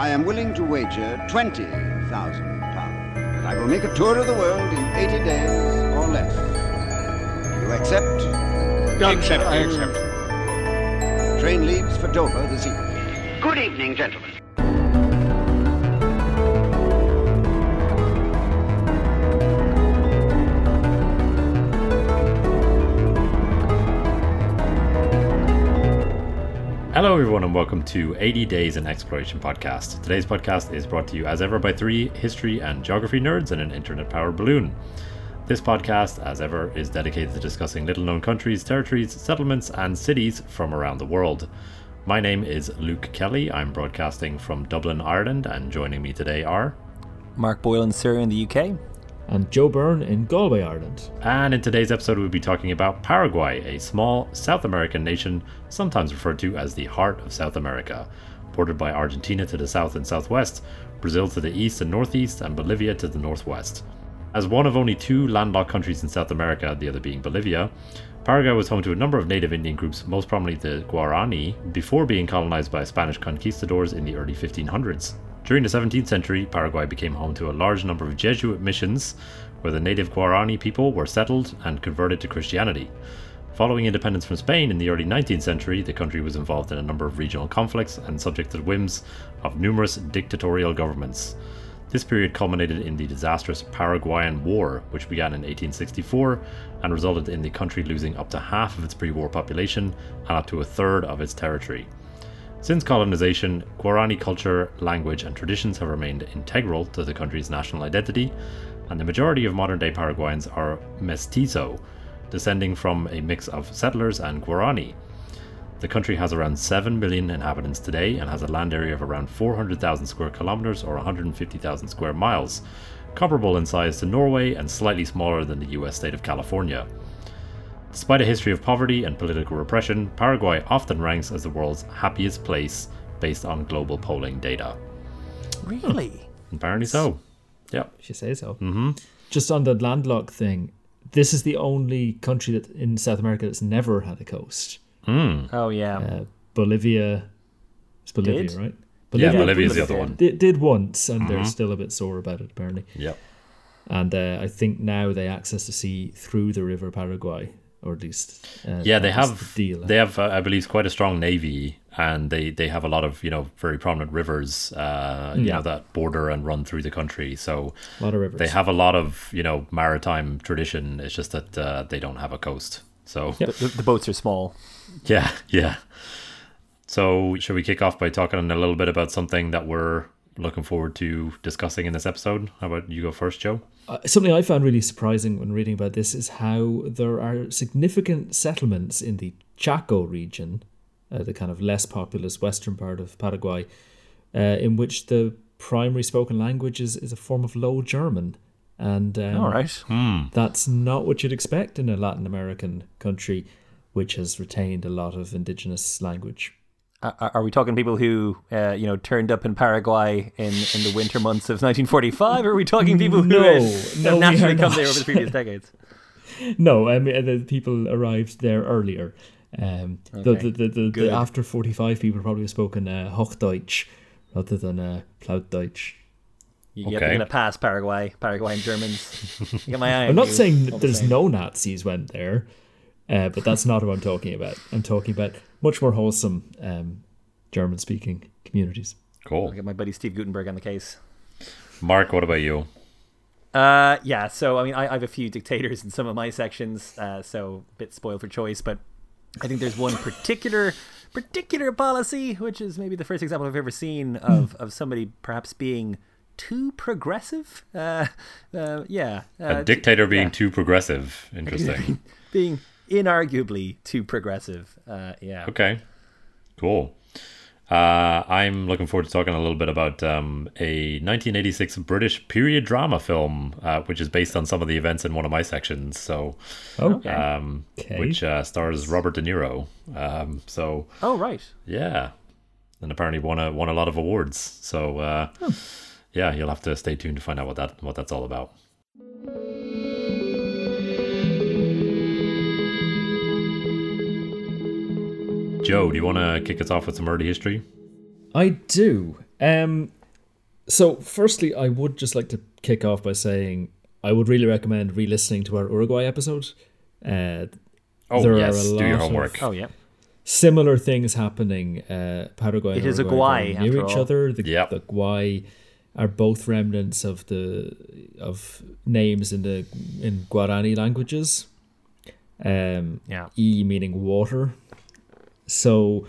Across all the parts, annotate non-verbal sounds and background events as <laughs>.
I am willing to wager 20,000 pounds that I will make a tour of the world in 80 days or less. Do you accept? I accept, I accept. The train leaves for Dover this evening. Good evening, gentlemen. Hello, everyone, and welcome to 80 Days in Exploration podcast. Today's podcast is brought to you as ever by three history and geography nerds and an internet powered balloon. This podcast, as ever, is dedicated to discussing little known countries, territories, settlements, and cities from around the world. My name is Luke Kelly. I'm broadcasting from Dublin, Ireland, and joining me today are. Mark Boylan, Surrey in the UK. And Joe Byrne in Galway, Ireland. And in today's episode, we'll be talking about Paraguay, a small South American nation, sometimes referred to as the heart of South America, bordered by Argentina to the south and southwest, Brazil to the east and northeast, and Bolivia to the northwest. As one of only two landlocked countries in South America, the other being Bolivia, Paraguay was home to a number of native Indian groups, most prominently the Guarani, before being colonized by Spanish conquistadors in the early 1500s. During the 17th century, Paraguay became home to a large number of Jesuit missions where the native Guarani people were settled and converted to Christianity. Following independence from Spain in the early 19th century, the country was involved in a number of regional conflicts and subject to the whims of numerous dictatorial governments. This period culminated in the disastrous Paraguayan War, which began in 1864 and resulted in the country losing up to half of its pre war population and up to a third of its territory. Since colonization, Guarani culture, language, and traditions have remained integral to the country's national identity, and the majority of modern day Paraguayans are mestizo, descending from a mix of settlers and Guarani. The country has around 7 million inhabitants today and has a land area of around 400,000 square kilometers or 150,000 square miles, comparable in size to Norway and slightly smaller than the US state of California. Despite a history of poverty and political repression, Paraguay often ranks as the world's happiest place based on global polling data. Really? <laughs> Apparently so. Yeah. She says so. Mm-hmm. Just on the landlocked thing, this is the only country that in South America that's never had a coast. Oh, yeah. Uh, Bolivia, it's Bolivia, Did? right? Yeah, Bolivia's the other one. Did, did once, and they're still a bit sore about it apparently. Yep. And uh, I think now they access the sea through the river Paraguay, or at least uh, Yeah, they have the deal. they have uh, I believe quite a strong navy and they they have a lot of, you know, very prominent rivers uh you Yeah. know that border and run through the country. So a lot of rivers. they have a lot of, you know, maritime tradition. It's just that uh, they don't have a coast. So The, the, the boats are small. Yeah, yeah. So, should we kick off by talking a little bit about something that we're looking forward to discussing in this episode? How about you go first, Joe? Uh, something I found really surprising when reading about this is how there are significant settlements in the Chaco region, uh, the kind of less populous western part of Paraguay, uh, in which the primary spoken language is, is a form of Low German. And um, All right. that's not what you'd expect in a Latin American country which has retained a lot of indigenous language. Are, are we talking people who, uh, you know, turned up in Paraguay in, in the winter months of 1945? Or are we talking people who No, uh, no, have naturally come there over the previous decades? <laughs> No, I mean the people arrived there earlier. Um, the, Okay, the, the, the, good. the after forty five people probably have spoken uh, Hochdeutsch rather than uh, Plautdeutsch. You get Okay. they're going to pass Paraguay, Paraguayan Germans. You got my <laughs> eye I'm not you, saying that there's same. no Nazis went there, uh, but that's not what I'm talking about. I'm talking about much more wholesome um, German speaking communities. Cool. I'll get my buddy Steve Guttenberg on the case. Mark, what about you? Uh, yeah. So I mean, I, I have a few dictators in some of my sections, uh, so a bit spoiled for choice. But I think there's one particular particular policy, which is maybe the first example I've ever seen of of somebody perhaps being too progressive. Uh, uh yeah. Uh, A dictator being yeah. too progressive. Interesting. <laughs> being inarguably too progressive. Uh, yeah. Okay. Cool. Uh, I'm looking forward to talking a little bit about um, a 1986 British period drama film, uh, which is based on some of the events in one of my sections. So, Oh, um, Okay. which uh, stars Robert De Niro. Um, so, Oh right. yeah, and apparently won a won a lot of awards. So, uh, yeah, you'll have to stay tuned to find out what that what that's all about. Joe, do you want to kick us off with some early history? I do. Um, so firstly, I would just like to kick off by saying I would really recommend re-listening to our Uruguay episode. Uh, Oh There are yes, a do your lot of- homework. Oh yeah. similar things happening. Uh, Paraguay and It is a Uruguay are Guay, near each all. other. The, Yep. the Guay are both remnants of the of names in the in Guarani languages. Um, Yeah. E meaning water. So,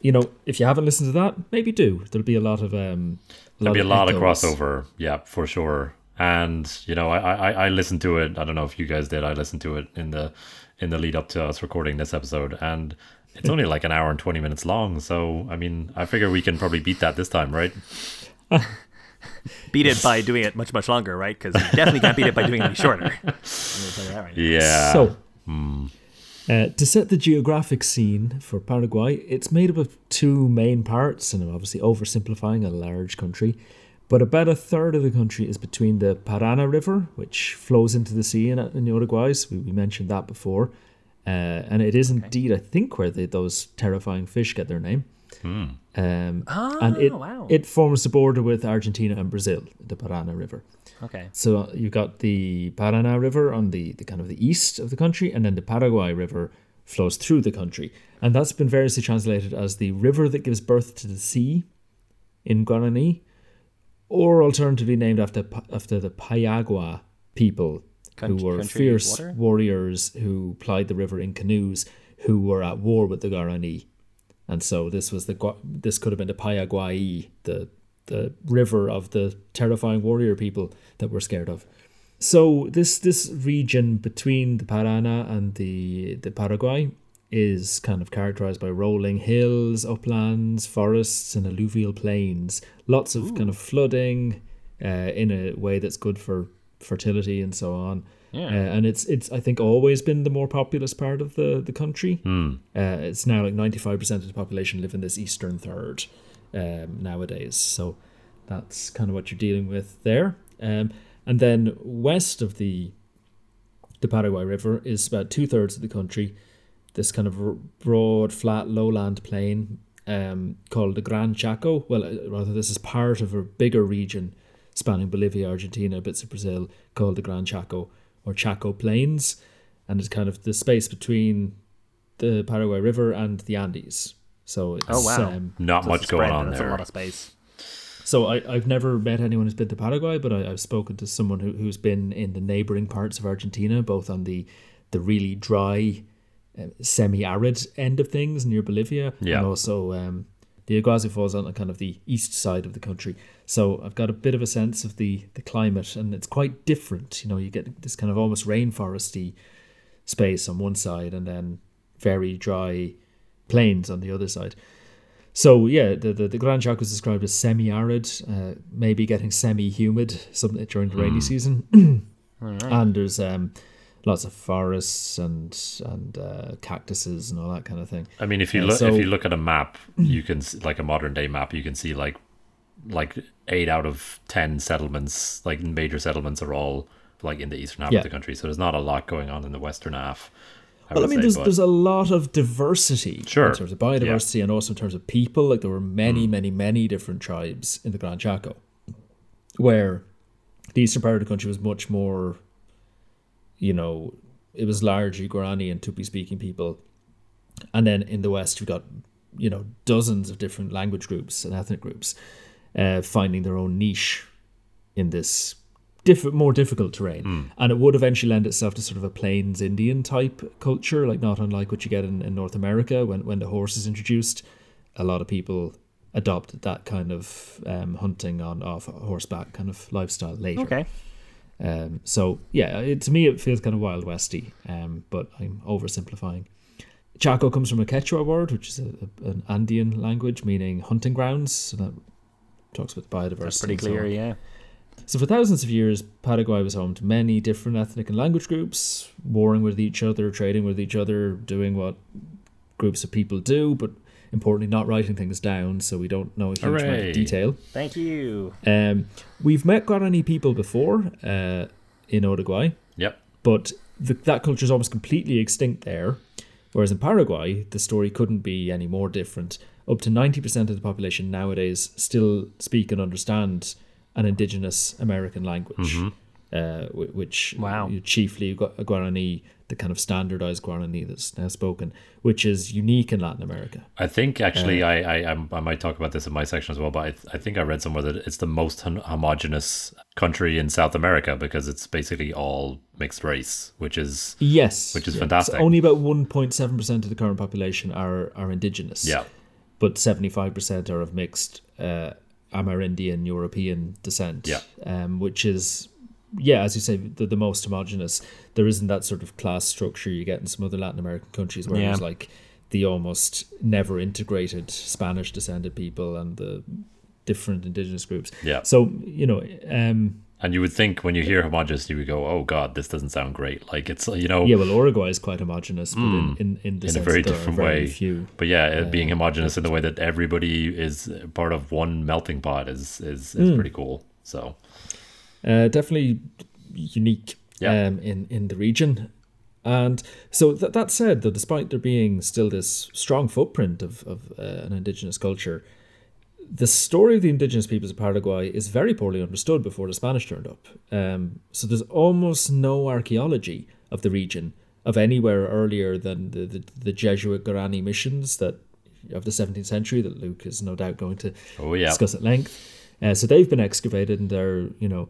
you know, if you haven't listened to that, maybe do. There'll be a lot of um, There'll be a lot of crossover, yeah, for sure. And you know, I, I I listened to it. I don't know if you guys did. I listened to it in the in the lead up to us recording this episode, and it's only like an hour and twenty minutes long. So I mean, I figure we can probably beat that this time, right? <laughs> Beat it by doing it much much longer, right? Because you definitely can't beat it by doing it any shorter. <laughs> I'm tell you that right now. Yeah. So, uh, to set the geographic scene for Paraguay, it's made up of two main parts, and I'm obviously oversimplifying a large country. But about a third of the country is between the Parana River, which flows into the sea in, in Uruguay. So we, we mentioned that before. Uh, and it is indeed, I think, where they, those terrifying fish get their name. Um, and it, wow. it forms the border with Argentina and Brazil, the Parana River. Okay. So you've got the Paraná River on the, the kind of the east of the country, and then the Paraguay River flows through the country. And that's been variously translated as the river that gives birth to the sea in Guarani, or alternatively named after after the Payagua people, Country- who were fierce water? warriors who plied the river in canoes, who were at war with the Guarani. And so this was the this could have been the Payaguai, the the river of the terrifying warrior people that we're scared of. So this this region between the Parana and the the Paraguay is kind of characterized by rolling hills, uplands, forests, and alluvial plains. Lots of kind of flooding uh, in a way that's good for fertility and so on. Yeah. Uh, and it's it's I think always been the more populous part of the the country. Uh, it's now like ninety five percent of the population live in this eastern third um, nowadays. So that's kind of what you're dealing with there. Um, and then west of the the Paraguay River is about two thirds of the country. This kind of broad, flat, lowland plain um, called the Gran Chaco. Well, uh, rather, this is part of a bigger region spanning Bolivia, Argentina, bits of Brazil, called the Gran Chaco or Chaco Plains, and it's kind of the space between the Paraguay River and the Andes. So it's Oh, wow. um, Not much going on That's a lot of space. So I, I've never met anyone who's been to Paraguay, but I, I've spoken to someone who, who's been in the neighboring parts of Argentina, both on the the really dry, uh, semi-arid end of things near Bolivia, Yeah. and also um, the Iguazu falls on the kind of the east side of the country. So I've got a bit of a sense of the the climate, and it's quite different. You know, you get this kind of almost rainforesty space on one side, and then very dry plains on the other side. So yeah, the the, the Gran Chaco is described as semi-arid, uh, maybe getting semi-humid some during the rainy season, <clears throat> and there's um, lots of forests and and uh, cactuses and all that kind of thing. I mean, if you Uh, look so- if you look at a map, you can like a modern day map, you can see like like eight out of ten settlements, like major settlements, are all like in the eastern half Yeah. of the country. So there's not a lot going on in the western half. I Well, I mean, say, there's but- there's a lot of diversity Sure. in terms of biodiversity and also in terms of people. Like there were many, Hmm. many, many different tribes in the Gran Chaco, where the eastern part of the country was much more, you know, it was largely Guarani and Tupi speaking people, and then in the west you've got, you know, dozens of different language groups and ethnic groups, uh, finding their own niche in this diff- more difficult terrain. And it would eventually lend itself to sort of a plains Indian type culture, like not unlike what you get in, in North America when, when the horse is introduced. A lot of people adopted that kind of um, hunting on off horseback kind of lifestyle later. Okay. Um, so yeah, it, to me it feels kind of wild westy, um, but I'm oversimplifying. Chaco comes from a Quechua word, which is a, a- an Andean language meaning hunting grounds. So that talks about biodiversity. That's pretty and so clear, yeah. So for thousands of years, Paraguay was home to many different ethnic and language groups, warring with each other, trading with each other, doing what groups of people do, but importantly, not writing things down, so we don't know a huge amount of detail. Thank you. Um, we've met Guarani people before uh, in Uruguay, Yep. but the, that culture is almost completely extinct there. Whereas in Paraguay, the story couldn't be any more different. up to 90% of the population nowadays still speak and understand an indigenous American language, uh, which Wow. you- chiefly Gu- Guarani, the kind of standardized Guarani that's now spoken, which is unique in Latin America. I think actually I, I I'm- I might talk about this in my section as well, but I, I think I read somewhere that it's the most hon- homogenous country in South America because it's basically all mixed race, which is Yes, Which is yeah. fantastic. So only about 1.7% of the current population are, are indigenous. yeah, but 75% are of mixed uh, Amerindian European descent. Yeah. Um, which is, yeah, as you say, the, the most homogenous. There isn't that sort of class structure you get in some other Latin American countries where Yeah. there's like the almost never integrated Spanish descended people and the different indigenous groups. Yeah. So, you know, um, and you would think when you hear homogenous, you would go, "Oh God, this doesn't sound great." Like it's you know yeah, well, Uruguay is quite homogenous, but in, in, in in a very that there are different very way. few. But yeah, it being homogenous in the way that everybody is part of one melting pot is is, is pretty cool. So uh, definitely unique Yeah. um, in in the region. And so th- that said, though, despite there being still this strong footprint of of uh, an indigenous culture, the story of the indigenous peoples of Paraguay is very poorly understood before the Spanish turned up. Um, so there's almost no archaeology of the region of anywhere earlier than the, the, the Jesuit Guarani missions that of the 17th century that Luke is no doubt going to Oh, yeah. discuss at length. Uh, so they've been excavated and they're, you know,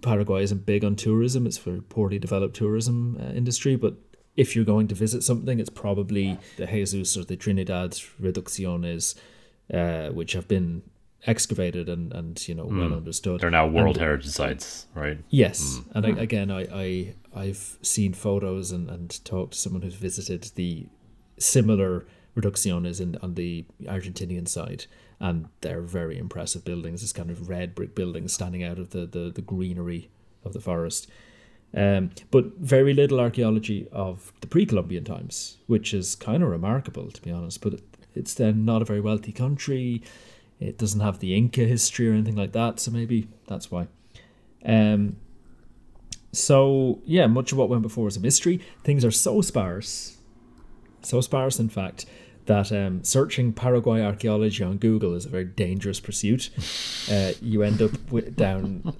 Paraguay isn't big on tourism. It's for poorly developed tourism uh, industry, but if you're going to visit something, it's probably the Jesus or the Trinidad Reducciones, uh, which have been excavated and, and you know well understood. they're now World And- Heritage Sites, right? Yes, and I, again, I, I I've seen photos and, and talked to someone who's visited the similar reducciones in on the Argentinian side, and they're very impressive buildings. This kind of red brick buildings standing out of the the, the greenery of the forest. Um, but very little archaeology of the pre-Columbian times, which is kind of remarkable to be honest. But it, it's then not a very wealthy country. It doesn't have the Inca history or anything like that, so maybe that's why. Um, so yeah, much of what went before is a mystery. Things are so sparse, so sparse, in fact, that um, searching Paraguay archaeology on Google is a very dangerous pursuit. <laughs> Uh, you end up with, down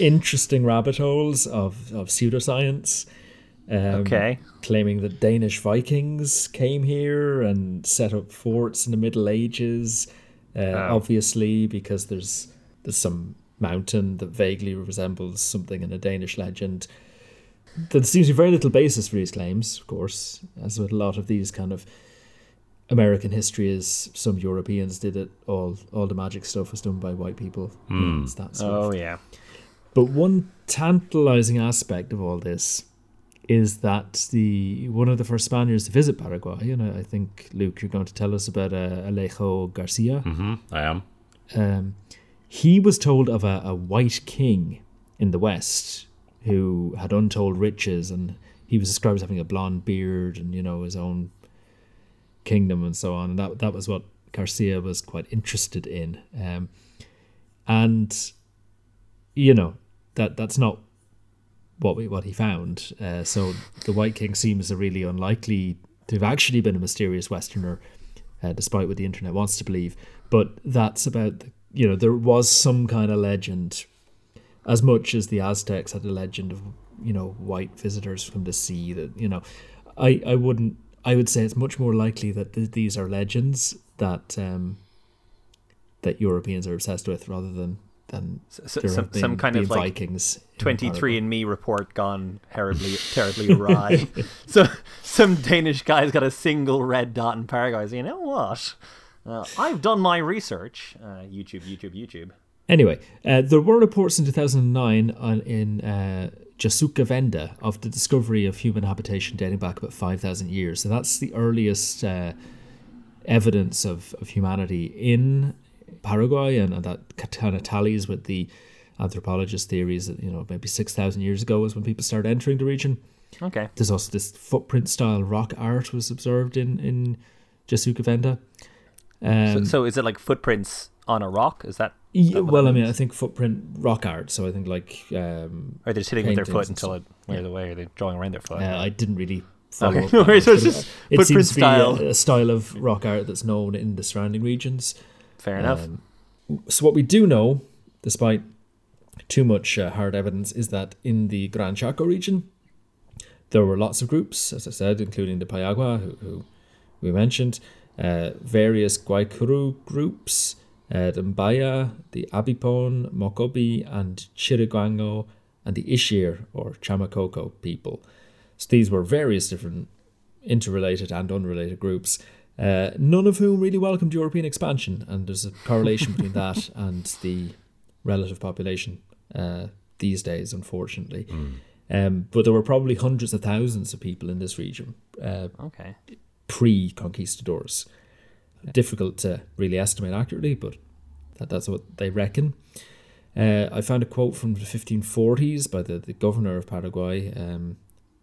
interesting rabbit holes of of pseudoscience. Um, Okay. claiming that Danish Vikings came here and set up forts in the Middle Ages. Uh, Obviously, because there's there's some mountain that vaguely resembles something in a Danish legend. There seems to be very little basis for these claims, of course, as with a lot of these kind of American history is some Europeans did it. All all the magic stuff was done by white people. You know, that sort of Oh yeah. but one tantalizing aspect of all this is that the one of the first Spaniards to visit Paraguay, and I, I think Luke, you're going to tell us about uh, Alejo Garcia. hmm I am. Um, he was told of a, a white king in the west who had untold riches, and he was described as having a blonde beard and you know his own kingdom and so on. And that that was what Garcia was quite interested in. Um, and you know that that's not what we, what he found. Uh, so the White King seems a really unlikely to have actually been a mysterious Westerner, uh, despite what the internet wants to believe. But that's about you know there was some kind of legend, as much as the Aztecs had a legend of you know white visitors from the sea. That you know, I I wouldn't. I would say it's much more likely that th- these are legends that um, that Europeans are obsessed with, rather than than So, some, some kind of like Vikings. in Twenty and Me report gone terribly terribly awry. <laughs> so some Danish guy's got a single red dot in Paraguay. So you know what? Uh, I've done my research. Uh, YouTube, YouTube, YouTube. Anyway, uh, there were reports in 2009 on, in uh, Jasuka Venda of the discovery of human habitation dating back about 5,000 years. So that's the earliest uh, evidence of, of humanity in Paraguay, and, and that kind of tallies with the anthropologist theories that, you know, maybe 6,000 years ago is when people started entering the region. Okay. There's also this footprint style rock art was observed in, in Jasuka Venda. Um, So, so is it like footprints on a rock? Is that? Yeah, that well, that I mean, I think footprint rock art. So I think like um, Or they're just hitting with their foot until it wears away, or they're drawing around their foot. uh, I didn't really follow Okay. up. <laughs> Bands, it's just it footprint seems to be a- a, style of rock art that's known in the surrounding regions. Fair enough. Um, so what we do know, despite too much uh, hard evidence, is that in the Gran Chaco region, there were lots of groups, as I said, including the Payagua, who, who we mentioned, uh, various Guaycuru groups, uh, the Mbaya, the Abipon, Mokobi, and Chiriguango, and the Ishir, or Chamacoco people. So these were various different interrelated and unrelated groups, uh, none of whom really welcomed European expansion, and there's a correlation between that <laughs> and the relative population uh, these days, unfortunately. Um, but there were probably hundreds of thousands of people in this region uh, okay. pre conquistadors. Difficult to really estimate accurately, but that, that's what they reckon. Uh, I found a quote from the 1540s by the, the governor of Paraguay, um,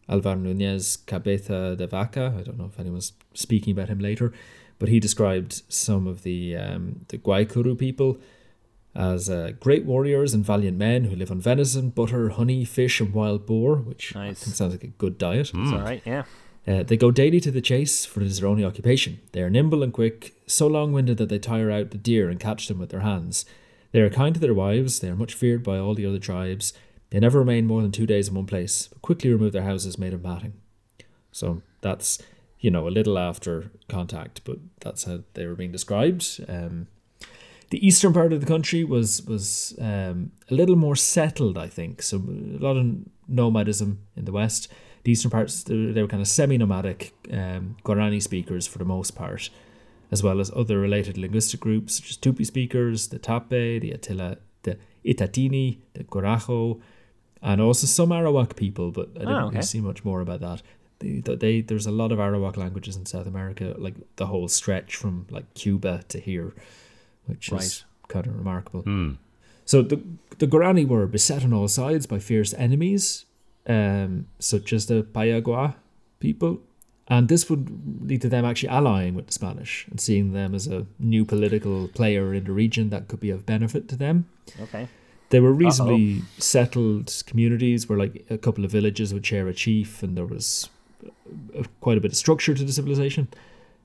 Alvar Nunez Cabeza de Vaca. I don't know if anyone's speaking about him later, but he described some of the um, the Guaycuru people as uh, great warriors and valiant men who live on venison, butter, honey, fish, and wild boar, which I think sounds like a good diet. It's all right. Yeah. Uh, they go daily to the chase, for it is their only occupation. They are nimble and quick, so long winded that they tire out the deer and catch them with their hands. They are kind to their wives, they are much feared by all the other tribes. They never remain more than two days in one place, but quickly remove their houses made of matting. So that's, you know, a little after contact, but that's how they were being described. Um, the eastern part of the country was was um, a little more settled, I think. So a lot of nomadism in the west. The eastern parts they were kind of semi-nomadic um, Guarani speakers for the most part, as well as other related linguistic groups such as Tupi speakers, the Tape, the Atila, the Itatini, the Guarajo, and also some Arawak people. But I didn't Ah, okay. really see much more about that. They, they, there's a lot of Arawak languages in South America, like the whole stretch from like Cuba to here, which is kind of remarkable. So the the Guarani were beset on all sides by fierce enemies, um, such as the Payagua people, and this would lead to them actually allying with the Spanish and seeing them as a new political player in the region that could be of benefit to them. Okay. They were reasonably settled communities where like a couple of villages would share a chief, and there was uh, quite a bit of structure to the civilization.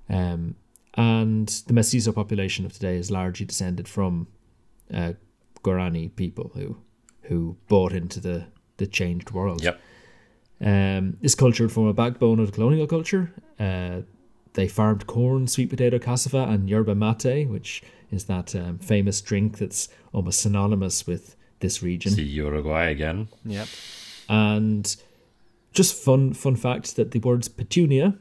Um, and the mestizo population of today is largely descended from uh, Guarani people who who bought into the the changed world. Yep. Um, this culture would form a backbone of the colonial culture. Uh, they farmed corn, sweet potato, cassava, and yerba mate, which is that um, famous drink that's almost synonymous with this region. See Uruguay again. Yep. And just fun fun fact that the words petunia,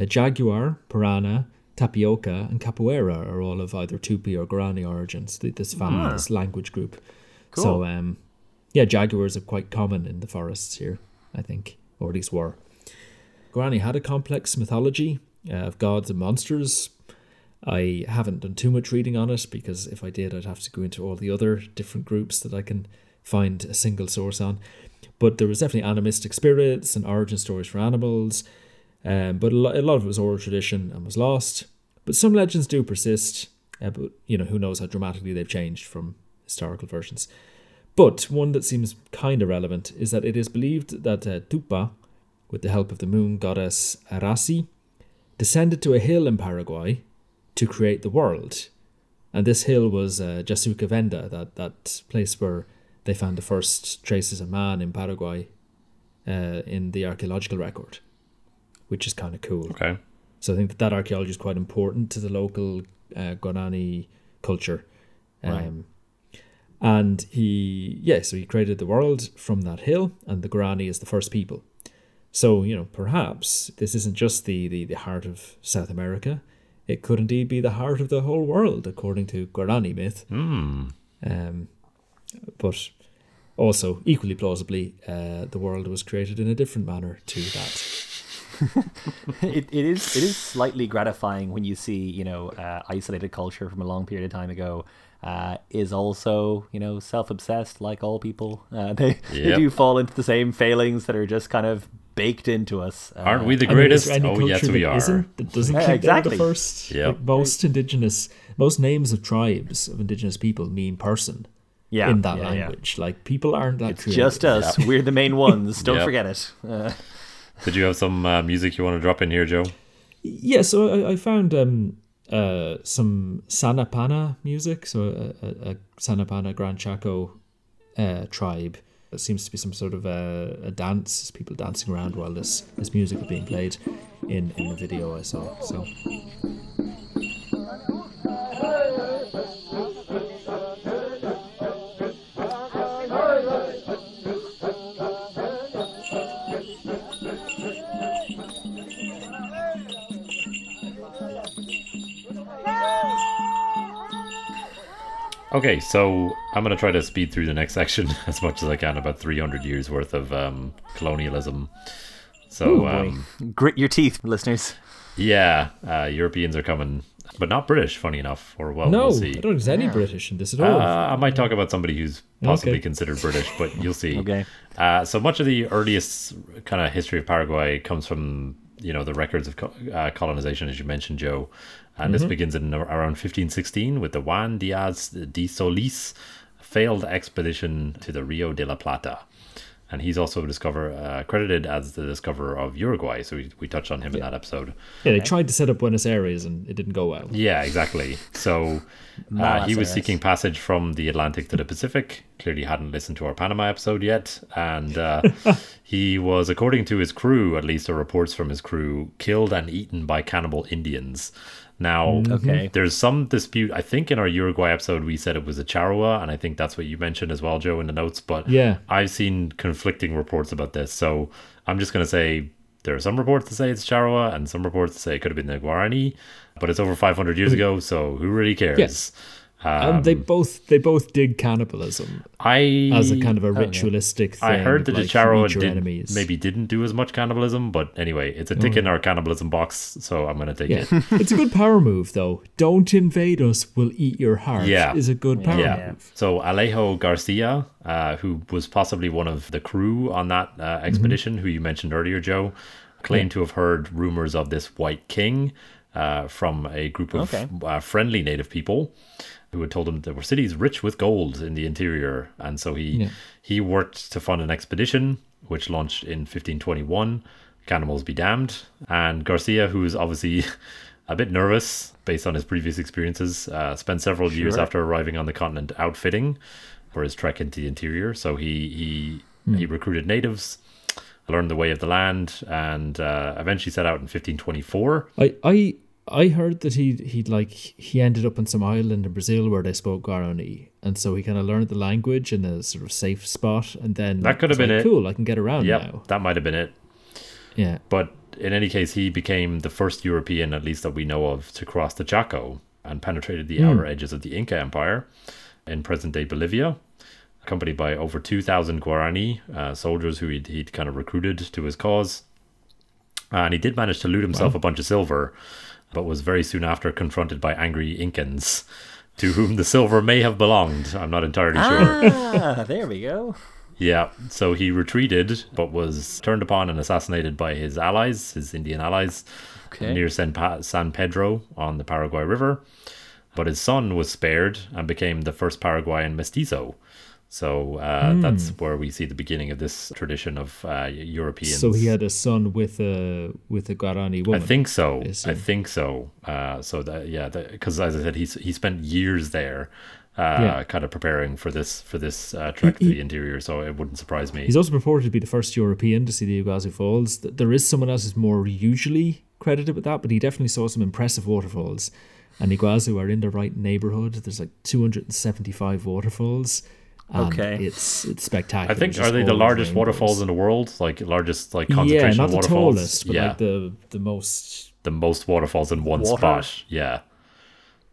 uh, jaguar, piranha, tapioca, and capoeira are all of either Tupi or Guarani origins. This family, this language group. So Cool. um, yeah, jaguars are quite common in the forests here, I think, or at least were. Guarani had a complex mythology uh, of gods and monsters. I haven't done too much reading on it because if I did, I'd have to go into all the other different groups that I can find a single source on. But there was definitely animistic spirits and origin stories for animals. Um, but a lot, a lot of it was oral tradition and was lost. But some legends do persist. Uh, but you know, who knows how dramatically they've changed from historical versions. But one that seems kind of relevant is that it is believed that uh, Tupa, with the help of the moon goddess Arasi, descended to a hill in Paraguay to create the world. And this hill was uh, Jasuka Venda, that, that place where they found the first traces of man in Paraguay uh, in the archaeological record, which is kind of cool. Okay. So I think that, that archaeology is quite important to the local uh, Guarani culture. Right. Um, And he, yeah, so he created the world from that hill, and the Guarani is the first people. So, you know, perhaps this isn't just the, the, the heart of South America. It could indeed be the heart of the whole world, according to Guarani myth. Hmm. Um, but also, equally plausibly, uh, the world was created in a different manner to that. <laughs> it, it is it is slightly gratifying when you see you know uh, isolated culture from a long period of time ago uh, is also you know self obsessed like all people. Uh, <laughs> they they do fall into the same failings that are just kind of baked into us. Uh, Aren't we the I mean, greatest? oh, culture yes, we that are. isn't, that doesn't Yeah, exactly. the first. Yep. Like, most indigenous, most names of tribes of indigenous people mean person yeah, in that yeah, yeah. language. Like people aren't that It's creative. just us. We're the main ones. <laughs> Don't Yep. forget it. Uh, Did you have some uh, music you want to drop in here, Joe? Yeah, so I, I found um, uh, some Sanapana music, so a, a, a Sanapana Grand Chaco uh, tribe. It seems to be some sort of a, a dance, people dancing around while this, this music is being played in, in the video I saw. So Okay, so I'm going to try to speed through the next <laughs> section as much as I can about 300 years worth of um, colonialism. So, Ooh, um, Grit your teeth, listeners. yeah, uh, Europeans are coming, but not British, funny enough, or well, no, we'll see. I don't think there's any British in this at Uh, all. I might talk about somebody who's possibly Okay. considered British, but you'll see. <laughs> Okay. Uh, so much of the earliest kind of history of Paraguay comes from you know the records of co- uh, colonization, as you mentioned, Joe. And this begins in around 1516 with the Juan Diaz de Solis failed expedition to the Rio de la Plata. And he's also discover uh, credited as the discoverer of Uruguay. So we, we touched on him in that episode. yeah, they tried to set up Buenos Aires and it didn't go well. Yeah, exactly. So uh, Malas he was Aires. seeking passage from the Atlantic to the Pacific. Clearly, hadn't listened to our Panama episode yet, and uh, <laughs> he was, according to his crew, at least, or reports from his crew, killed and eaten by cannibal Indians. Now, mm-hmm. Okay. there's some dispute. I think in our Uruguay episode we said it was a Charrua, and I think that's what you mentioned as well, Joe, in the notes. But Yeah. I've seen conflicting reports about this, so I'm just going to say there are some reports to say it's Charrua, and some reports to say it could have been the Guarani, but it's over 500 years ago, so who really cares? and Um, they both they both dig cannibalism I as a kind of a ritualistic thing. I heard that like, the Charrua eat your did, enemies. maybe didn't do as much cannibalism, but anyway, it's a tick in our cannibalism box, so I'm going to take Yeah, it. it's a good power move though. Don't invade us, we'll eat your heart. Yeah. is a good power Yeah. move. So Alejo Garcia, uh, who was possibly one of the crew on that uh, expedition, who you mentioned earlier, Joe, claimed to have heard rumors of this White King uh, from a group of Okay. uh, friendly native people who had told him there were cities rich with gold in the interior, and so he Yeah. he worked to fund an expedition which launched in 1521. Cannibals be damned, and Garcia, who's obviously <laughs> a bit nervous based on his previous experiences, uh, spent several years after arriving on the continent outfitting for his trek into the interior. So he he he recruited natives, learned the way of the land, and uh, eventually set out in 1524. I I I heard that he he like he ended up on some island in Brazil where they spoke Guarani, and so he kind of learned the language in a sort of safe spot, and then That could have been like, it. Cool, I can get around Yep, now. that might have been it. Yeah, But in any case, he became the first European, at least that we know of, to cross the Chaco and penetrated the outer edges of the Inca Empire in present day Bolivia, accompanied by over 2,000 Guarani uh, soldiers who he'd, he'd kind of recruited to his cause. And he did manage to loot himself a bunch of silver, but was very soon after confronted by angry Incans. To whom the silver may have belonged. I'm not entirely sure. Ah, <laughs> there we go. Yeah, so he retreated, but was turned upon and assassinated by his allies, his Indian allies, Okay. near San, pa- San Pedro on the Paraguay River. But his son was spared and became the first Paraguayan mestizo. So uh, that's where we see the beginning of this tradition of uh, Europeans. so he had a son with a with a Guarani woman. I think so. Is I think so. Uh, so that yeah, because as I said, he's he spent years there, uh, Yeah. kind of preparing for this for this uh, trek to the interior. So it wouldn't surprise me. He's also purported to be the first European to see the Iguazu Falls. There is someone else who's more usually credited with that, but he definitely saw some impressive waterfalls. And Iguazu are in the right neighborhood. There's like 275 waterfalls. And Okay. it's it's spectacular. I think It's are they the largest rainbows. waterfalls in the world? Like largest like Yeah, concentration not of the waterfalls. tallest, but yeah, like the the most. the most waterfalls in one Water. spot. Yeah.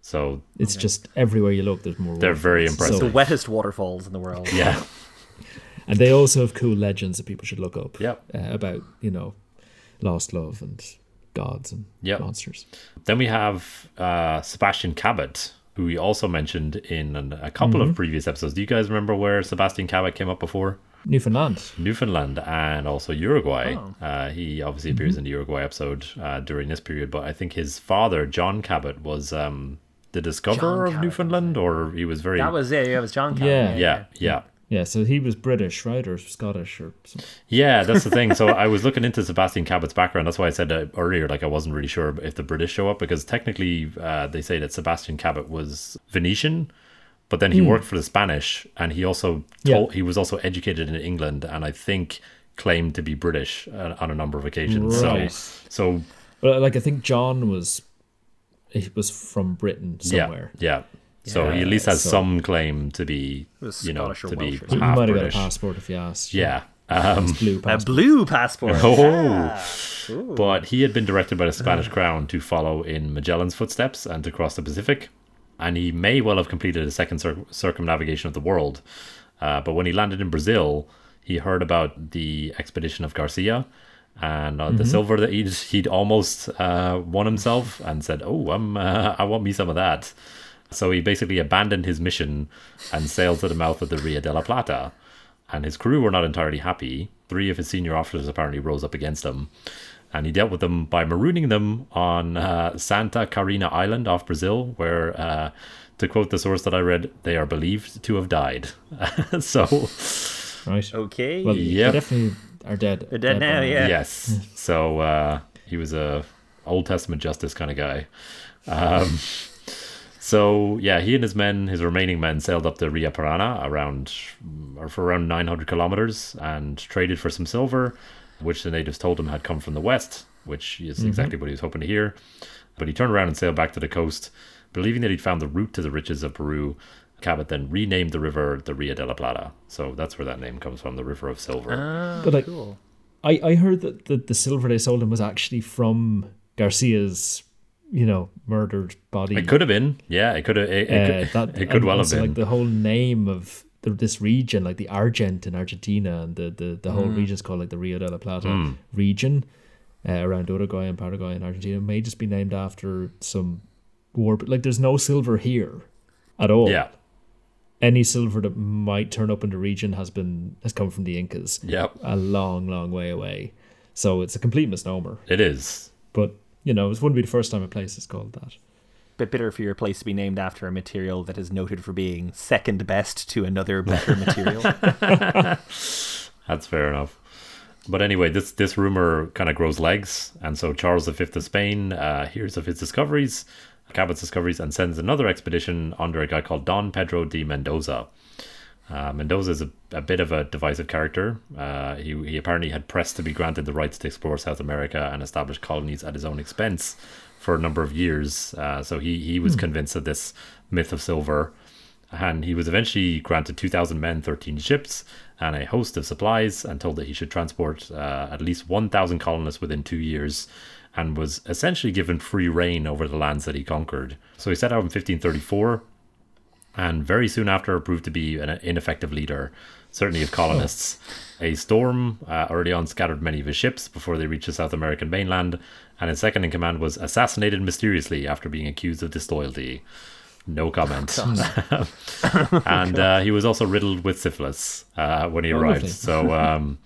So It's just everywhere you look. There's more. They're very waterfalls. impressive. The wettest waterfalls in the world. yeah, <laughs> and they also have cool legends that people should look up. Yep. uh, about you know, lost love and gods and Yep. monsters. Then we have uh, Sebastian Cabot, who we also mentioned in an, a couple Mm-hmm. of previous episodes. Do you guys remember where Sebastian Cabot came up before? Newfoundland. Newfoundland and also Uruguay. Oh. Uh, he obviously appears in the Uruguay episode uh, during this period, but I think his father, John Cabot, was um, the discoverer John of Cabot, Newfoundland, or he was very That was it. Yeah, it was John. Calvin, Yeah. yeah, yeah. Yeah, so he was British, right, or Scottish, or something. Yeah, that's the thing. So <laughs> I was looking into Sebastian Cabot's background. That's why I said uh, earlier, like I wasn't really sure if the British show up because technically uh, they say that Sebastian Cabot was Venetian, but then he worked for the Spanish, and he also told, Yeah. he was also educated in England, and I think claimed to be British uh, on a number of occasions. Right. So, so Well, like I think John was, he was from Britain somewhere. yeah, yeah. So he at least has so- some claim to be, you know, Scottish or to be Welsh or He, he might have got a British. passport if you asked. Yeah. Um, blue A blue passport. <laughs> Oh, but he had been directed by the <laughs> Spanish crown to follow in Magellan's footsteps and to cross the Pacific, and he may well have completed a second cir- circumnavigation of the world. Uh, but when he landed in Brazil, he heard about the expedition of Garcia and uh, the silver that he'd, he'd almost uh, won himself, and said, "Oh, I'm, uh, I want me some of that." So he basically abandoned his mission and sailed to the mouth of the Rio de la Plata. And his crew were not entirely happy. Three of his senior officers apparently rose up against him. And he dealt with them by marooning them on uh, Santa Carina Island off Brazil, where, uh, to quote the source that I read, they are believed to have died. <laughs> so, right. Okay. Well, Yep. they definitely are dead. They're dead now, yeah. yes. So uh, he was a Old Testament justice kind of guy. Um, so yeah, he and his men, his remaining men, sailed up the Rio Parana around or for around 900 kilometers and traded for some silver, which the natives told him had come from the west, which is mm-hmm. exactly what he was hoping to hear. But he turned around and sailed back to the coast, believing that he'd found the route to the riches of Peru. Cabot then renamed the river the Rio de la Plata. So that's where that name comes from, the River of Silver. Ah, but like, I, I heard that the, the silver they sold him was actually from Garcia's, you know, murdered body. It could have been, yeah. It could have. It, it Uh, could, that it could well have been. like the whole name of the, this region, like the Argent in Argentina, and the the, the whole Mm. region is called like the Rio de la Plata region uh, around Uruguay and Paraguay and Argentina. May just be named after some war, but like there's no silver here at all. yeah, any silver that might turn up in the region has been has come from the Incas. Yep. a long, long way away. So it's a complete misnomer. it is. But you know, it wouldn't be the first time a place is called that. Bit bitter for your place to be named after a material that is noted for being second best to another better material. <laughs> <laughs> That's fair enough. But anyway, this this rumor kind of grows legs, and so Charles V of Spain uh, hears of his discoveries, Cabot's discoveries, and sends another expedition under a guy called Don Pedro de Mendoza. Uh, Mendoza is a, a bit of a divisive character. Uh, he, he apparently had pressed to be granted the rights to explore South America and establish colonies at his own expense for a number of years. Uh, so he, he was convinced of this myth of silver. And he was eventually granted 2,000 men, 13 ships, and a host of supplies, and told that he should transport uh, at least 1,000 colonists within two years, and was essentially given free reign over the lands that he conquered. So he set out in 1534 and very soon after proved to be an ineffective leader, certainly of colonists. <laughs> A storm uh, early on scattered many of his ships before they reached the South American mainland, and his second in command was assassinated mysteriously after being accused of disloyalty. No <laughs> comment. <laughs> and uh, he was also riddled with syphilis uh, when he Oh, arrived. So, um,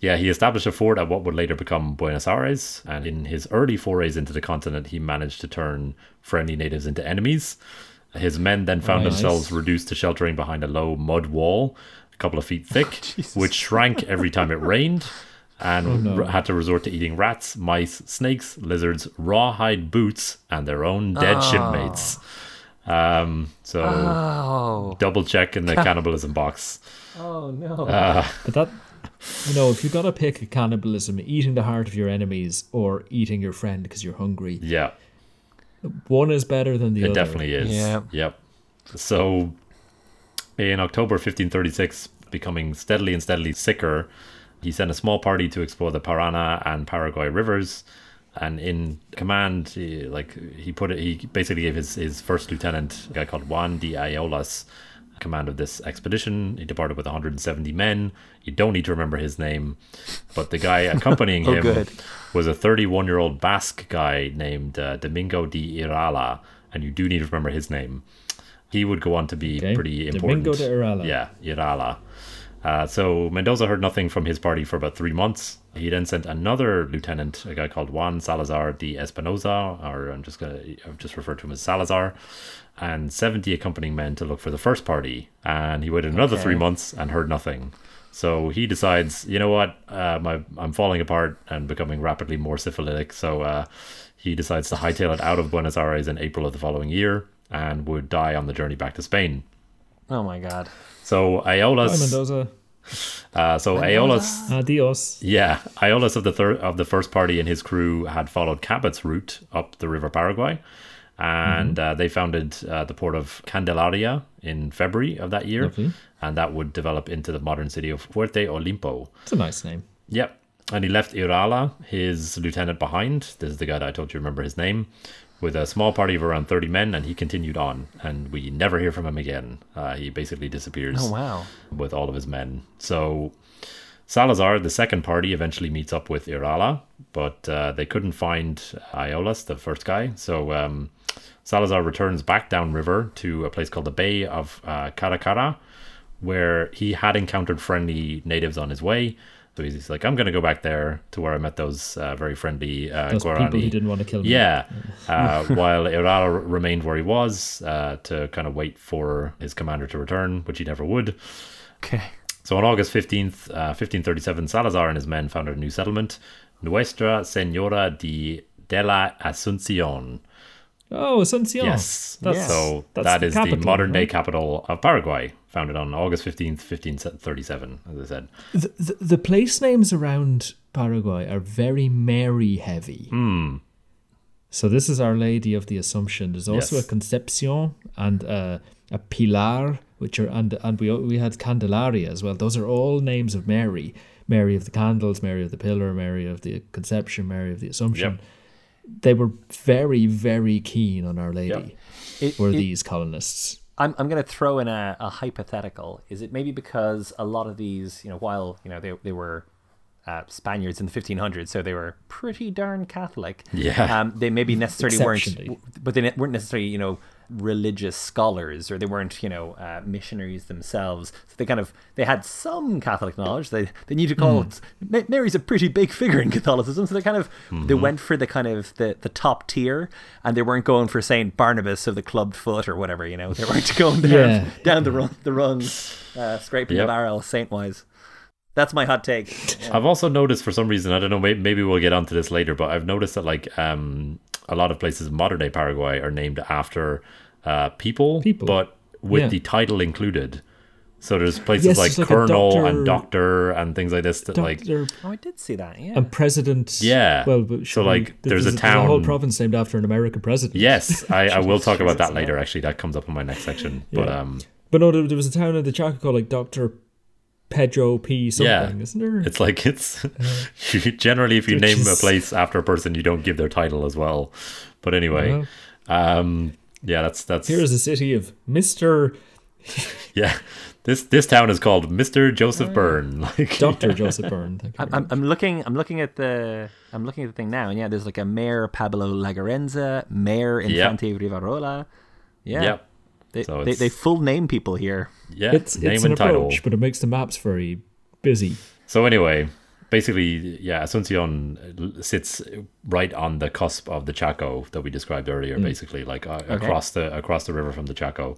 yeah, he established a fort at what would later become Buenos Aires. And in his early forays into the continent, he managed to turn friendly natives into enemies. His men then found Nice. themselves reduced to sheltering behind a low mud wall, a couple of feet thick, <laughs> which shrank every time it rained, and no. r- had to resort to eating rats, mice, snakes, lizards, rawhide boots, and their own dead shipmates. Um, so oh, double check in the cannibalism box. oh no. But that, you know, if you got to pick a cannibalism, eating the heart of your enemies or eating your friend because you're hungry, Yeah, one is better than the it other. It definitely is. Yeah. Yep. So in October 1536, becoming steadily and steadily sicker, he sent a small party to explore the Parana and Paraguay rivers. And in command, he, like he put it, he basically gave his, his first lieutenant, a guy called Juan de Ayolas, command of this expedition. He departed with 170 men. You don't need to remember his name, but the guy accompanying <laughs> Oh, him good. was a 31 year old Basque guy named uh, Domingo de Irala, and you do need to remember his name. He would go on to be Okay. pretty important. Domingo important. de Irala. Yeah, Irala. Uh, so Mendoza heard nothing from his party for about three months. He then sent another lieutenant, a guy called Juan Salazar de Espinosa, or I'm just gonna I've just referred to him as Salazar, and 70 accompanying men to look for the first party. And he waited another Okay. three months and heard nothing. So he decides, you know what, uh, my, I'm falling apart and becoming rapidly more syphilitic. So uh, he decides to hightail it out of Buenos Aires in April of the following year and would die on the journey back to Spain. Oh my god. So Bye, Ayolas, Mendoza. uh, so Ayolas, Adios. yeah, Ayolas of the third of the first party and his crew had followed Cabot's route up the River Paraguay, and uh, they founded uh, the port of Candelaria in February of that year, Lovely. and that would develop into the modern city of Fuerte Olimpo. It's a nice name. Yep. And he left Irala, his lieutenant, behind. This is the guy that I told you remember his name, with a small party of around 30 men, and he continued on. And we never hear from him again. Uh, he basically disappears Oh wow. with all of his men. So Salazar, the second party, eventually meets up with Irala, but uh, they couldn't find Ayolas, the first guy. So um, Salazar returns back downriver to a place called the Bay of uh, Caracara, where he had encountered friendly natives on his way. So he's like, I'm going to go back there to where I met those uh, very friendly uh, Those Guarani. people he didn't want to kill. me. Yeah. <laughs> Uh, while Irala remained where he was uh, to kind of wait for his commander to return, which he never would. Okay. So on August 15th, uh, 1537, Salazar and his men founded a new settlement, Nuestra Senora de, de la Asunción. Oh, Asuncion. Yes. That's, so that's that the is the modern day right? capital of Paraguay, founded on August 15th, 1537, as I said. The, the, the place names around Paraguay are very Mary heavy. Hmm. So this is Our Lady of the Assumption. There's also Yes. a Concepcion and a, a Pilar, which are and and we we had Candelaria as well. Those are all names of Mary. Mary of the Candles, Mary of the Pillar, Mary of the Conception, Mary of the Assumption. Yep. They were very very keen on Our Lady. It- Were it- these colonists? I'm, I'm going to throw in a, a hypothetical. Is it maybe because a lot of these, you know, while you know they they were uh, Spaniards in the 1500s, so they were pretty darn Catholic. Yeah. Um, they maybe necessarily weren't, but they weren't necessarily, you know, religious scholars, or they weren't, you know, uh, missionaries themselves. So they kind of they had some Catholic knowledge. They they need to call it. Mary's a pretty big figure in Catholicism, so they kind of they went for the kind of the the top tier, and they weren't going for Saint Barnabas of the clubbed foot or whatever. You know, they weren't <laughs> going down Yeah. down the run the rungs, uh, scraping Yep. the barrel saint wise. That's my hot take. I've also noticed for some reason, I don't know, maybe, maybe we'll get onto this later, but I've noticed that like um, a lot of places in modern day Paraguay are named after uh, people, People. but with Yeah. the title included. So there's places Yes, like, like a Colonel doctor- and Doctor and things like this that like Oh, I did see that. Yeah. and president. Yeah. Well, So, we- like, there's a town, a whole province named after an American president. Yes, <laughs> I, I will talk about that later. Actually, that comes up in my next section. But Yeah. um, But no, there, there was a town in the Chaco called like Doctor Pedro P. Something, Yeah. isn't there? it's like it's <laughs> <laughs> you, generally if you Which name a place after a person, you don't give their title as well. But anyway, um, yeah, that's that's Here is a city of Mister <laughs> yeah. This this town is called Mister Joseph Byrne. Like Doctor Joseph Byrne. I'm, I'm, looking. I'm looking at the. I'm looking at the thing now, and yeah, there's like a Mayor Pablo Lagerenza, Mayor Infante Rivarola. Yeah, Yep. They, So they they full name people here. Yeah, it's name it's an and title. approach, but it makes the maps very busy. So anyway, basically, yeah, Asuncion sits right on the cusp of the Chaco that we described earlier. Basically, like uh, across the across the river from the Chaco.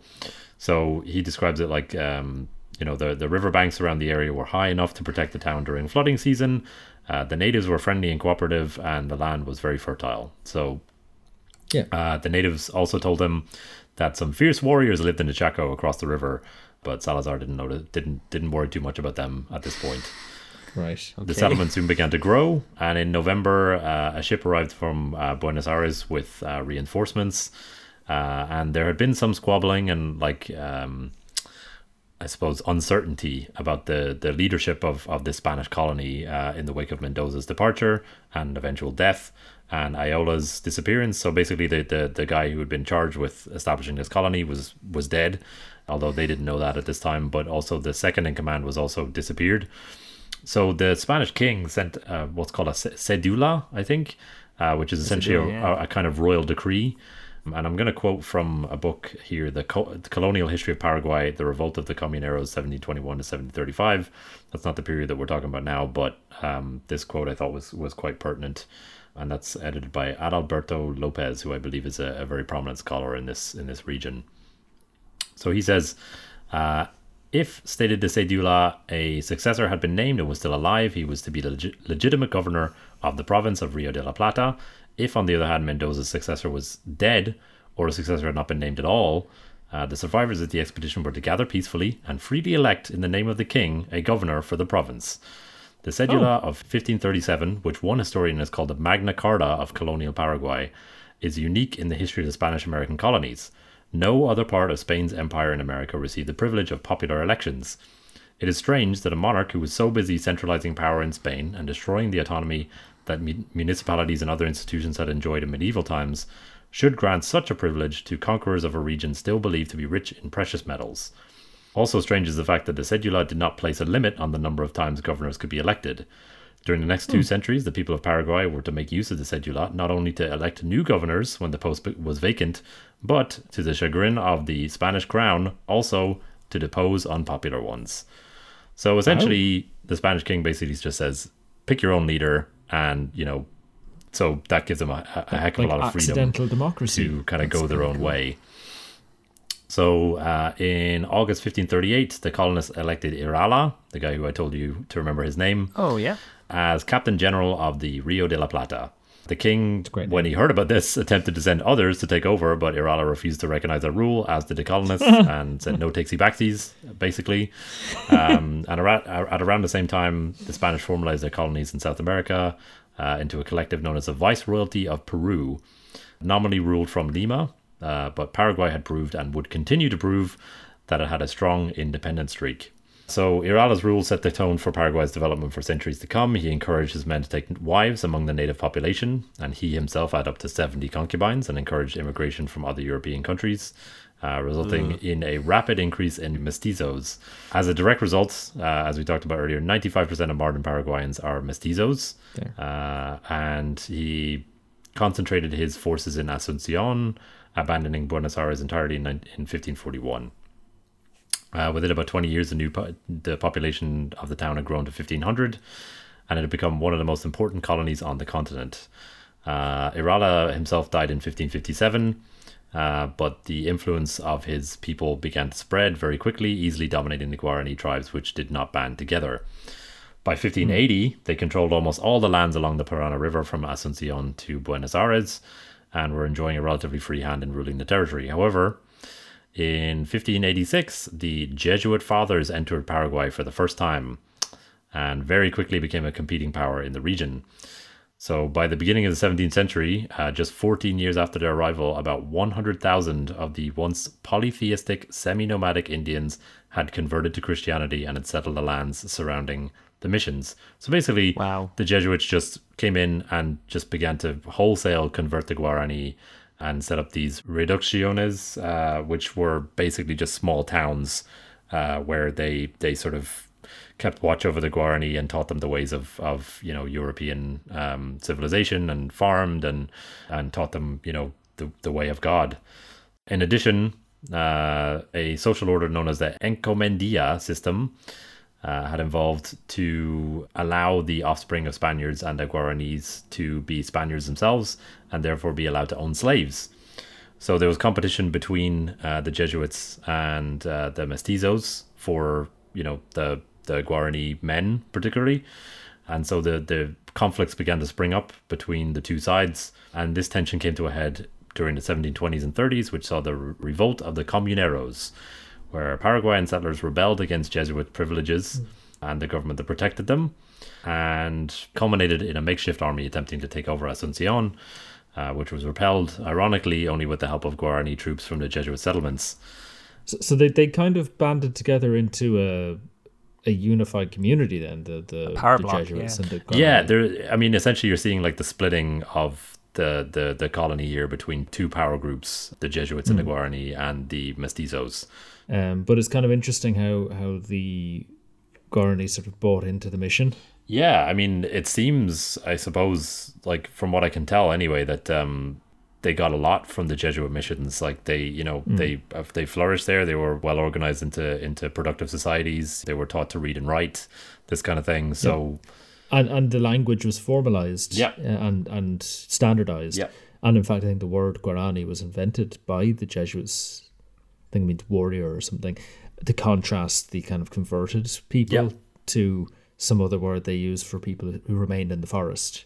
So he describes it like um, you know the the riverbanks around the area were high enough to protect the town during flooding season. Uh, the natives were friendly and cooperative, and the land was very fertile. So Yeah. uh, the natives also told him that some fierce warriors lived in the Chaco across the river, but Salazar didn't notice, didn't didn't worry too much about them at this point. Right. The settlement soon began to grow, and in November, uh, a ship arrived from uh, Buenos Aires with uh, reinforcements. Uh, and there had been some squabbling and, like, um, I suppose, uncertainty about the, the leadership of, of the Spanish colony uh, in the wake of Mendoza's departure and eventual death and Ayolas' disappearance. So basically, the, the, the guy who had been charged with establishing this colony was was dead, although they didn't know that at this time. But also, the second in command was also disappeared. So the Spanish king sent uh, what's called a cedula, I think, uh, which is essentially a, cedula, yeah. a, a kind of royal decree And I'm going to quote from a book here, the, Co- the, Colonial History of Paraguay, The Revolt of the Comuneros, 1721 to 1735. That's not the period that we're talking about now, but um, this quote I thought was, was quite pertinent. And that's edited by Adalberto Lopez, who I believe is a, a very prominent scholar in this in this region. So he says, uh, if, stated the cedula, a successor had been named and was still alive, he was to be the leg- legitimate governor of the province of Rio de la Plata. If, on the other hand, Mendoza's successor was dead, or a successor had not been named at all, uh, the survivors of the expedition were to gather peacefully and freely elect, in the name of the king, a governor for the province. The cedula oh. of 1537, which one historian has called the Magna Carta of colonial Paraguay, is unique in the history of the Spanish American colonies. No other part of Spain's empire in America received the privilege of popular elections. It is strange that a monarch who was so busy centralizing power in Spain and destroying the autonomy that municipalities and other institutions had enjoyed in medieval times should grant such a privilege to conquerors of a region still believed to be rich in precious metals. Also strange is the fact that the cedula did not place a limit on the number of times governors could be elected. During the next two hmm. centuries, the people of Paraguay were to make use of the cedula not only to elect new governors when the post was vacant, but, to the chagrin of the Spanish crown, also to depose unpopular ones. So essentially, oh. the Spanish king basically just says, pick your own leader, and, you know, so that gives them a, a heck of like a lot of freedom accidental democracy. to kind of go their own cool. way. So uh, in August 1538, the colonists elected Irala, the guy who I told you to remember his name. Oh, yeah. As captain general of the Rio de la Plata. The king, when he heard about this, attempted to send others to take over, but Irala refused to recognize that rule, as did the colonists, <laughs> and said no takesy backsies, basically. Um, <laughs> and around, at around the same time, the Spanish formalized their colonies in South America uh, into a collective known as the Viceroyalty of Peru, nominally ruled from Lima, uh, but Paraguay had proved and would continue to prove that it had a strong independent streak. So Irala's rule set the tone for Paraguay's development for centuries to come. He encouraged his men to take wives among the native population, and he himself had up to 70 concubines and encouraged immigration from other European countries, uh, resulting mm. in a rapid increase in mestizos. As a direct result, uh, as we talked about earlier, 95% of modern Paraguayans are mestizos, uh, and he concentrated his forces in Asuncion, abandoning Buenos Aires entirely in, in 1541. Uh, within about 20 years, the new po- the population of the town had grown to 1,500, and it had become one of the most important colonies on the continent. Uh, Irala himself died in 1557, uh, but the influence of his people began to spread very quickly, easily dominating the Guarani tribes, which did not band together. By 1580, mm. they controlled almost all the lands along the Parana River from Asuncion to Buenos Aires, and were enjoying a relatively free hand in ruling the territory. However, in 1586, the Jesuit fathers entered Paraguay for the first time and very quickly became a competing power in the region. So, by the beginning of the 17th century, uh, just 14 years after their arrival, about 100,000 of the once polytheistic, semi nomadic Indians had converted to Christianity and had settled the lands surrounding the missions. So basically, wow. the Jesuits just came in and just began to wholesale convert the Guarani and set up these reducciones, uh, which were basically just small towns uh, where they they sort of kept watch over the Guarani and taught them the ways of of you know European um, civilization and farmed and and taught them you know the the way of God. In addition, uh, a social order known as the Encomienda system uh, had involved to allow the offspring of Spaniards and the Guaranis to be Spaniards themselves and therefore be allowed to own slaves. So there was competition between uh, the Jesuits and uh, the mestizos for you know the the Guarani men particularly, and so the the conflicts began to spring up between the two sides, and this tension came to a head during the 1720s and 30s, which saw the revolt of the Comuneros, where Paraguayan settlers rebelled against Jesuit privileges and the government that protected them, and culminated in a makeshift army attempting to take over Asuncion, uh, which was repelled, ironically, only with the help of Guarani troops from the Jesuit settlements. So, so they, they kind of banded together into a a unified community then the the, the block, Jesuits yeah. and the Guarani. yeah there I mean essentially you're seeing like the splitting of the the the colony here between two power groups the Jesuits mm. and the hmm. Guarani and the mestizos um, but it's kind of interesting how how the Guarani sort of bought into the mission. Yeah, I mean, it seems, I suppose, like from what I can tell anyway, that um, they got a lot from the Jesuit missions. Like they, you know, they they flourished there. They were well organized into into productive societies. They were taught to read and write, this kind of thing. So and and the language was formalized Yeah. uh, and and standardized Yeah. and in fact i think the word guarani was invented by the jesuits i think it means warrior or something to contrast the kind of converted people Yeah. to some other word they use for people who remained in the forest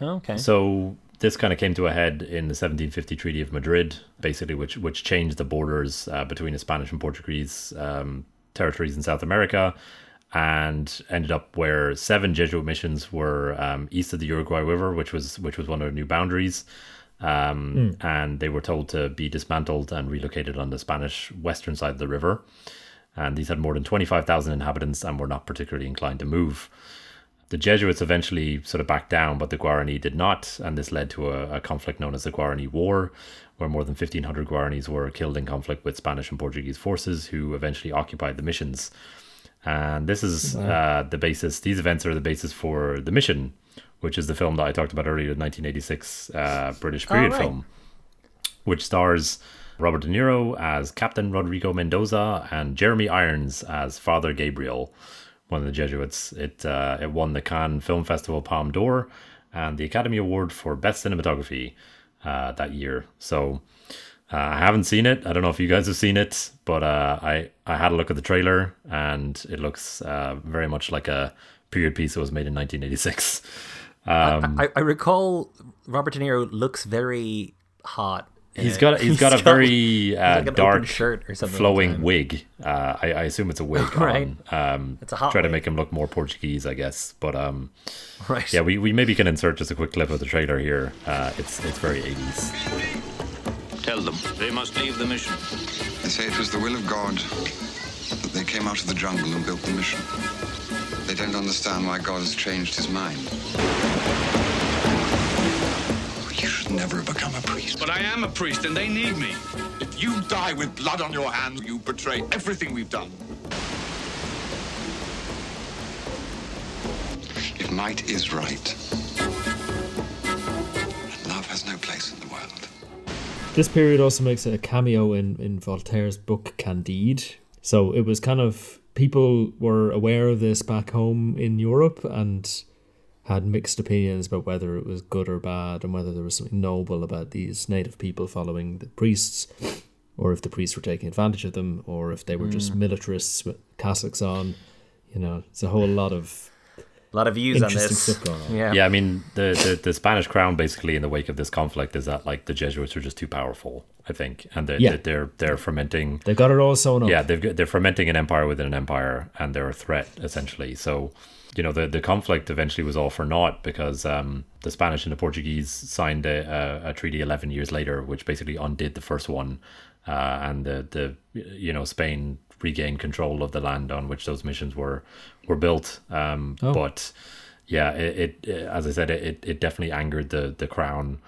Okay. So this kind of came to a head in the 1750 Treaty of Madrid, basically, which which changed the borders uh, between the Spanish and Portuguese um, territories in South America, and ended up where seven Jesuit missions were um, east of the Uruguay River, which was which was one of the new boundaries. Um, And they were told to be dismantled and relocated on the Spanish western side of the river. And these had more than 25,000 inhabitants and were not particularly inclined to move. The Jesuits eventually sort of backed down, but the Guarani did not, and this led to a, a conflict known as the Guarani War, where more than 1,500 Guaranis were killed in conflict with Spanish and Portuguese forces, who eventually occupied the missions. And this is uh, the basis; these events are the basis for the mission, which is the film that I talked about earlier, the 1986 uh, British period right. film, which stars Robert De Niro as Captain Rodrigo Mendoza and Jeremy Irons as Father Gabriel, one of the Jesuits. It uh, it won the Cannes Film Festival Palme d'Or and the Academy Award for Best Cinematography uh, that year. So uh, I haven't seen it. I don't know if you guys have seen it, but uh, I I had a look at the trailer and it looks uh, very much like a period piece that was made in 1986. <laughs> Um, I, I recall Robert De Niro looks very hot. in He's it. <laughs> got he's got a very uh, like dark shirt or something flowing wig. Uh, I, I assume it's a wig. <laughs> Right. On. Um, It's a hot try to make him look more Portuguese, I guess. But um, <laughs> right. yeah, we, we maybe can insert just a quick clip of the trailer here. Uh, it's it's very 80s. Tell them they must leave the mission. They say it was the will of God that they came out of the jungle and built the mission. They don't understand why God has changed his mind. Oh, you should never have become a priest. But I am a priest and they need me. If you die with blood on your hands, you betray everything we've done. If might is right, love has no place in the world. This period also makes a cameo in, in Voltaire's book Candide. So it was kind of people were aware of this back home in Europe and had mixed opinions about whether it was good or bad and whether there was something noble about these native people following the priests or if the priests were taking advantage of them or if they were just hmm. militarists with cassocks on. You know, it's a whole lot of a lot of views on this. on. Yeah. Yeah, I mean the, the the Spanish crown basically in the wake of this conflict is that like the Jesuits are just too powerful, I think, and they're Yeah. they're they're fermenting. They got it all sewn up. Yeah, they've they're fermenting an empire within an empire, and they're a threat essentially. So, you know, the the conflict eventually was all for naught because um, the Spanish and the Portuguese signed a, a, a treaty eleven years later, which basically undid the first one, uh, and the the you know Spain regained control of the land on which those missions were were built. Um, Oh. But yeah, it, it as I said, it it definitely angered the the crown,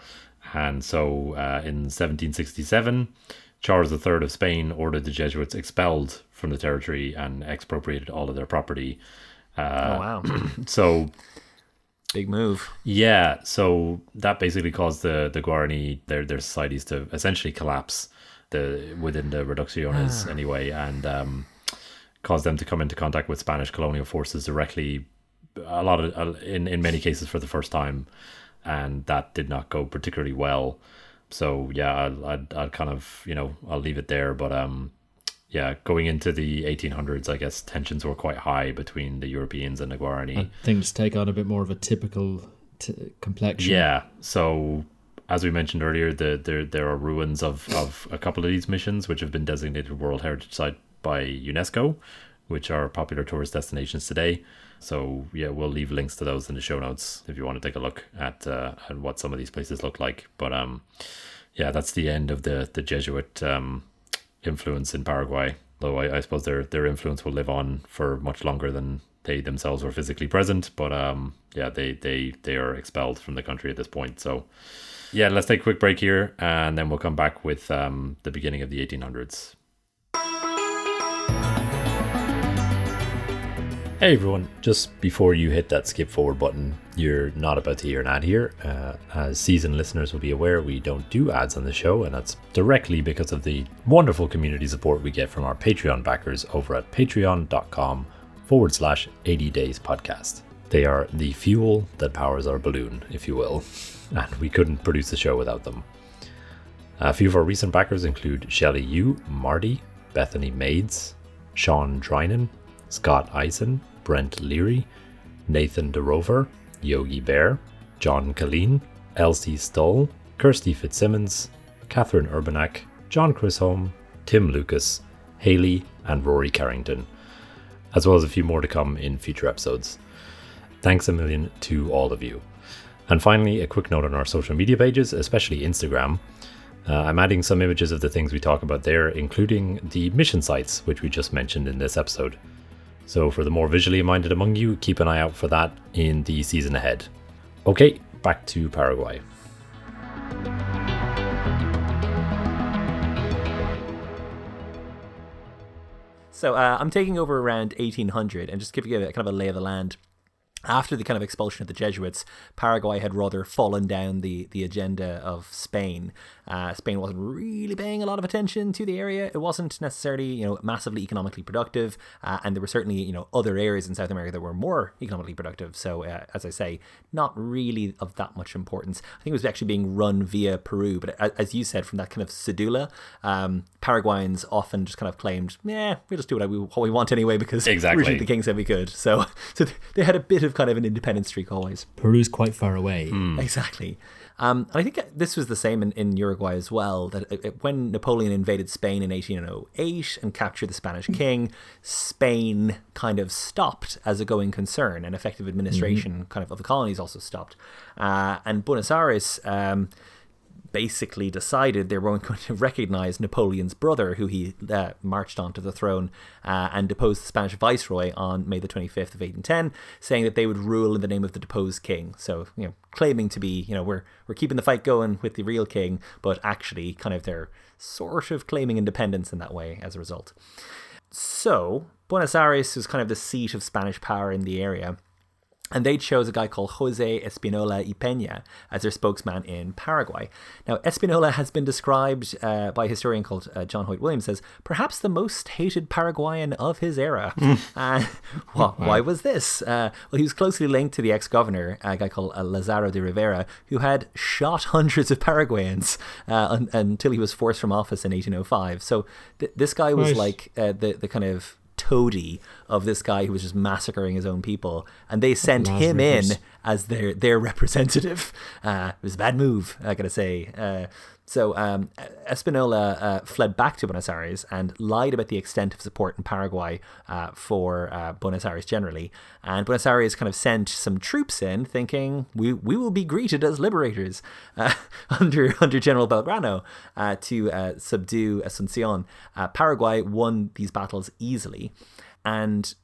and so uh, in 1767. Charles III of Spain ordered the Jesuits expelled from the territory and expropriated all of their property. oh wow. <clears throat> So Big move. yeah, so that basically caused the the Guarani their their societies to essentially collapse the within the Reducciones anyway, and um, caused them to come into contact with Spanish colonial forces directly. A lot of uh, in in many cases for the first time, and that did not go particularly well. So yeah, I'll, I'd, I'd kind of you know I'll leave it there, but um. Yeah, going into the 1800s, I guess tensions were quite high between the Europeans and the Guarani. And things take on a bit more of a typical t- complexion. Yeah. So as we mentioned earlier, the, there there are ruins of, of a couple of these missions which have been designated World Heritage Site by UNESCO, which are popular tourist destinations today. So yeah, we'll leave links to those in the show notes if you want to take a look at uh, at what some of these places look like. But um, yeah, that's the end of the the Jesuit um, influence in Paraguay. Though I, I suppose their their influence will live on for much longer than they themselves were physically present. But um, yeah, they they they are expelled from the country at this point. So yeah, let's take a quick break here, and then we'll come back with um, the beginning of the 1800s. Hey everyone, just before you hit that skip forward button, you're not about to hear an ad here. Uh, as seasoned listeners will be aware, we don't do ads on the show, and that's directly because of the wonderful community support we get from our Patreon backers over at patreon.com forward slash 80 days podcast. They are the fuel that powers our balloon, if you will, and we couldn't produce the show without them. A few of our recent backers include Shelley Yu, Marty, Bethany Maids, Sean Drynan, Scott Eisen, Brent Leary, Nathan DeRover, Yogi Bear, John Colleen, Elsie Stoll, Kirsty Fitzsimmons, Catherine Urbanak, John Chrisholm, Tim Lucas, Haley, and Rory Carrington, as well as a few more to come in future episodes. Thanks a million to all of you. And finally, a quick note on our social media pages, especially Instagram. Uh, I'm adding some images of the things we talk about there, including the mission sites, which we just mentioned in this episode. So, for the more visually minded among you, keep an eye out for that in the season ahead. Okay, back to Paraguay. So uh, I'm taking over around 1800 and just giving you a kind of a lay of the land after the kind of expulsion of the Jesuits, Paraguay had rather fallen down the, the agenda of Spain. Uh, Spain wasn't really paying a lot of attention to the area. It wasn't necessarily, you know, massively economically productive, uh, and there were certainly, you know, other areas in South America that were more economically productive. So, uh, as I say, not really of that much importance. I think it was actually being run via Peru, but as you said, from that kind of cedula, um, Paraguayans often just kind of claimed, "Yeah, we'll just do what we, what we want anyway," because exactly. originally the king said we could. So, <laughs> so they had a bit of kind of an independent streak always. Peru's quite far away. Hmm. Exactly. Um, and I think this was the same in, in Uruguay as well. That it, it, when Napoleon invaded Spain in 1808 and captured the Spanish king, Spain kind of stopped as a going concern, and effective administration mm-hmm. kind of of the colonies also stopped. Uh, and Buenos Aires. Um, basically decided they weren't <laughs> going to recognize Napoleon's brother, who he uh, marched onto the throne uh, and deposed the Spanish viceroy on May the 25th of 1810, saying that they would rule in the name of the deposed king. So, you know, claiming to be, you know, we're we're keeping the fight going with the real king, but actually, kind of they're sort of claiming independence in that way as a result. So, Buenos Aires was kind of the seat of Spanish power in the area and they chose a guy called Jose Espinola y Peña as their spokesman in Paraguay. Now, Espinola has been described uh, by a historian called uh, John Hoyt Williams as perhaps the most hated Paraguayan of his era. <laughs> <laughs> uh, well, why was this? Uh, well, he was closely linked to the ex governor, a guy called uh, Lazaro de Rivera, who had shot hundreds of Paraguayans uh, un- until he was forced from office in 1805. So th- this guy was nice. like the, the kind of toady of this guy who was just massacring his own people, and they sent him in as their their representative. <laughs> Uh, it was a bad move, I gotta say. Uh, so um, Espinola uh, fled back to Buenos Aires and lied about the extent of support in Paraguay uh, for uh, Buenos Aires generally. And Buenos Aires kind of sent some troops in, thinking we we will be greeted as liberators uh, <laughs> under under General Belgrano uh, to uh, subdue Asuncion. Paraguay won these battles easily, and.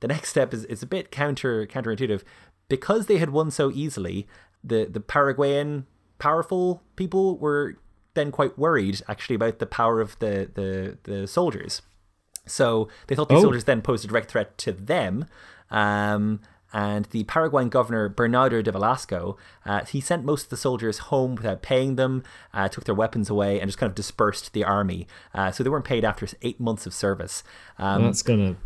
the next step is, is a bit counter counterintuitive because they had won so easily the the Paraguayan powerful people were then quite worried actually about the power of the the, the soldiers. So they thought these oh. soldiers then posed a direct threat to them. Um, and the Paraguayan governor Bernardo de Velasco, uh, he sent most of the soldiers home without paying them, uh, took their weapons away, and just kind of dispersed the army. Uh, so they weren't paid after eight months of service. Um, That's gonna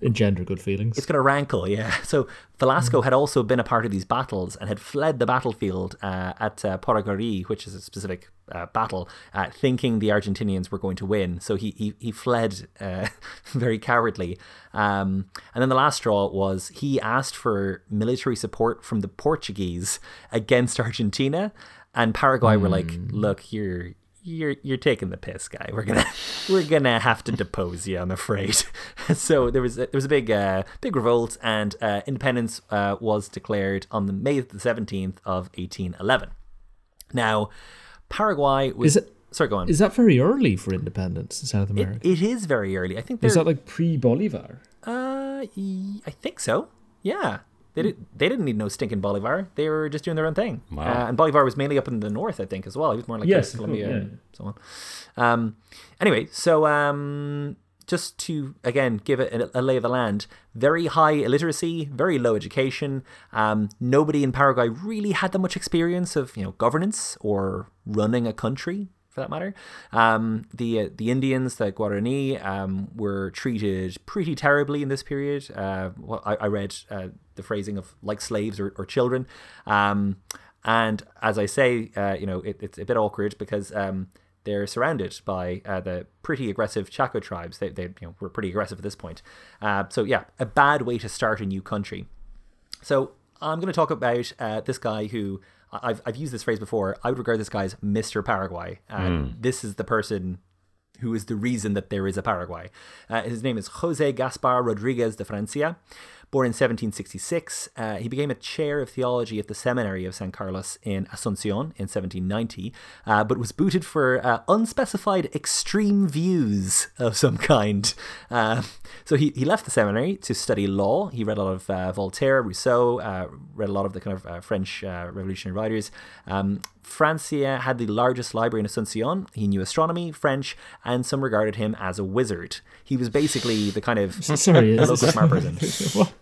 engender good feelings. It's going to rankle, yeah. <laughs> So Velasco mm. had also been a part of these battles and had fled the battlefield uh, at uh, Paraguarí, which is a specific uh, battle, uh, thinking the Argentinians were going to win. So he he, he fled uh, <laughs> very cowardly. Um, and then the last straw was he asked for military support from the Portuguese against Argentina. And Paraguay mm. were like, hmm. "Look, you're you're you're taking the piss, guy. We're gonna <laughs> we're gonna have to depose you, I'm afraid. <laughs> so there was there was a big uh, big revolt, and uh, independence uh, was declared on the May the seventeenth of eighteen eleven. Now, Paraguay was. Is it, sorry, go on. Is that very early for independence in South America? it, it is very early. I think. Is that like pre Bolivar? Uh, I think so. Yeah. They, did, they didn't need no stinking Bolivar. They were just doing their own thing. Wow. Uh, and Bolivar was mainly up in the north, I think, as well. He was more like yes, Colombia cool, yeah. and so on. Um, anyway, so um, just to again give it a, a, lay of the land, very high illiteracy, very low education. Um, nobody in Paraguay really had that much experience of you know governance or running a country for that matter. Um, the uh, the Indians, the Guarani, um, were treated pretty terribly in this period. Uh, well, I, I, read uh, the phrasing of like slaves or, or children. Um, and as I say, uh, you know, it, it's a bit awkward because um, they're surrounded by uh, the pretty aggressive Chaco tribes. They, they you know, were pretty aggressive at this point. Uh, so yeah, a bad way to start a new country. So I'm going to talk about uh, this guy who I've, I've used this phrase before. I would regard this guy as Mr. Paraguay. And mm. this is the person who is the reason that there is a Paraguay. Uh, his name is Jose Gaspar Rodriguez de Francia. Born in 1766, uh, he became a chair of theology at the seminary of San Carlos in Asuncion in 1790, uh, but was booted for uh, unspecified extreme views of some kind. Uh, so he, he left the seminary to study law. He read a lot of uh, Voltaire, Rousseau, uh, read a lot of the kind of French revolutionary writers. Um, Francia had the largest library in Asuncion. He knew astronomy, French, and some regarded him as a wizard. He was basically the kind of <laughs> sorry, local smart person. <laughs>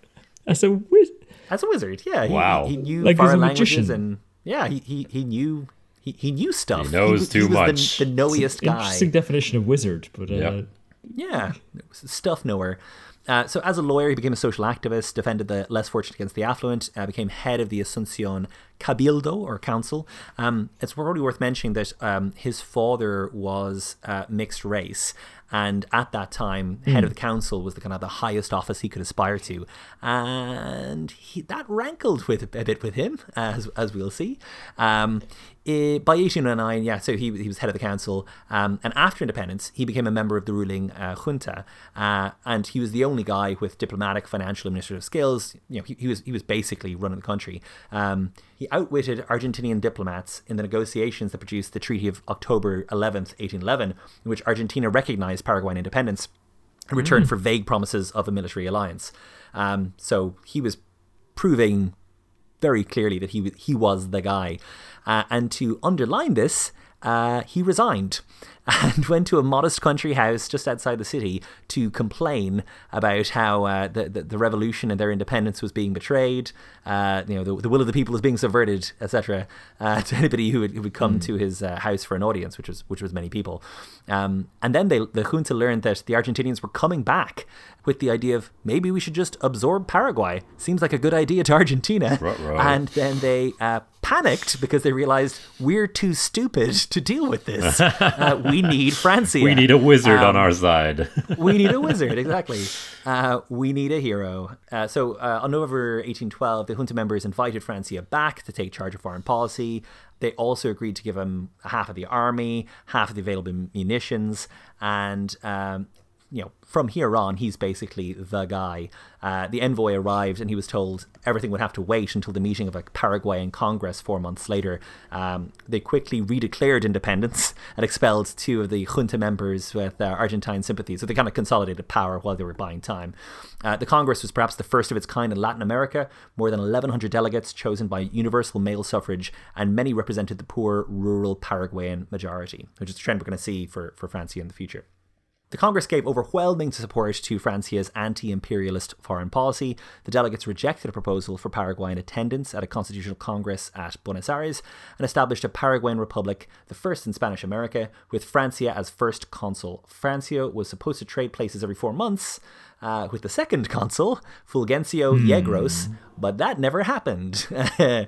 <laughs> as a wizard? As a wizard, yeah. He, wow. He, knew like foreign languages and yeah, he, he, he knew he, he knew stuff. He knows he, too he much. The, the knowest guy. Interesting definition of wizard, but uh, yep. yeah, stuff knower. Uh, so, as a lawyer, he became a social activist, defended the less fortunate against the affluent, uh, became head of the Asuncion Cabildo or Council. Um, it's probably worth mentioning that um, his father was uh, mixed race, and at that time, head mm. of the council was the kind of the highest office he could aspire to, and he, that rankled with a bit with him, as as we'll see. Um, it, by 1809, yeah, so he, he was head of the council, um, and after independence, he became a member of the ruling uh, junta, uh, and he was the only guy with diplomatic, financial, administrative skills. You know, he, he was he was basically running the country. Um, he outwitted Argentinian diplomats in the negotiations that produced the Treaty of October 11th, 1811, in which Argentina recognized Paraguayan independence in return mm. for vague promises of a military alliance. Um, so he was proving very clearly that he he was the guy. Uh, and to underline this, uh, he resigned <laughs> and went to a modest country house just outside the city to complain about how uh, the, the, the revolution and their independence was being betrayed. Uh, you know, the, the will of the people is being subverted, etc. Uh, <laughs> to anybody who would, who would come mm. to his uh, house for an audience, which was which was many people. Um, and then they, the junta learned that the Argentinians were coming back with the idea of maybe we should just absorb Paraguay. Seems like a good idea to Argentina. <laughs> And then they uh, panicked because they realized we're too stupid to deal with this. <laughs> Uh, we need Francia. We need a wizard um, on our side. <laughs> we need a wizard, exactly. Uh, we need a hero. Uh, so uh, on November 1812, the junta members invited Francia back to take charge of foreign policy. They also agreed to give him half of the army, half of the available munitions, and um, you know, from here on, he's basically the guy. Uh, the envoy arrived and he was told everything would have to wait until the meeting of a Paraguayan Congress four months later. Um, they quickly redeclared independence and expelled two of the junta members with uh, Argentine sympathy. So they kind of consolidated power while they were buying time. Uh, the Congress was perhaps the first of its kind in Latin America. More than 1,100 delegates chosen by universal male suffrage, and many represented the poor, rural Paraguayan majority, which is a trend we're going to see for, for Francia in the future. The Congress gave overwhelming support to Francia's anti imperialist foreign policy. The delegates rejected a proposal for Paraguayan attendance at a constitutional congress at Buenos Aires and established a Paraguayan republic, the first in Spanish America, with Francia as first consul. Francia was supposed to trade places every four months, uh, with the second consul, Fulgencio mm. Yegros, but that never happened. <laughs>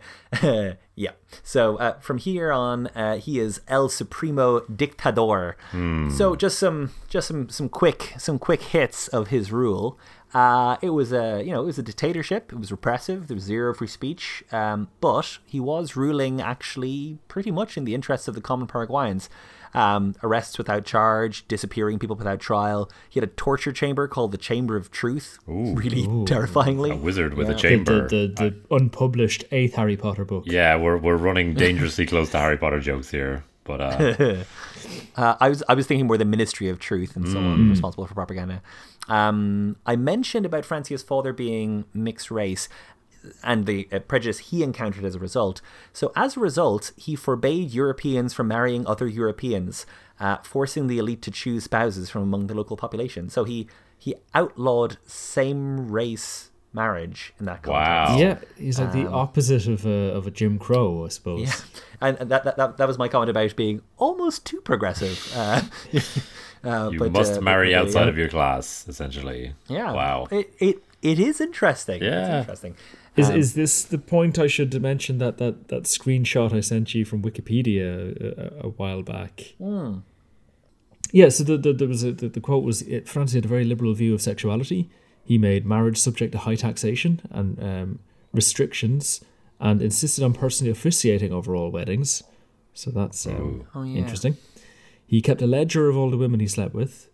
yeah. So uh, from here on, uh, he is El Supremo Dictador. Mm. So just some just some some quick some quick hits of his rule. Uh, it was a you know it was a dictatorship. It was repressive. There was zero free speech. Um, but he was ruling actually pretty much in the interests of the common Paraguayans um, arrests without charge, disappearing people without trial. He had a torture chamber called the Chamber of Truth, Ooh. really Ooh. terrifyingly. A wizard with yeah. a chamber. The, the, the, the unpublished eighth Harry Potter book. Yeah, we're, we're running <laughs> dangerously close to Harry Potter jokes here. But uh... <laughs> uh, I was I was thinking more the Ministry of Truth and someone mm. responsible for propaganda. Um, I mentioned about Francia's father being mixed race and the uh, prejudice he encountered as a result. So, as a result, he forbade Europeans from marrying other Europeans. uh, forcing the elite to choose spouses from among the local population. So he he outlawed same race marriage in that context. Wow. Yeah, he's like the opposite of a of a Jim Crow, I suppose. Um, Yeah, and and that, that that that was my comment about being almost too progressive. Uh, <laughs> uh, You but, must uh, marry but outside go. of your class, essentially. Yeah. Wow. It it, it is interesting. It's Yeah. interesting. Is Um, is this the point I should mention that that that screenshot I sent you from Wikipedia a, a while back? Hmm. Yeah, so the, the, there was a, the, the quote was it, Francia had a very liberal view of sexuality. He made marriage subject to high taxation and um, restrictions, and insisted on personally officiating over all weddings. So that's um, Oh, yeah. interesting. He kept a ledger of all the women he slept with,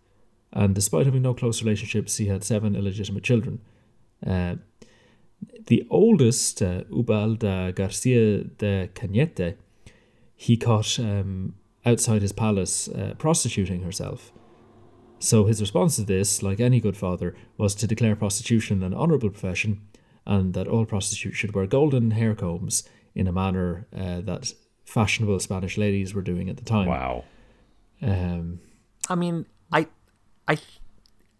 and despite having no close relationships, he had seven illegitimate children. Uh, the oldest, uh, Ubalda Garcia de Cañete, he caught um, outside his palace uh, prostituting herself. So his response to this, like any good father, was to declare prostitution an honourable profession and that all prostitutes should wear golden hair combs in a manner uh, that fashionable Spanish ladies were doing at the time. Wow. Um, I mean, I, I,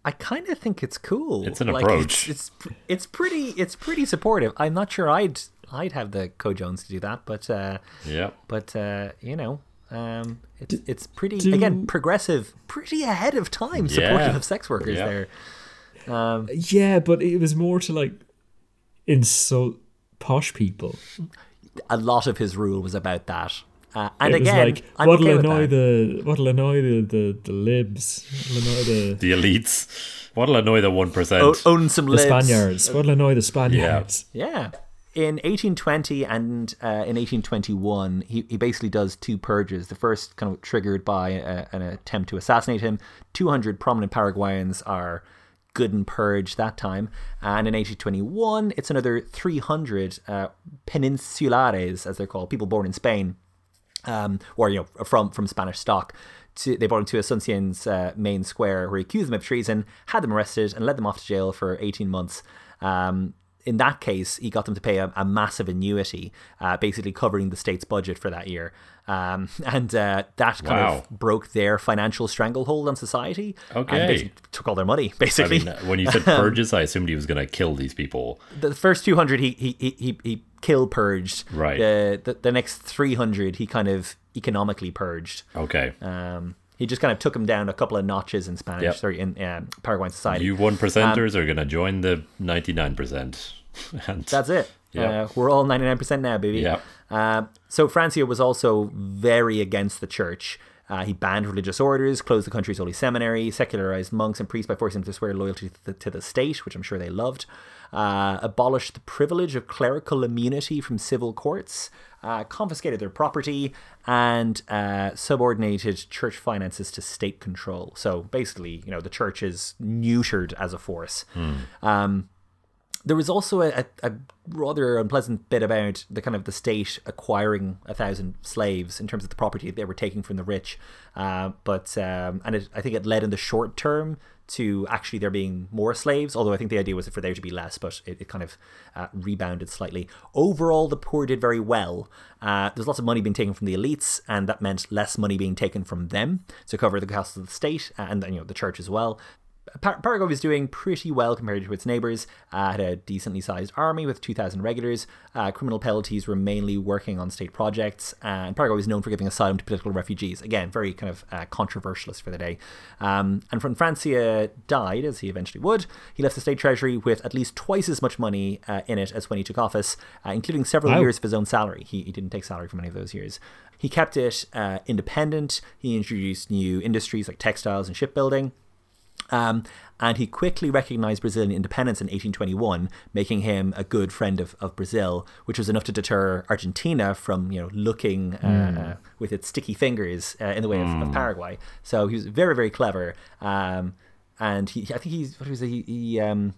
I kind of think it's cool. It's an Like, approach. It's, it's it's pretty it's pretty supportive. I'm not sure I'd I'd have the Co Jones to do that, but uh, Yep. but uh, you know, um, it's it's pretty do- again progressive, pretty ahead of time, Yeah. supportive of sex workers Yeah. there. Um, yeah, but it was more to like insult posh people. a lot of his rule was about that. Uh, and it was again, like I'm what'll okay with annoy that. the what'll annoy the the, the libs, what'll annoy the The elites. What'll annoy the 1%? O- own some the libs. Spaniards, what'll annoy the Spaniards. Yeah. In 1820 and uh, in 1821, he, he basically does two purges. The first kind of triggered by a, an attempt to assassinate him. 200 prominent Paraguayans are good and purged that time. And in 1821, it's another 300 uh, peninsulares, as they're called, people born in Spain, um, or you know from from Spanish stock. To, they brought him to Asuncion's uh, main square, where he accused them of treason, had them arrested, and led them off to jail for 18 months. Um, in that case, he got them to pay a, a massive annuity, uh, basically covering the state's budget for that year. Um, <laughs> and uh, that kind Wow. of broke their financial stranglehold on society. Okay. And took all their money, <laughs> I basically. mean, when you said <laughs> purges, I assumed he was going to kill these people. the first 200 he he he he, he kill purged Right. the, the the next 300 he kind of economically purged Okay. um he just kind of took him down a couple of notches in spanish Yep. sorry in um, paraguayan society You one percenters are going to join the 99%. <laughs> And that's it Yep. uh, we're all 99% now baby Yep. uh, so francia was also very against the church uh, he banned religious orders, closed the country's holy seminary, secularized monks and priests by forcing them to swear loyalty to the, to the state, which I'm sure they loved, uh, abolished the privilege of clerical immunity from civil courts, uh, confiscated their property, and uh, subordinated church finances to state control. So basically, you know, the church is neutered as a force. Um, there was also a, a, a rather unpleasant bit about the kind of the state acquiring a thousand slaves in terms of the property they were taking from the rich, uh, but um, and it, I think it led in the short term to actually there being more slaves. Although I think the idea was for there to be less, but it, it kind of uh, rebounded slightly. Overall, the poor did very well. Uh, there's lots of money being taken from the elites, and that meant less money being taken from them to cover the costs of the state and you know the church as well. Par- Paraguay was doing pretty well compared to its neighbours. Uh, had a decently sized army with 2,000 regulars. Uh, criminal penalties were mainly working on state projects. And Paraguay was known for giving asylum to political refugees. Again, very kind of uh, controversialist for the day. Um, and when Francia died, as he eventually would, he left the state treasury with at least twice as much money uh, in it as when he took office, uh, including several Wow. years of his own salary. He, he didn't take salary from any of those years. He kept it uh, independent. He introduced new industries like textiles and shipbuilding. Um, and he quickly recognized Brazilian independence in 1821, making him a good friend of, of Brazil, which was enough to deter Argentina from, you know, looking uh, uh, with its sticky fingers uh, in the way of, of Paraguay. So he was very, very clever. Um, and he, I think he's, what was it? He, he, um,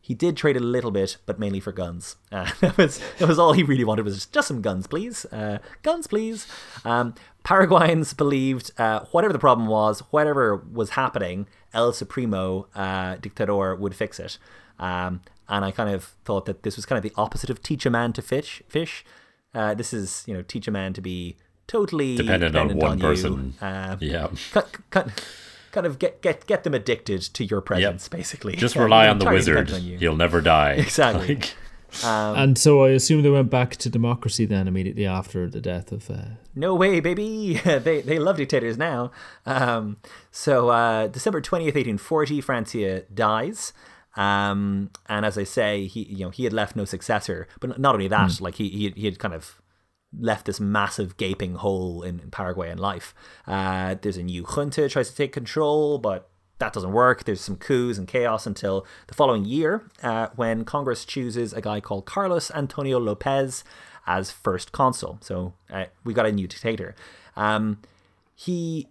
he did trade a little bit, but mainly for guns. <laughs> Uh, that was that was all he really wanted was just, just some guns, please. Uh, guns, please. Um, Paraguayans believed uh, whatever the problem was, whatever was happening, El Supremo uh, Dictador would fix it. Um, and I kind of thought that this was kind of the opposite of teach a man to fish. Fish. Uh, this is you know teach a man to be totally Dependent on one you. person. Uh, Yeah. kind, kind, kind of get get get them addicted to your presence, basically. Just <laughs> Yeah, rely on the wizard. on. He'll never die. <laughs> Exactly. Like, and so I assume they went back to democracy then immediately after the death of. Uh, No way, baby. <laughs> they they love dictators now. Um, so uh, December twentieth, eighteen forty, Francia dies. Um, and as I say, he you know he had left no successor. But not only that, like he, he he had kind of left this massive gaping hole in, in Paraguayan life. Uh, there's a new junta tries to take control, but that doesn't work. There's some coups and chaos until the following year, uh, when Congress chooses a guy called Carlos Antonio Lopez as first consul. So uh, we got a new dictator. Um, he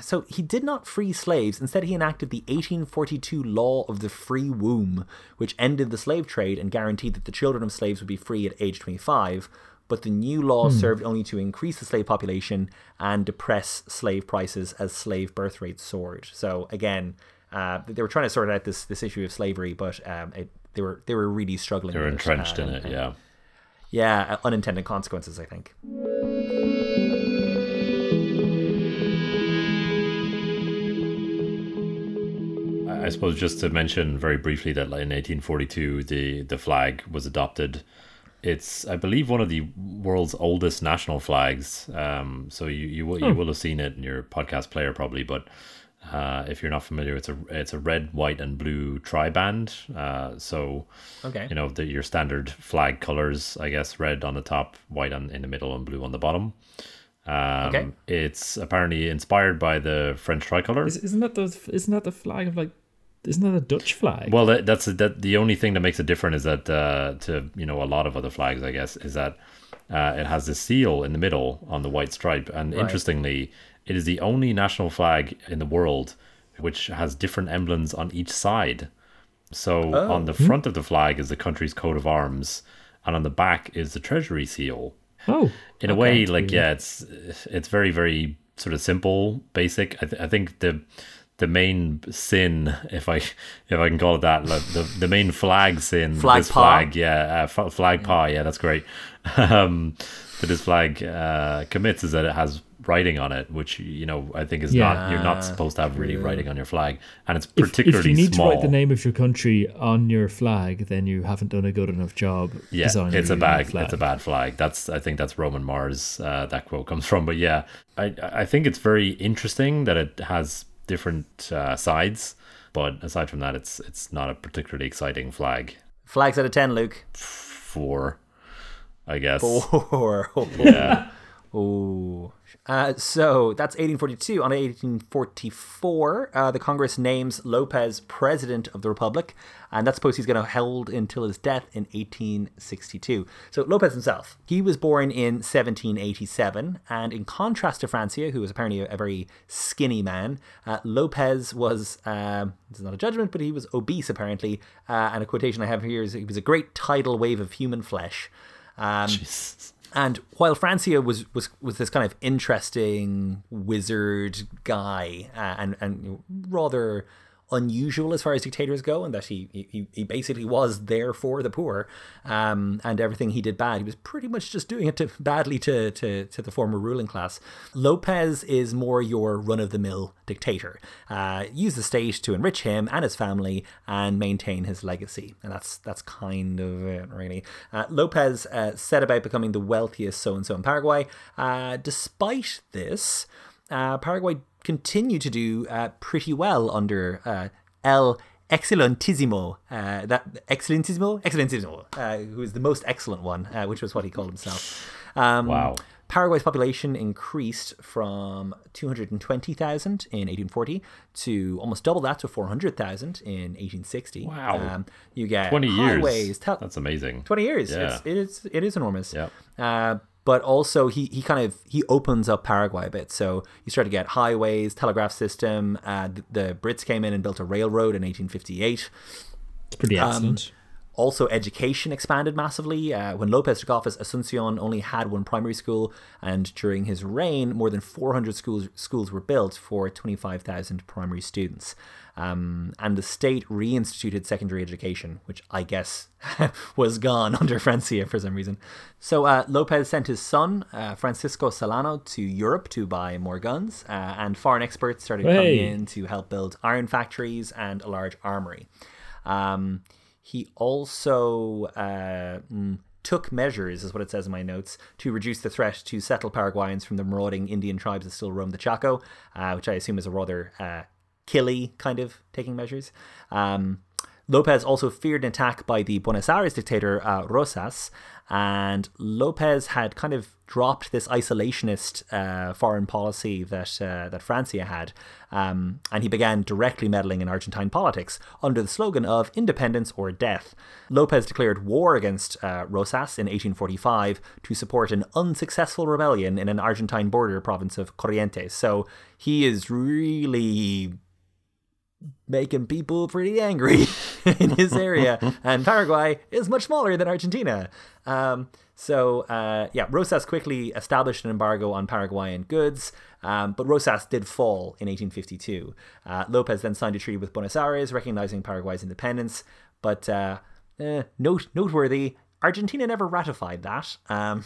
so he did not free slaves. Instead, he enacted the 1842 Law of the Free Womb, which ended the slave trade and guaranteed that the children of slaves would be free at age 25. But the new law served only to increase the slave population and depress slave prices as slave birth rates soared. So again, uh, they were trying to sort out this this issue of slavery, but um, it, they were they were really struggling. they're entrenched uh, in it. Yeah. Yeah, uh, unintended consequences, I think. I suppose just to mention very briefly that like, in 1842 the the flag was adopted. It's I believe one of the world's oldest national flags. Um, so you you will you will have seen it in your podcast player probably, but uh, if you're not familiar, it's a it's a red, white, and blue triband. Uh, so Okay. you know the, your standard flag colors, I guess, red on the top, white on in the middle, and blue on the bottom. Um, Okay. It's apparently inspired by the French tricolor. is, isn't that the isn't that the flag of like? Isn't that a Dutch flag? Well, that, that's that. The only thing that makes it different is that uh, to you know a lot of other flags, I guess, is that uh, it has the seal in the middle on the white stripe, and interestingly, it is the only national flag in the world which has different emblems on each side. So on the front of the flag is the country's coat of arms, and on the back is the treasury seal. oh, In a way, like yeah, it's it's very very sort of simple, basic. I, th- I think the the main sin, if I if I can call it that, like the the main flag sin, Flag this paw? flag, yeah, uh, f- flag paw, yeah, that's great. <laughs> Um, that this flag uh, commits is that it has writing on it, which you know I think is not you're not supposed to have really writing on your flag, and it's if, particularly if you need small. to write the name of your country on your flag, then you haven't done a good enough job. Yeah, designing it's a bad flag. it's a bad flag. That's I think that's Roman Mars uh, that quote comes from. But yeah, I I think it's very interesting that it has different uh, sides. But aside from that, it's it's not a particularly exciting flag Flags out of ten, Luke. Four, I guess. Four. <laughs> Yeah, Oh. Uh, so that's 1842. On 1844, uh, the Congress names Lopez president of the Republic, and that's supposed he's going to hold until his death in 1862. So Lopez himself, he was born in 1787, and in contrast to Francia, who was apparently a, very skinny man, uh, Lopez was, um, this is not a judgment, but he was obese apparently. Uh, and a quotation I have here is he was a great tidal wave of human flesh. Um, <laughs> and while Francia was was was this kind of interesting wizard guy uh, and and rather unusual as far as dictators go, and that he he, he basically was there for the poor, um, and everything he did bad, he was pretty much just doing it to, badly to, to to the former ruling class. Lopez is more your run of the mill dictator. Uh, use the state to enrich him and his family and maintain his legacy, and that's that's kind of it, really. Uh, Lopez uh, set about becoming the wealthiest so and so in Paraguay. Uh, despite this, uh, Paraguay continued to do uh, pretty well under uh, El Excelentissimo, uh, that Excelentissimo, Excelentissimo, uh, who is the most excellent one, uh, which was what he called himself. Um, Wow. Paraguay's population increased from 220,000 in 1840 to almost double that to 400,000 in 1860. Wow. Um, you get 20 years. highways, tel- That's amazing. 20 years. Yeah. It's, it is it is enormous. Yep. Uh, but also he, he kind of he opens up Paraguay a bit. So you start to get highways, telegraph system. Uh, the, the Brits came in and built a railroad in 1858. It's pretty Um, excellent. Also, education expanded massively. Uh, when Lopez took office, Asuncion only had one primary school, and during his reign, more than 400 schools schools were built for 25,000 primary students. Um, and the state reinstituted secondary education, which I guess <laughs> was gone <laughs> under Francia for some reason. So uh, Lopez sent his son, uh, Francisco Solano, to Europe to buy more guns, uh, and foreign experts started coming in to help build iron factories and a large armory. Um, he also uh, mm, took measures, is what it says in my notes, to reduce the threat to settle Paraguayans from the marauding Indian tribes that still roam the Chaco, uh, which I assume is a rather uh, killy kind of taking measures. Um, Lopez also feared an attack by the Buenos Aires dictator uh, Rosas, and Lopez had kind of dropped this isolationist uh, foreign policy that uh, that Francia had, um, and he began directly meddling in Argentine politics under the slogan of "Independence or Death." Lopez declared war against uh, Rosas in 1845 to support an unsuccessful rebellion in an Argentine border province of Corrientes. So he is really making people pretty angry <laughs> in his area. and Paraguay is much smaller than Argentina. Um, so, uh, yeah, Rosas quickly established an embargo on Paraguayan goods, um, but Rosas did fall in 1852. Uh, Lopez then signed a treaty with Buenos Aires recognizing Paraguay's independence, but uh, eh, note, noteworthy, Argentina never ratified that. Um,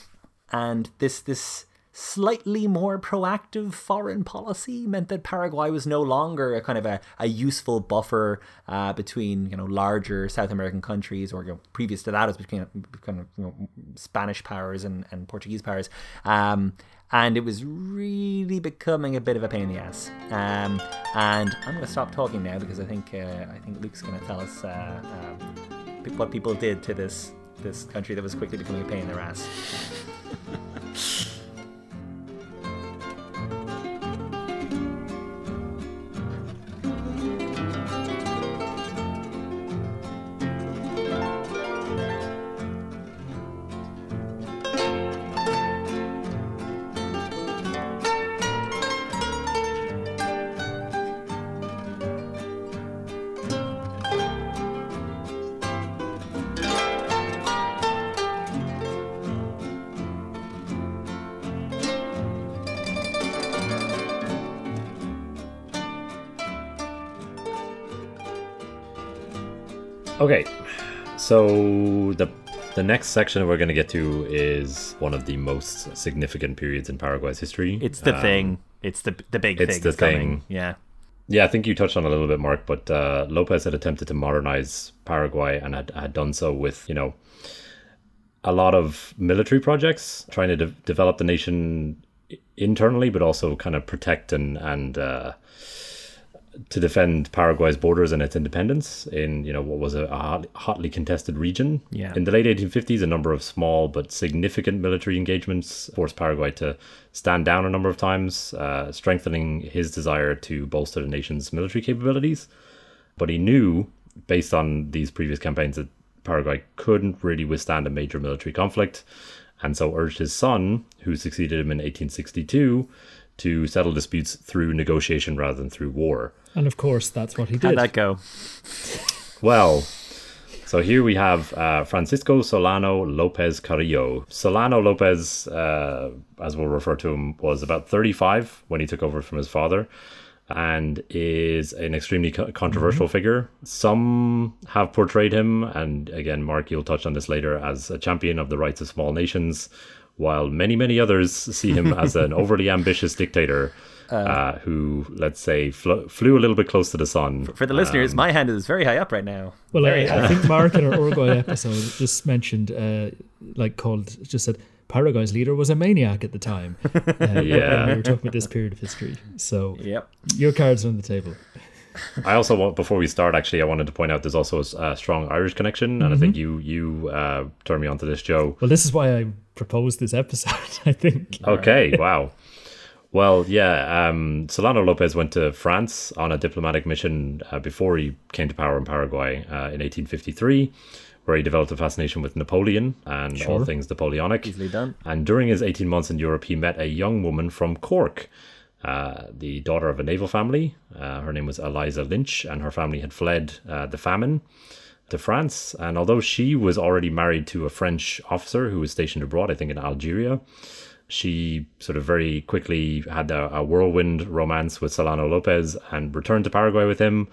and this this slightly more proactive foreign policy meant that Paraguay was no longer a kind of a, a useful buffer uh, between you know larger South American countries, or you know, previous to that, it was between kind of you know, Spanish powers and, and Portuguese powers. Um, and it was really becoming a bit of a pain in the ass. Um, and I'm going to stop talking now because I think uh, I think Luke's going to tell us uh, um, what people did to this this country that was quickly becoming a pain in their ass. <laughs> so the the next section we're going to get to is one of the most significant periods in Paraguay's history. It's the Um, thing. It's the the big it's thing. the that's coming. thing. Yeah. Yeah, I think you touched on a little bit, Mark. But uh, Lopez had attempted to modernize Paraguay and had, had done so with you know a lot of military projects, trying to de- develop the nation internally, but also kind of protect and and uh, to defend Paraguay's borders and its independence in you know what was a, a hotly contested region. Yeah. In the late 1850s, a number of small but significant military engagements forced Paraguay to stand down a number of times, uh, strengthening his desire to bolster the nation's military capabilities. But he knew, based on these previous campaigns, that Paraguay couldn't really withstand a major military conflict, and so urged his son, who succeeded him in 1862, to settle disputes through negotiation rather than through war. And of course, that's what he did. How'd that go? Well, so here we have uh, Francisco Solano Lopez Carrillo. Solano Lopez, uh, as we'll refer to him, was about 35 when he took over from his father and is an extremely co- controversial figure. Some have portrayed him, and again, Mark, you'll touch on this later, as a champion of the rights of small nations, while many, many others see him as an <laughs> overly ambitious dictator. Uh, who, let's say, fl- flew a little bit close to the sun. For the listeners, my hand is very high up right now. Well, I. I think <laughs> Mark in our Uruguay episode just mentioned, uh, like, called, just said Paraguay's leader was a maniac at the time. <laughs> Uh, Yeah. we were talking about this period of history. So Yep. your cards on the table. I also want before we start. Actually, I wanted to point out there's also a s- a strong Irish connection, and I think you you uh, turned me onto this, Joe. Well, this is why I proposed this episode, <laughs> I think. Okay, wow. Well, yeah. Um, Solano Lopez went to France on a diplomatic mission uh, before he came to power in Paraguay uh, in 1853, where he developed a fascination with Napoleon and all things Napoleonic. Easily done. And during his 18 months in Europe, he met a young woman from Cork, uh, the daughter of a naval family. Uh, her name was Eliza Lynch, and her family had fled uh, the famine. to France. And although she was already married to a French officer who was stationed abroad, I think in Algeria, she sort of very quickly had a, a whirlwind romance with Solano Lopez and returned to Paraguay with him,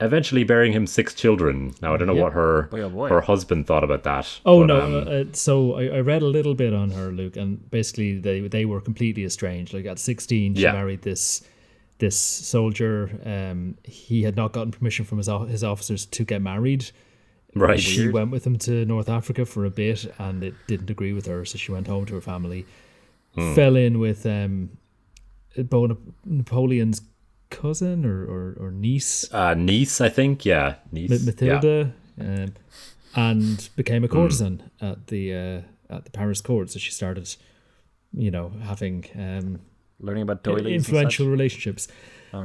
eventually bearing him six children. Now I don't know what her Boy, oh boy. her husband thought about that. Oh but, no! um, uh, so I, I read a little bit on her, Luke, and basically they they were completely estranged. Like at sixteen, she Yeah. married this this soldier. Um, he had not gotten permission from his his officers to get married. right. She went with him to North Africa for a bit, and it didn't agree with her, so she went home to her family. Hmm. Fell in with um, Napoleon's cousin or, or, or niece, Uh, niece, I think. Yeah, niece. Ma- yeah. Matilda, um, and became a Hmm. courtesan at the uh, at the Paris court. So she started, you know, having um, Learning about doilies. and influential such. relationships, uh,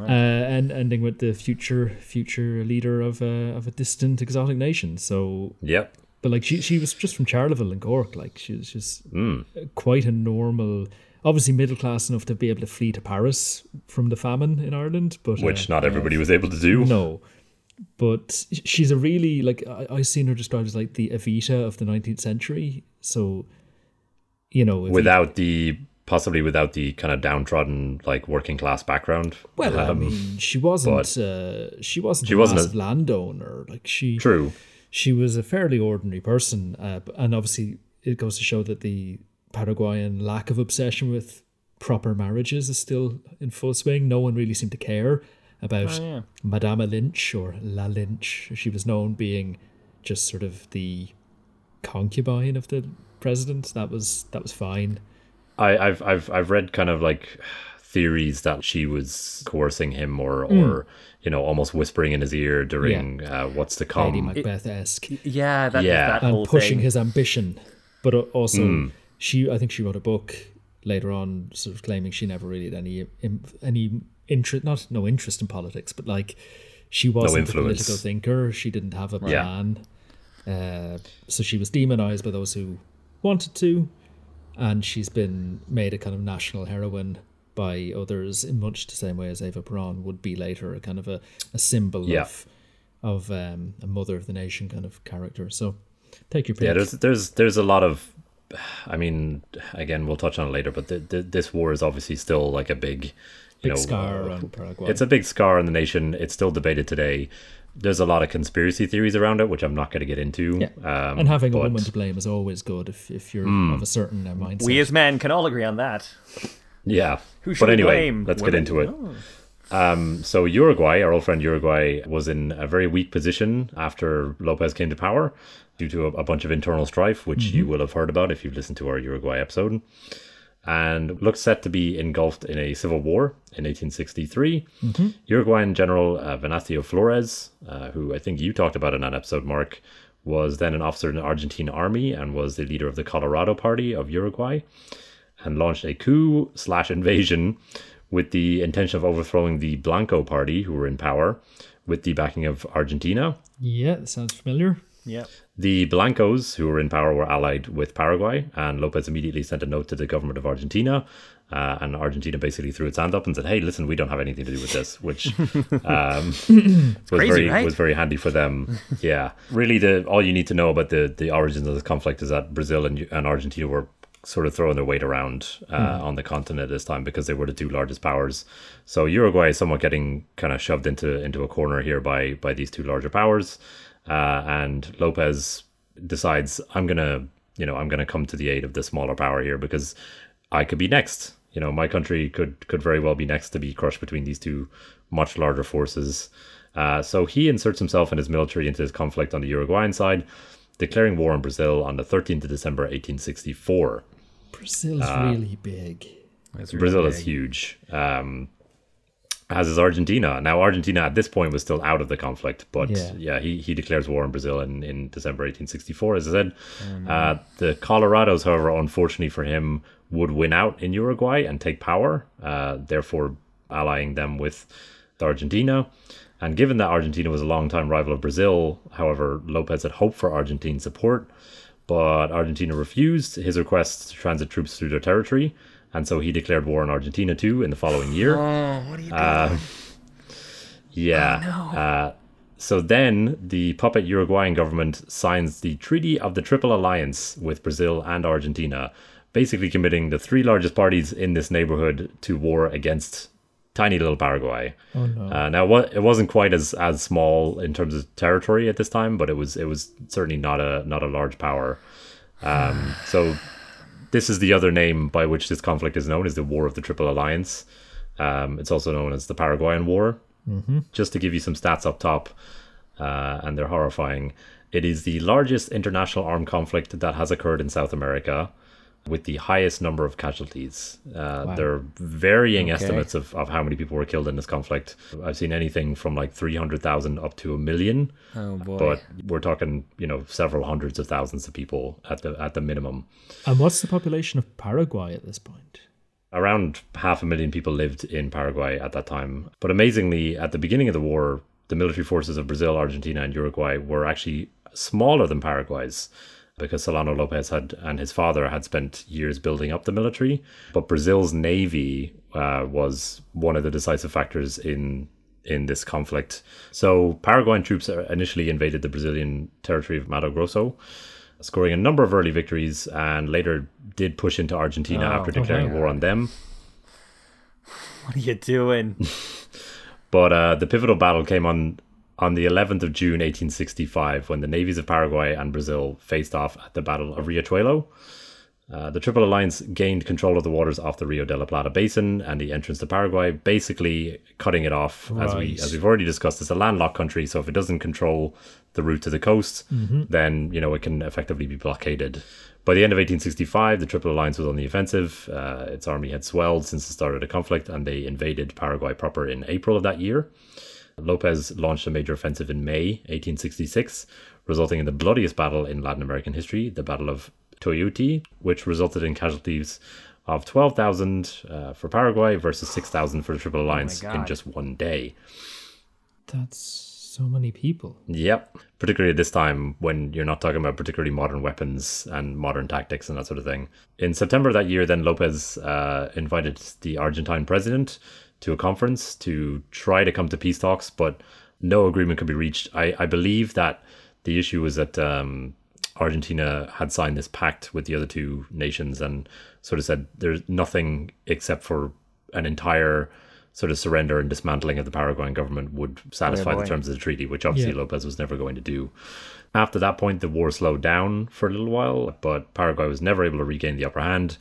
and ending with the future future leader of a of a distant exotic nation. So, Yep. but like she she was just from Charleville in Cork. Like she was just Hmm. quite a normal. Obviously, middle class enough to be able to flee to Paris from the famine in Ireland, but Which uh, not everybody was able to do. no, but she's a really like I I seen her described as like the Evita of the nineteenth century. So, you know, Without the possibly without the kind of downtrodden like working class background. well, I Um, mean, she wasn't uh, she wasn't She a wasn't a- landowner. Like she true. she was a fairly ordinary person, uh, and obviously it goes to show that the Paraguayan lack of obsession with proper marriages is still in full swing. No one really seemed to care about yeah. Madame Lynch or La Lynch. She was known being just sort of the concubine of the president. That was that was fine. I, I've I've I've read kind of like theories that she was coercing him or Hmm. or you know almost whispering in his ear during uh, what's to Lady. Macbeth esque. Yeah, that, Yeah. that and whole pushing thing. his ambition. But also, Hmm. She I think she wrote a book later on, sort of claiming she never really had any any interest, not no interest in politics, but like she wasn't a political thinker. She didn't have a Yeah. plan, uh, so she was demonized by those who wanted to, and she's been made a kind of national heroine by others in much the same way as Eva Braun would be later, a kind of a, a symbol Yeah. of of um, a mother of the nation kind of character. So take your pick. Yeah, there's there's there's a lot of. <sighs> I mean, again, we'll touch on it later, but the, the, this war is obviously still like a big, you Big know, scar uh, around Paraguay. It's a big scar on the nation. It's still debated today. There's a lot of conspiracy theories around it, which I'm not going to get into. Yeah. Um, and having a woman to blame is always good if, if you're Hmm. of a certain uh, mindset. We as men can all agree on that. Yeah. Who should but anyway, blame? let's Women? get into it. Oh. Um, so Uruguay, our old friend Uruguay, was in a very weak position after Lopez came to power due to a, a bunch of internal strife, which you will have heard about if you've listened to our Uruguay episode, and looked set to be engulfed in a civil war in 1863. Uruguayan General uh, Venancio Flores, uh, who I think you talked about in that episode, Mark, was then an officer in the Argentine army and was the leader of the Colorado Party of Uruguay and launched a coup slash invasion with the intention of overthrowing the Blanco Party, who were in power, with the backing of Argentina. Yeah, that sounds familiar. Yeah. The Blancos, who were in power, were allied with Paraguay, and Lopez immediately sent a note to the government of Argentina. Uh, and Argentina basically threw its hand up and said, "Hey, listen, we don't have anything to do with this," which <laughs> um, was crazy, very right? was very handy for them. Yeah, really, the all you need to know about the the origins of this conflict is that Brazil and, and Argentina were sort of throwing their weight around uh, on the continent at this time because they were the two largest powers. So Uruguay is somewhat getting kind of shoved into into a corner here by by these two larger powers, uh, and Lopez decides I'm gonna you know I'm gonna come to the aid of the smaller power here because I could be next. You know, my country could could very well be next to be crushed between these two much larger forces. Uh, so he inserts himself and his military into this conflict on the Uruguayan side, declaring war on Brazil on the 13th of December 1864. Brazil's Uh, really big. Brazil is huge. Um, as is Argentina. Now, Argentina at this point was still out of the conflict, but Yeah. yeah, he, he declares war on Brazil in, in December 1864, as I said. Uh, the Colorados, however, unfortunately for him, would win out in Uruguay and take power, uh, therefore allying them with Argentina. And given that Argentina was a long-time rival of Brazil, however, Lopez had hoped for Argentine support, but Argentina refused his request to transit troops through their territory, and so he declared war on Argentina too in the following year. Oh, what are you doing? Uh, <laughs> yeah. Uh, so then the puppet Uruguayan government signs the Treaty of the Triple Alliance with Brazil and Argentina, basically committing the three largest parties in this neighborhood to war against tiny little Paraguay. Oh no. Uh, now, what it wasn't quite as as small in terms of territory at this time, but it was it was certainly not a not a large power. Um, so this is the other name by which this conflict is known is the War of the Triple Alliance. Um, it's also known as the Paraguayan War. Mm-hmm. Just to give you some stats up top, uh, and they're horrifying. It is the largest international armed conflict that has occurred in South America with the highest number of casualties. Uh, There are varying Okay. estimates of, of how many people were killed in this conflict. I've seen anything from like 300,000 up to a million, Oh boy. but we're talking, you know, several hundreds of thousands of people at the at the minimum. And what's the population of Paraguay at this point? Around half a million people lived in Paraguay at that time. But amazingly, at the beginning of the war, the military forces of Brazil, Argentina, and Uruguay were actually smaller than Paraguay's because Solano Lopez had and his father had spent years building up the military. But Brazil's navy uh, was one of the decisive factors in in this conflict. So Paraguayan troops initially invaded the Brazilian territory of Mato Grosso, scoring a number of early victories, and later did push into Argentina Oh, after declaring war on them. what are you doing? <laughs> But uh, the pivotal battle came on on the 11th of June 1865 when the navies of Paraguay and Brazil faced off at the Battle of Riachuelo. Uh, the Triple Alliance gained control of the waters off the Rio de la Plata basin and the entrance to Paraguay, basically cutting it off. As we as we've already discussed, it's a landlocked country, so if it doesn't control the route to the coast, then you know it can effectively be blockaded. By the end of 1865, the Triple Alliance was on the offensive. Uh, its army had swelled since the start of the conflict, and they invaded Paraguay proper in April of that year. Lopez launched a major offensive in May 1866, resulting in the bloodiest battle in Latin American history, the Battle of Tuyutí, which resulted in casualties of 12,000 uh, for Paraguay versus 6,000 for the Triple Alliance in just one day. That's so many people. Yep. Particularly at this time when you're not talking about particularly modern weapons and modern tactics and that sort of thing. In September of that year, then Lopez uh, invited the Argentine president to a conference to try to come to peace talks, but no agreement could be reached. I, I believe that the issue was that um, Argentina had signed this pact with the other two nations and sort of said there's nothing except for an entire sort of surrender and dismantling of the Paraguayan government would satisfy the terms of the treaty, which obviously Yeah. Lopez was never going to do. After that point, the war slowed down for a little while, but Paraguay was never able to regain the upper hand.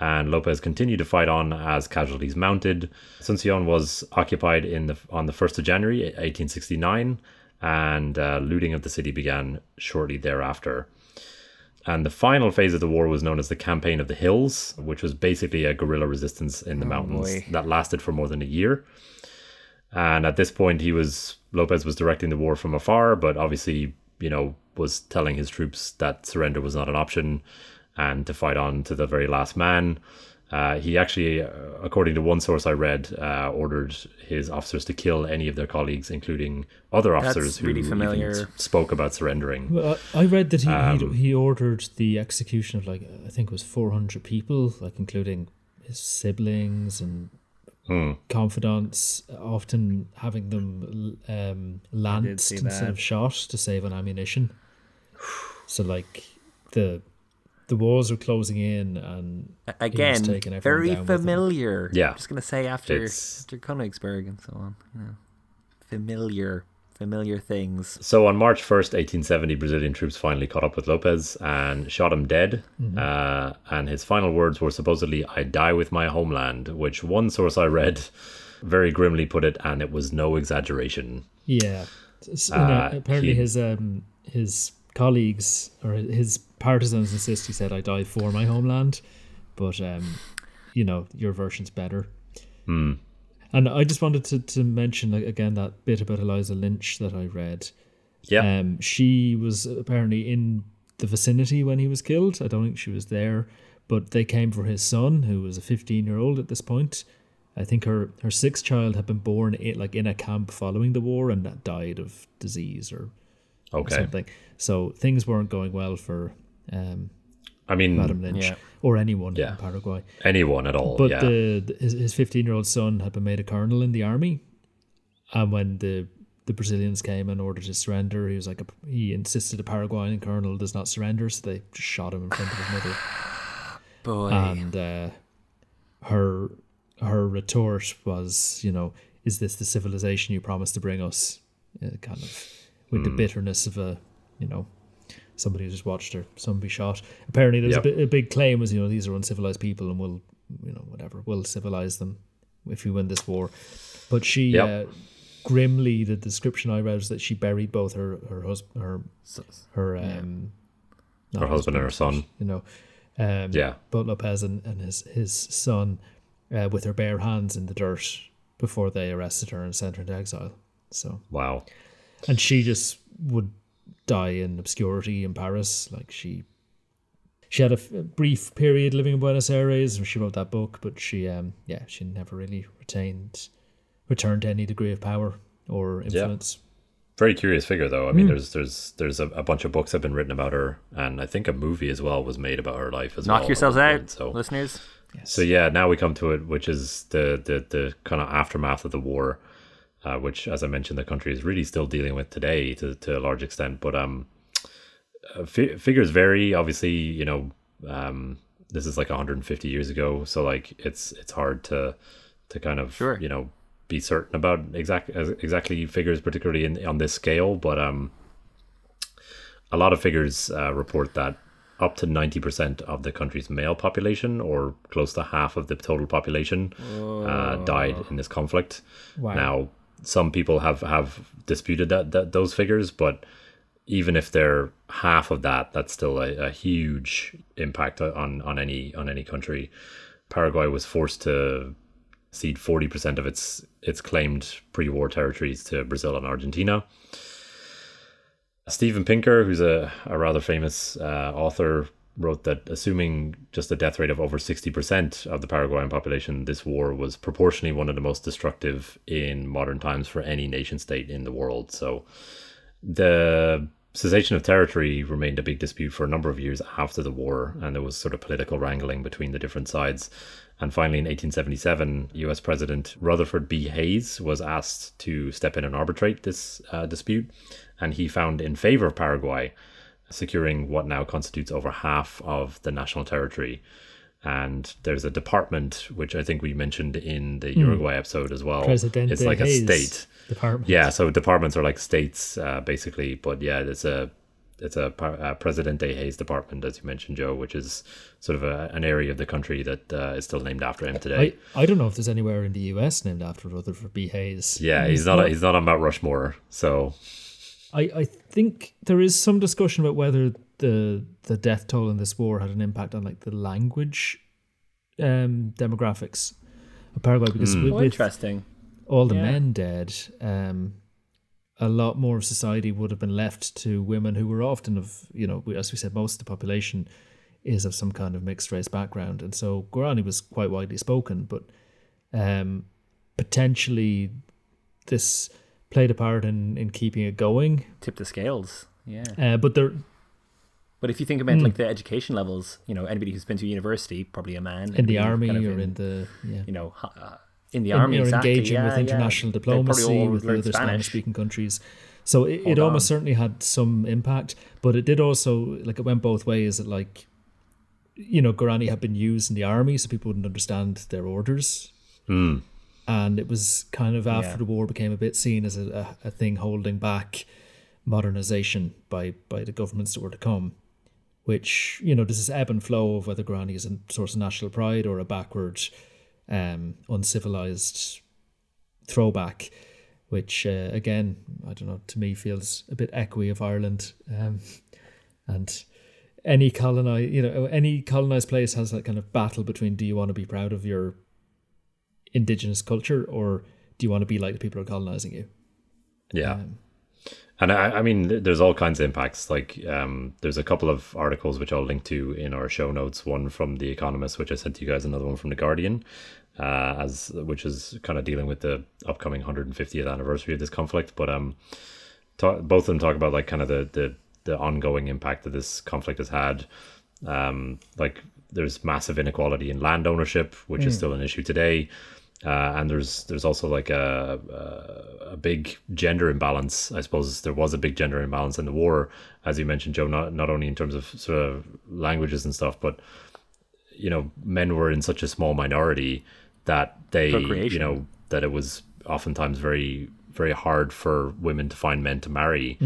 And Lopez continued to fight on as casualties mounted. Asuncion was occupied in the on the first of January, 1869, and uh, looting of the city began shortly thereafter. And the final phase of the war was known as the Campaign of the Hills, which was basically a guerrilla resistance in the mountains boy. that lasted for more than a year. And at this point, he was Lopez was directing the war from afar, but obviously, you know, was telling his troops that surrender was not an option and to fight on to the very last man. Uh, he actually, uh, according to one source I read, uh, ordered his officers to kill any of their colleagues, including other officers who really even familiar. spoke about surrendering. Well, I I read that he Um, he he ordered the execution of like I think it was four hundred people, like including his siblings and Hmm. confidants, often having them um, lanced instead that. of shot to save on ammunition. So like the the walls are closing in, and he was Again, taking everyone very down with him. familiar. Yeah. Just gonna say after It's- after Königsberg and so on. You know, familiar, familiar things. So on March 1st, 1870, Brazilian troops finally caught up with Lopez and shot him dead. Uh, and his final words were supposedly, I die with my homeland, which one source I read very grimly put it, and it was no exaggeration. Yeah. S- you know, Uh, apparently he- his um his colleagues or his partisans insist he said I died for my homeland, but um you know your version's better. And I just wanted to to mention like, again that bit about Eliza Lynch that I read. Yeah. Um, she was apparently in the vicinity when he was killed. I don't think she was there, but they came for his son, who was a 15 year old at this point. I think her, her sixth child had been born in, like in a camp following the war and that died of disease or, or okay. something. So things weren't going well for um, I mean, Madam Lynch Yeah. or anyone Yeah. in Paraguay. anyone at all. But yeah. the, the his his fifteen year old son had been made a colonel in the army, and when the the Brazilians came in order to surrender. He was like a, he insisted a Paraguayan colonel does not surrender, so they just shot him in front of his mother. <sighs> Boy. And uh, her her retort was, you know, is this the civilization you promised to bring us? Uh, kind of with the bitterness of a, you know, somebody who just watched her son be shot. Apparently, there's Yep. a, big claim was, you know, these are uncivilized people, and we'll, you know, whatever, we'll civilize them if we win this war. But she Yep. uh, grimly, the description I read was that she buried both her her husband, her her um, not Her husband and her son. you know, um, Yeah. Boat Lopez and, and his his son uh, with her bare hands in the dirt before they arrested her and sent her into exile. So, Wow. and she just would die in obscurity in Paris. Like she, she had a, f- a brief period living in Buenos Aires when she wrote that book, but she, um, yeah, she never really retained, returned to any degree of power or influence. Yeah. Very curious figure, though. I mean, there's there's there's a, a bunch of books have been written about her, and I think a movie as well was made about her life as well. Knock yourselves out, point, So, listeners. so yeah, now we come to it, which is the the the kind of aftermath of the war, uh, which, as I mentioned, the country is really still dealing with today to to a large extent. But um, uh, fi- figures vary. Obviously, you know, um, this is like 150 years ago, so like it's it's hard to to kind of Sure. you know be certain about exact exactly figures, particularly in on this scale. But um, a lot of figures uh, report that up to 90% of the country's male population, or close to half of the total population, uh, died in this conflict. Wow. Now, some people have, have disputed that, that those figures, but even if they're half of that, that's still a, a huge impact on, on any on any country. Paraguay was forced to cede 40% of its its claimed pre-war territories to Brazil and Argentina. Steven Pinker, who's a, a rather famous uh, author, wrote that assuming just a death rate of over 60% of the Paraguayan population, this war was proportionally one of the most destructive in modern times for any nation state in the world. So the cessation of territory remained a big dispute for a number of years after the war, and there was sort of political wrangling between the different sides. And finally, in 1877, US President Rutherford B. Hayes was asked to step in and arbitrate this uh, dispute, and he found in favor of Paraguay, securing what now constitutes over half of the national territory. And there's a department, which I think we mentioned in the Uruguay episode as well. Presidente it's like Hayes a state. department. Yeah, so departments are like states, uh, basically. But yeah, it's a it's a, uh Presidente Hayes department, as you mentioned, Joe, which is sort of a, an area of the country that uh, is still named after him today. I, I don't know if there's anywhere in the US named after Rutherford B. Hayes. yeah, he's not he's not on Mount Rushmore, so I, I think there is some discussion about whether the the death toll in this war had an impact on like the language um, demographics of Paraguay because with, Oh, with interesting. all the Yeah. men dead, um, a lot more of society would have been left to women who were often of you know as we said most of the population is of some kind of mixed race background, and so Guarani was quite widely spoken, but um, potentially this played a part in in keeping it going. Tip the scales. Yeah. Uh, but there But if you think about like the education levels, you know, anybody who's been to university, probably a man in the army kind of or in the yeah. you know, uh, in the in- army, or exactly. engaging yeah, with international They probably diplomacy with the other Spanish. Spanish speaking countries. So it, it almost on. certainly had some impact, but it did also like it went both ways. That like, you know, Guarani had been used in the army, so people wouldn't understand their orders, and it was kind of after Yeah. the war became a bit seen as a, a, a thing holding back modernization by by the governments that were to come. Which you know, there's this ebb and flow of whether Guarani is a source of national pride or a backward, um, uncivilized throwback, which uh, again, I don't know, to me feels a bit echoey of Ireland. Um, and any colonized, you know, any colonized place has that kind of battle between do you want to be proud of your indigenous culture or do you want to be like the people who are colonizing you? yeah. Um, And I, I mean, there's all kinds of impacts. Like, um, there's a couple of articles which I'll link to in our show notes. One from The Economist, which I sent to you guys. Another one from The Guardian, uh, as which is kind of dealing with the upcoming 150th anniversary of this conflict. But um, talk, both of them talk about like kind of the the the ongoing impact that this conflict has had. Um, like, there's massive inequality in land ownership, which is still an issue today. Uh, and there's there's also like a, a a big gender imbalance. I suppose there was a big gender imbalance in the war, as you mentioned, Joe. Not not only in terms of sort of languages and stuff, but you know, men were in such a small minority that they, you know, that it was oftentimes very very hard for women to find men to marry,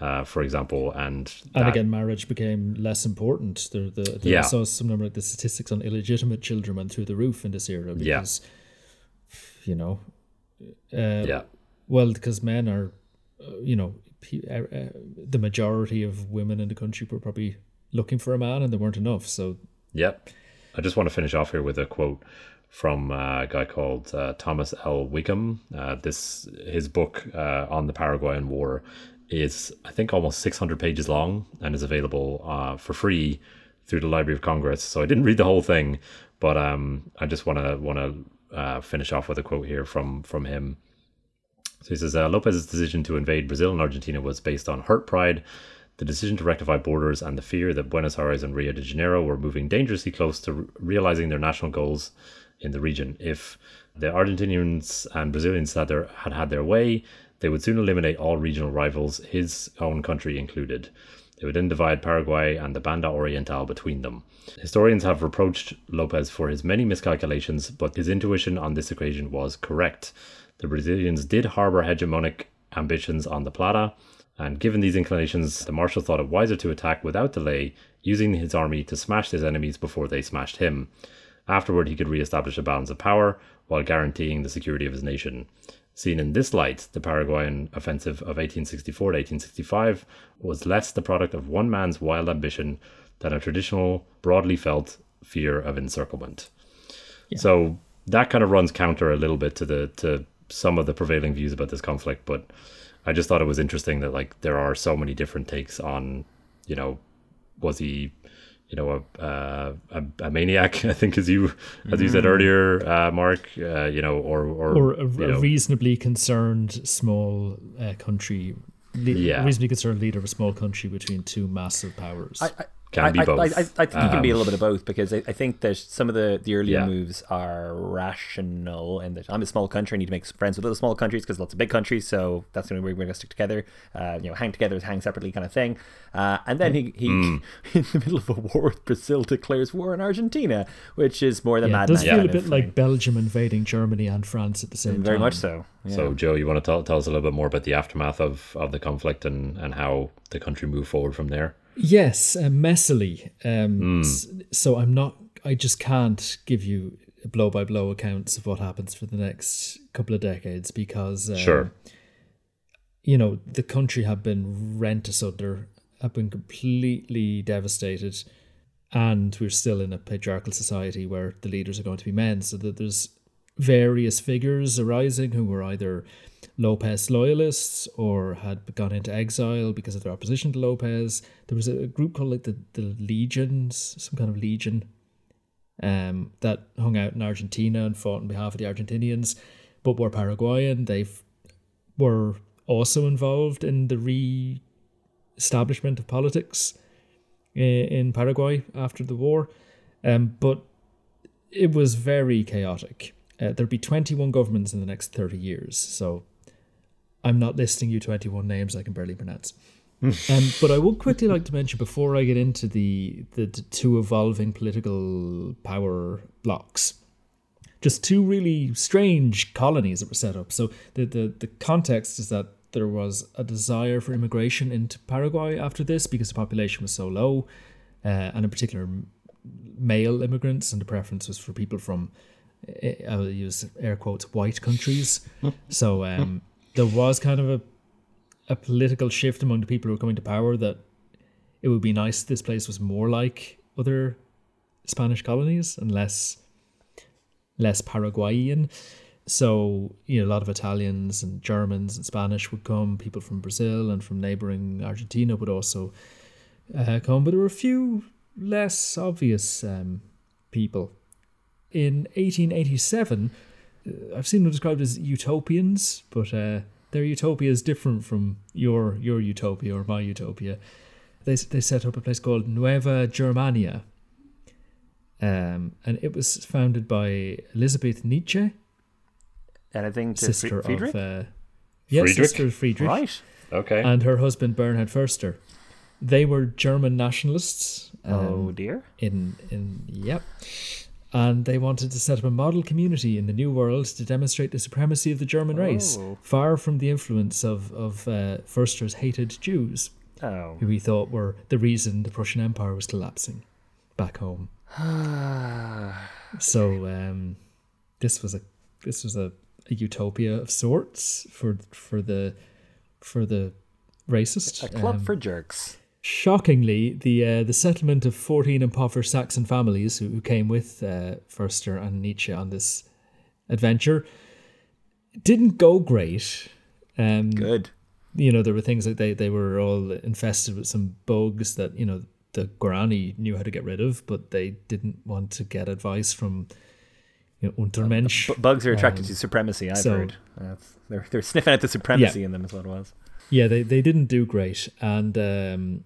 uh, for example, and Mm-hmm. And again, marriage became less important. The, the, Yeah. I saw some number like the statistics on illegitimate children went through the roof in this era Yeah. You know, uh, yeah, well, because men are, uh, you know, pe- uh, uh, the majority of women in the country were probably looking for a man and there weren't enough. So Yep. I just want to finish off here with a quote from uh, a guy called uh, Thomas L. Whigham. Uh, this his book uh, on the Paraguayan War is I think almost 600 pages long and is available uh, for free through the Library of Congress. So I didn't read the whole thing, but um, I just want to want to uh, finish off with a quote here from from him. So he says uh, Lopez's decision to invade Brazil and Argentina was based on hurt pride, the decision to rectify borders, and the fear that Buenos Aires and Rio de Janeiro were moving dangerously close to re- realizing their national goals in the region. If the Argentinians and Brazilians had, their, had had their way, they would soon eliminate all regional rivals, his own country included. They would then divide Paraguay and the Banda Oriental between them. Historians have reproached Lopez for his many miscalculations, but his intuition on this occasion was correct. The Brazilians did harbor hegemonic ambitions on the Plata, and given these inclinations, the Marshal thought it wiser to attack without delay, using his army to smash his enemies before they smashed him. Afterward, he could re establish a balance of power while guaranteeing the security of his nation. Seen in this light, the Paraguayan offensive of 1864 to 1865 was less the product of one man's wild ambition than a traditional, broadly felt fear of encirclement. So that kind of runs counter a little bit to the to some of the prevailing views about this conflict, but I just thought it was interesting that like there are so many different takes on, you know, was he, you know, a uh, a, a maniac? <laughs> I think as you as you said earlier, uh, Mark, uh, you know, or or, or a, a reasonably concerned small uh, country, le- Yeah. reasonably concerned leader of a small country between two massive powers. I, I, Can I, be both. I, I, I think you can be a Um, little bit of both because I, I think that some of the, the earlier Yeah. moves are rational and that I'm a small country, I need to make friends with other small countries because lots of big countries, so that's the only way we're going to stick together. Uh, you know, hang together is hang separately kind of thing. Uh, and then he, he Mm. <laughs> in the middle of a war with Brazil, declares war on Argentina, which is more than yeah, it Mad does feel a bit of like thing. Belgium invading Germany and France at the same time. very much so. Yeah. So, Joe, you want to tell, tell us a little bit more about the aftermath of, of the conflict and, and how the country moved forward from there? Yes, uh, messily. Um, s- so I'm not. I just can't give you blow by blow accounts of what happens for the next couple of decades because um, Sure. you know the country have been rent asunder, have been completely devastated, and we're still in a patriarchal society where the leaders are going to be men. So that there's various figures arising who were either Lopez loyalists or had gone into exile because of their opposition to Lopez. There was a group called like the, the Legions, some kind of legion, um, that hung out in Argentina and fought on behalf of the Argentinians, but were Paraguayan. They were also involved in the re-establishment of politics in Paraguay after the war, um, but it was very chaotic. Uh, there'd be 21 governments in the next 30 years, so I'm not listing you 21 names I can barely pronounce. um, but I would quickly like to mention before I get into the, the, the two evolving political power blocks, just two really strange colonies that were set up. So the, the, the context is that there was a desire for immigration into Paraguay after this because the population was so low, uh, and in particular male immigrants, and the preference was for people from, eh, I will use air quotes, white countries. <laughs> so um, there was kind of a a political shift among the people who were coming to power that it would be nice this place was more like other Spanish colonies and less less Paraguayan. So, you know, a lot of Italians and Germans and Spanish would come, people from Brazil and from neighboring Argentina would also uh, come, but there were a few less obvious um, people. In 1887, uh, I've seen them described as utopians, but uh, their utopia is different from your your utopia or my utopia. They they set up a place called Nueva Germania, um, and it was founded by Elizabeth Nietzsche, Anything to sister Fri- Friedrich? of uh, yeah, Friedrich? sister of Friedrich, right. Okay. and her husband Bernhard Förster. They were German nationalists. oh um, dear. in in yep and they wanted to set up a model community in the new world to demonstrate the supremacy of the german race Oh. far from the influence of of uh, Förster's hated jews Oh. who he thought were the reason the prussian empire was collapsing back home <sighs> so um this was a this was a, a utopia of sorts for for the for the racist A club Um, for jerks. Shockingly, the uh, the settlement of 14 impoverished Saxon families who, who came with uh, Förster and Nietzsche on this adventure didn't go great. Um, Good. You know, there were things like they, they were all infested with some bugs that, you know, the Guarani knew how to get rid of, but they didn't want to get advice from you know, Untermensch. B- bugs are attracted Um, to supremacy. I've so- heard. That's, they're they're sniffing at the supremacy in them. Is what it was. Yeah, they, they didn't do great. And um,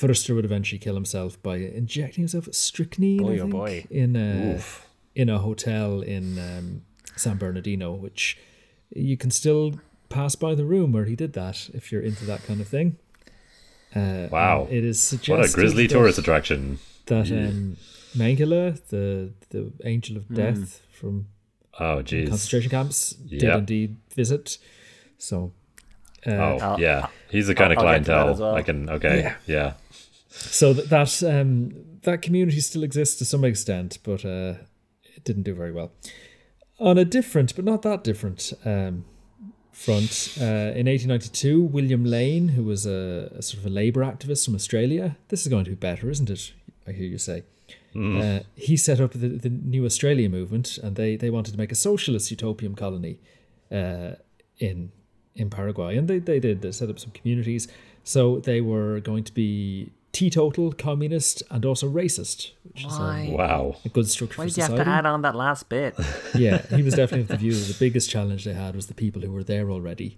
would eventually kill himself by injecting himself with strychnine Boy, I oh boy. in a, in a hotel in um, San Bernardino, which you can still pass by the room where he did that if you're into that kind of thing. Uh, Wow. It is what a suggested grisly tourist attraction. That um, Mengele, the the angel of death from Oh, jeez. concentration camps, did Yeah. indeed visit. So, uh, Oh, I'll- yeah. He's the kind of I'll get to that clientele. well. I can. Okay. Yeah. so that that um that community still exists to some extent, but uh, it didn't do very well. On a different, but not that different, um, front, uh, in 1892, William Lane, who was a, a sort of a labour activist from Australia, this is going to be better, isn't it? I hear you say. Uh, he set up the, the New Australia movement, and they, they wanted to make a socialist utopian colony uh, in in Paraguay, and they, they did. They set up some communities. So they were going to be teetotal, communist, and also racist, which is um, Wow. a good structure Why for did you have to add on that last bit? <laughs> yeah, he was definitely of the view that the biggest challenge they had was the people who were there already,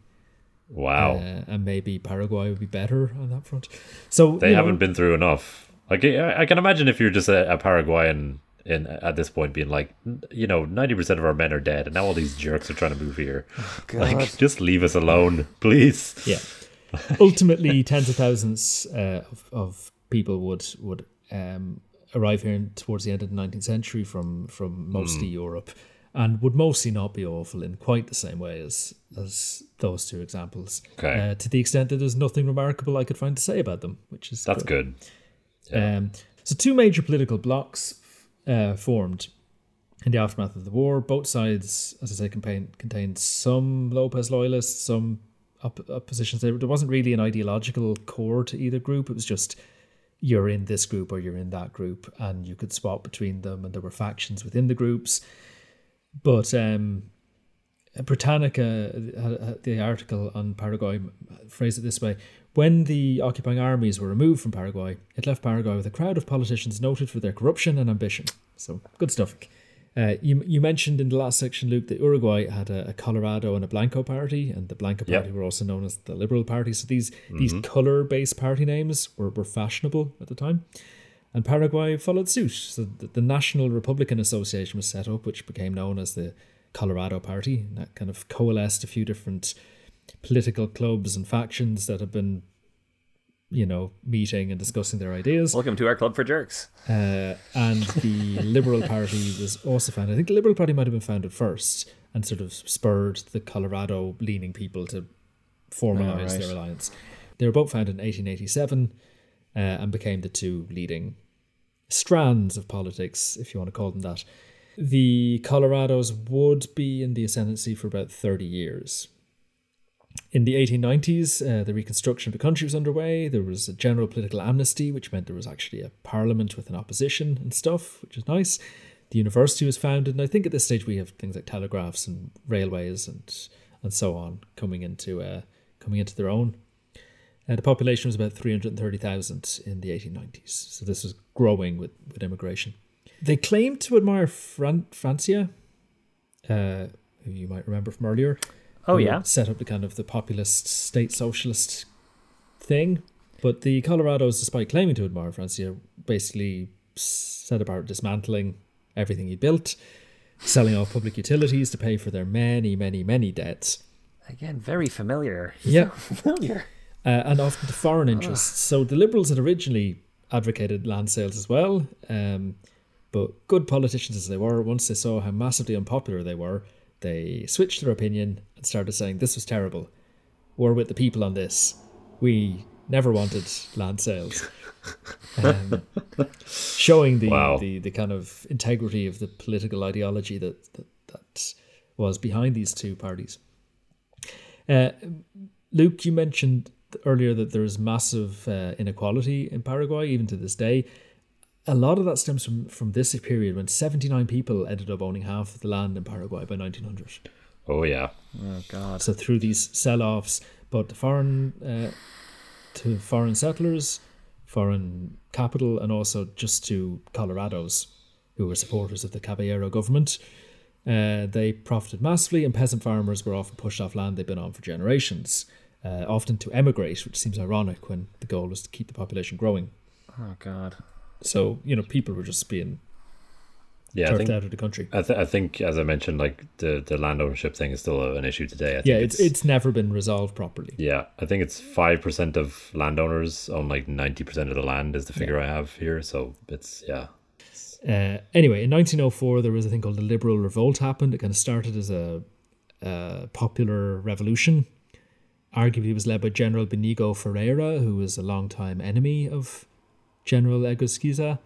Wow. uh, and maybe Paraguay would be better on that front. So they haven't been through enough. Like I I can imagine if you're just a, a Paraguayan in at this point being like, you know, ninety percent of our men are dead, and now all these jerks are trying to move here. Like, just leave us alone, please. Yeah. <laughs> Ultimately, tens of thousands uh, of, of people would would um, arrive here in- towards the end of the 19th century from from mostly Europe, and would mostly not be awful in quite the same way as as those two examples. Okay. Uh, to the extent that there's nothing remarkable I could find to say about them, which is That's good. Um, so two major political blocs uh, formed in the aftermath of the war. Both sides, as I say, contain, contained some Lopez loyalists, some op- oppositions. There, there wasn't really an ideological core to either group. It was just you're in this group or you're in that group, and you could swap between them, and there were factions within the groups. But um, Britannica, the article on Paraguay, phrased it this way When the occupying armies were removed from Paraguay, it left Paraguay with a crowd of politicians noted for their corruption and ambition. So, good stuff. Uh, you, you mentioned in the last section, Luke, that Uruguay had a, a Colorado and a Blanco party, and the Blanco Yep. party were also known as the Liberal Party. So, these, these color based party names were, were fashionable at the time. And Paraguay followed suit. So the, the National Republican Association was set up, which became known as the Colorado Party. And that kind of coalesced a few different political clubs and factions that have been, you know, meeting and discussing their ideas. Welcome to our club for jerks. Uh, and the Liberal Party was also founded. I think the Liberal Party might have been founded first and sort of spurred the Colorado leaning people to formalize right. their alliance. They were both founded in 1887 uh, and became the two leading strands of politics, if you want to call them that. The Colorados would be in the ascendancy for about 30 years. In the 1890s, uh, the reconstruction of the country was underway. There was a general political amnesty, which meant there was actually a parliament with an opposition and stuff, which is nice. The university was founded, and I think at this stage we have things like telegraphs and railways and and so on coming into uh, coming into their own. Uh, the population was about 330,000 in the 1890s, so this was growing with, with immigration. They claim to admire Fran- Francia, uh, who you might remember from earlier. Oh, yeah. set up the kind of the populist state socialist thing. But the Colorados, despite claiming to admire Francia, basically set about dismantling everything he built. selling off public utilities to pay for their many, many, many debts. Again, very familiar. Yeah. <laughs> Familiar. uh, and often to foreign interests. So the Liberals had originally advocated land sales as well, um, but good politicians as they were, once they saw how massively unpopular they were, they switched their opinion and started saying this was terrible. We're with the people on this. We never wanted land sales. <laughs> Um, showing the, Wow. the the kind of integrity of the political ideology that that, that was behind these two parties. Uh, Luke, you mentioned earlier that there is massive uh, inequality in Paraguay, even to this day. A lot of that stems from, from this period when 79 people ended up owning half of the land in Paraguay by 1900. Oh yeah. Oh God. So through these sell-offs, but to foreign uh, to foreign settlers, foreign capital, and also just to Colorados, who were supporters of the Caballero government, uh, they profited massively, and peasant farmers were often pushed off land they'd been on for generations, uh, often to emigrate, which seems ironic when the goal was to keep the population growing. Oh God. So you know, people were just being Yeah, I think out of the country. I, th- I think as I mentioned, like the the land ownership thing is still an issue today. I think Yeah, it's it's never been resolved properly. yeah. I think it's five percent of landowners own like ninety percent of the land is the figure I have here. So it's yeah. Uh, anyway, in 1904, there was a thing called the Liberal Revolt happened. It kind of started as a, a popular revolution. Arguably, it was led by General Benigno Ferreira, who was a longtime enemy of General Egusquiza.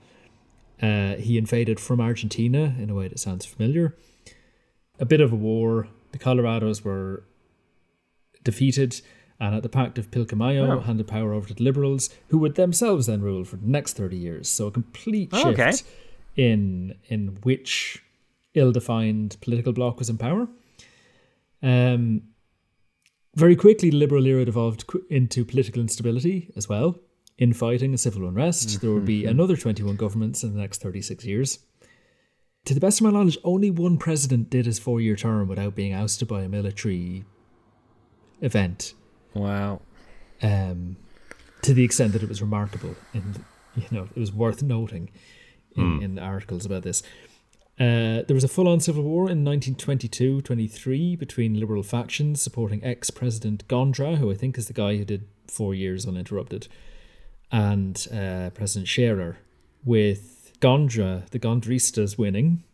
Uh, he invaded from Argentina in a way that sounds familiar. A bit of a war. The Colorados were defeated, and at the Pact of Pilcomayo, handed power over to the Liberals, who would themselves then rule for the next 30 years. So a complete shift Okay. in in which ill-defined political bloc was in power. Um, very quickly, the liberal era evolved qu- into political instability as well, infighting and civil unrest. There would be another 21 governments in the next 36 years. To the best of my knowledge, only one president did his four-year term without being ousted by a military event. Wow. Um, to the extent that it was remarkable, and you know, it was worth noting in, in articles about this. Uh, there was a full on civil war in 1922 23 between liberal factions supporting ex President Gondra, who I think is the guy who did four years uninterrupted, and uh, President Schaerer, with Gondra, the Gondristas, winning.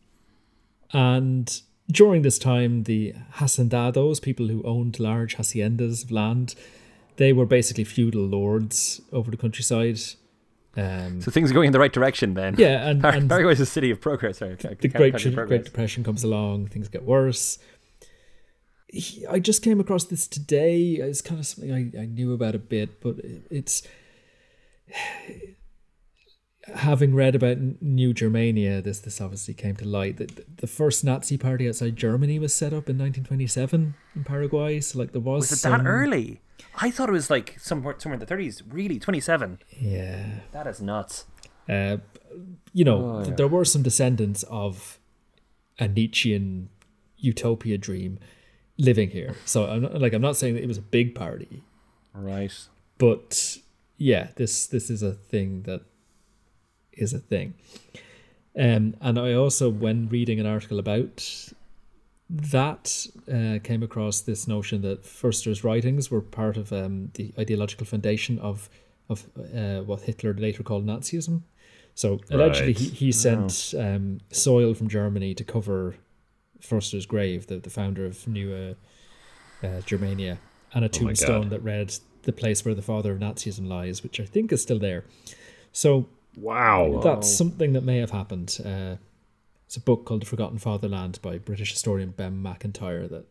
And during this time, the hacendados, people who owned large haciendas of land, they were basically feudal lords over the countryside. Um, So things are going in the right direction then. yeah, and, <laughs> Par- and Paraguay is a city of progress. Sorry, the Great, Great Depression comes along, things get worse. He- I just came across this today. It's kind of something I, I knew about a bit, but it- it's having read about New Germania. This this obviously came to light that the first Nazi party outside Germany was set up in 1927 in Paraguay. So like there was, Was it some, that early? I thought it was like somewhere somewhere in the thirties. Really, twenty seven. Yeah. That is nuts. Uh, you know, Oh, yeah. there were some descendants of a Nietzschean utopia dream living here. So I'm not, like I'm not saying that it was a big party, Right. but yeah, this this is a thing that is a thing. Um, and I also, when reading an article about that, uh, came across this notion that Förster's writings were part of um, the ideological foundation of of uh, what Hitler later called Nazism. So allegedly, Right. he, he sent um, soil from Germany to cover Förster's grave, the, the founder of New uh, uh, Germania, and a Oh tombstone God. that read "The place where the father of Nazism lies," which I think is still there. So Wow. that's something that may have happened. Uh, it's a book called The Forgotten Fatherland by British historian Ben Macintyre that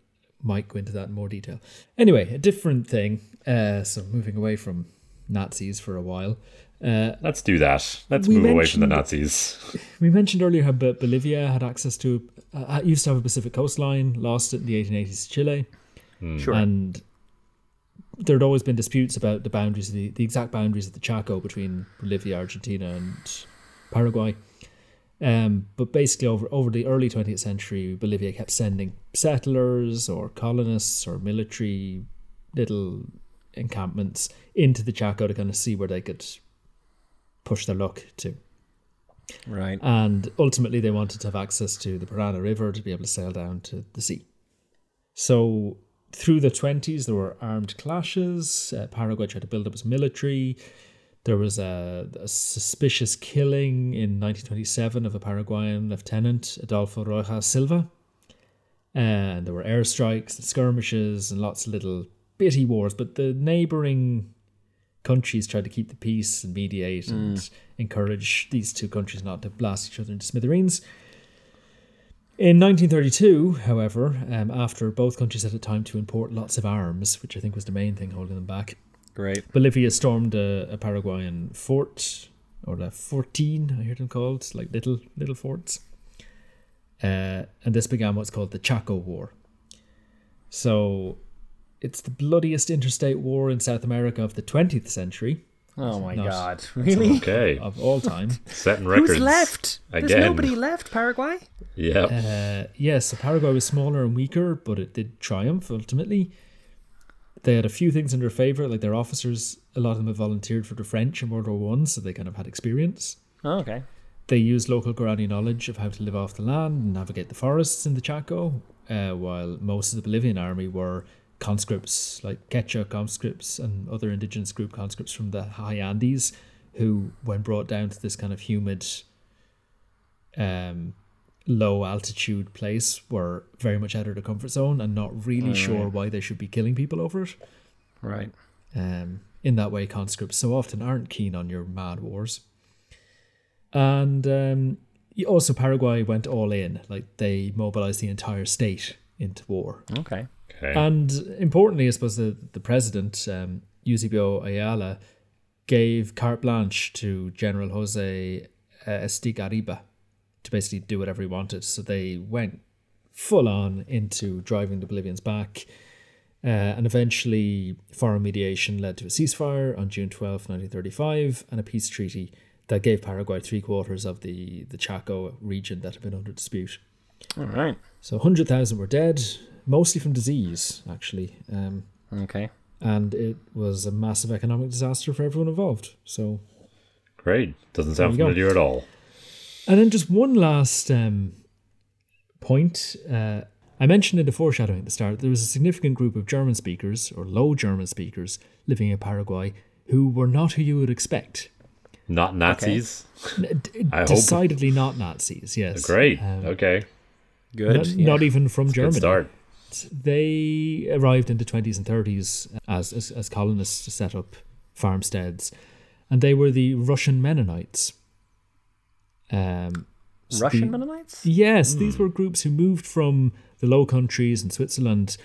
might go into that in more detail. Anyway, a different thing. Uh, so moving away from Nazis for a while. Uh, Let's do that. Let's move away from the Nazis. <laughs> we mentioned earlier how Bolivia had access to, uh, used to have a Pacific coastline, lost it in the 1880s to Chile. Sure. And there'd always been disputes about the boundaries, of the, the exact boundaries of the Chaco between Bolivia, Argentina, and Paraguay. Um, but basically, over over the early 20th century, Bolivia kept sending settlers or colonists or military little encampments into the Chaco to kind of see where they could push their luck to. Right. And ultimately, they wanted to have access to the Parana River to be able to sail down to the sea. So, through the 20s, there were armed clashes. Uh, Paraguay tried to build up its military. There was a, a, suspicious killing in 1927 of a Paraguayan lieutenant, Adolfo Rojas Silva. And there were airstrikes and skirmishes and lots of little bitty wars. But the neighboring countries tried to keep the peace and mediate and encourage these two countries not to blast each other into smithereens. In 1932, however, um, after both countries had a time to import lots of arms, which I think was the main thing holding them back, Great. Bolivia stormed a, a Paraguayan fort, or the fortín, I hear them called, like little little forts. Uh, and this began what's called the Chaco War. So it's the bloodiest interstate war in South America of the 20th century. Oh my Not- god. <laughs> Really? Okay. Of all time. Setting records. Who's left? There's Again. nobody left, Paraguay? Yeah. Uh, yes, so Paraguay was smaller and weaker, but it did triumph ultimately. They had a few things in their favour, like their officers, a lot of them had volunteered for the French in World War One, so they kind of had experience. Oh, okay. They used local Guarani knowledge of how to live off the land and navigate the forests in the Chaco, uh, while most of the Bolivian army were conscripts, like Quechua conscripts and other indigenous group conscripts from the high Andes, who, when brought down to this kind of humid, um, low altitude place, were very much out of their comfort zone and not really sure why they should be killing people over it. Right. Um, in that way, conscripts so often aren't keen on your mad wars. And um, also, Paraguay went all in. Like, they mobilized the entire state into war. Okay. Okay. And importantly, I suppose the, the president, um, Eusebio Ayala, gave carte blanche to General Jose uh, Estigarribia to basically do whatever he wanted. So they went full on into driving the Bolivians back. Uh, and eventually, foreign mediation led to a ceasefire on June 12, 1935, and a peace treaty that gave Paraguay three quarters of the, the Chaco region that had been under dispute. All right. So 100,000 were dead, mostly from disease, actually. Um, Okay. and it was a massive economic disaster for everyone involved. So, Great. Doesn't sound you go. familiar at all. and then just one last um, point. Uh, I mentioned in the foreshadowing at the start, there was a significant group of German speakers or low German speakers living in Paraguay who were not who you would expect. Not Nazis. N- d- <laughs> I hope. decidedly not Nazis. Yes, Great. Um, okay. Good. Not, yeah. not even from Good Germany. start. they arrived in the 20s and 30s as, as, as colonists to set up farmsteads, and they were the Russian Mennonites. Um, so Russian the- Mennonites? Yes, these were groups who moved from the Low Countries and Switzerland,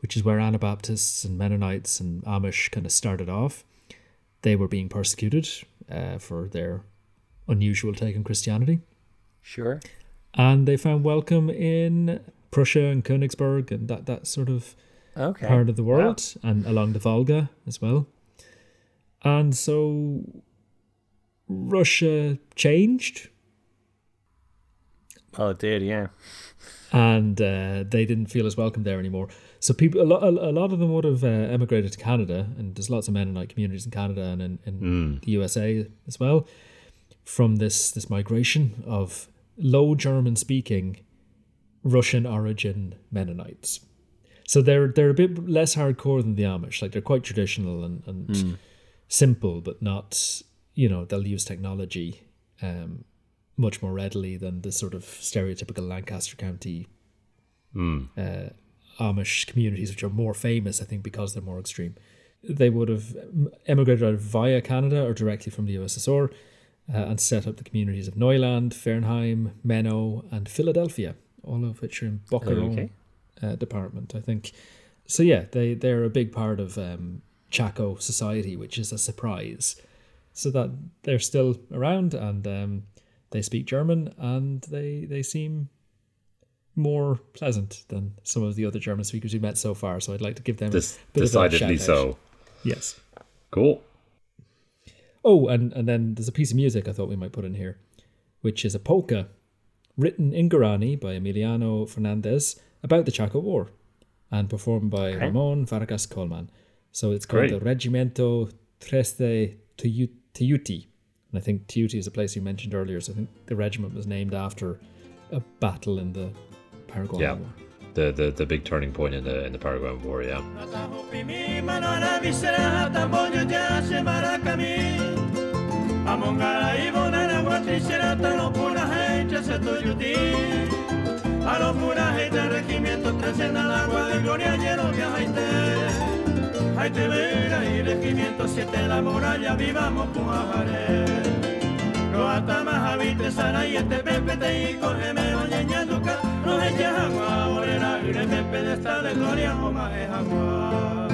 which is where Anabaptists and Mennonites and Amish kind of started off. They were being persecuted uh, for their unusual take on Christianity Sure. And they found welcome in Prussia and Königsberg and that, that sort of Okay. part of the world and along the Volga as well. And so Russia changed Well, it did, yeah. and uh, they didn't feel as welcome there anymore. So people, a lot, a lot of them would have uh, emigrated to Canada, and there's lots of Mennonite communities in Canada and in, in the USA as well. From this this migration of low German speaking, Russian origin Mennonites. So they're they're a bit less hardcore than the Amish. Like they're quite traditional and, and simple, but not you know they'll use technology um, much more readily than the sort of stereotypical Lancaster County uh, Amish communities, which are more famous, I think, because they're more extreme. They would have emigrated either via Canada or directly from the USSR uh, and set up the communities of Neuland, Fernheim, Menno, and Philadelphia, all of which are in Boquerón Okay. uh, department, I think. So yeah, they they're a big part of um, Chaco society, which is a surprise. So that they're still around and um, they speak German and they they seem more pleasant than some of the other German speakers we've met so far. So I'd like to give them Des- a bit decidedly of a shout out. so. Yes. Cool. Oh, and, and then there's a piece of music I thought we might put in here, which is a polka written in Guarani by Emiliano Fernandez about the Chaco War and performed by Ramon Vargas Colman. So it's called Great. the Regimento Treste Tuyutí, And I think Tuti is a place you mentioned earlier. So I think the regiment was named after a battle in the Paraguayan Yeah. War. The, the big turning point in the in the Paraguayan War, yeah. A los murajes del regimiento crecen al agua de gloria lleno de ajaite. Jaite vera y regimiento siete la muralla vivamos con ajaré. Los atamas habite sana y este pepe te y cógeme oye ñanduca. Los echas agua orera y de pepe de esta de gloria o más es agua.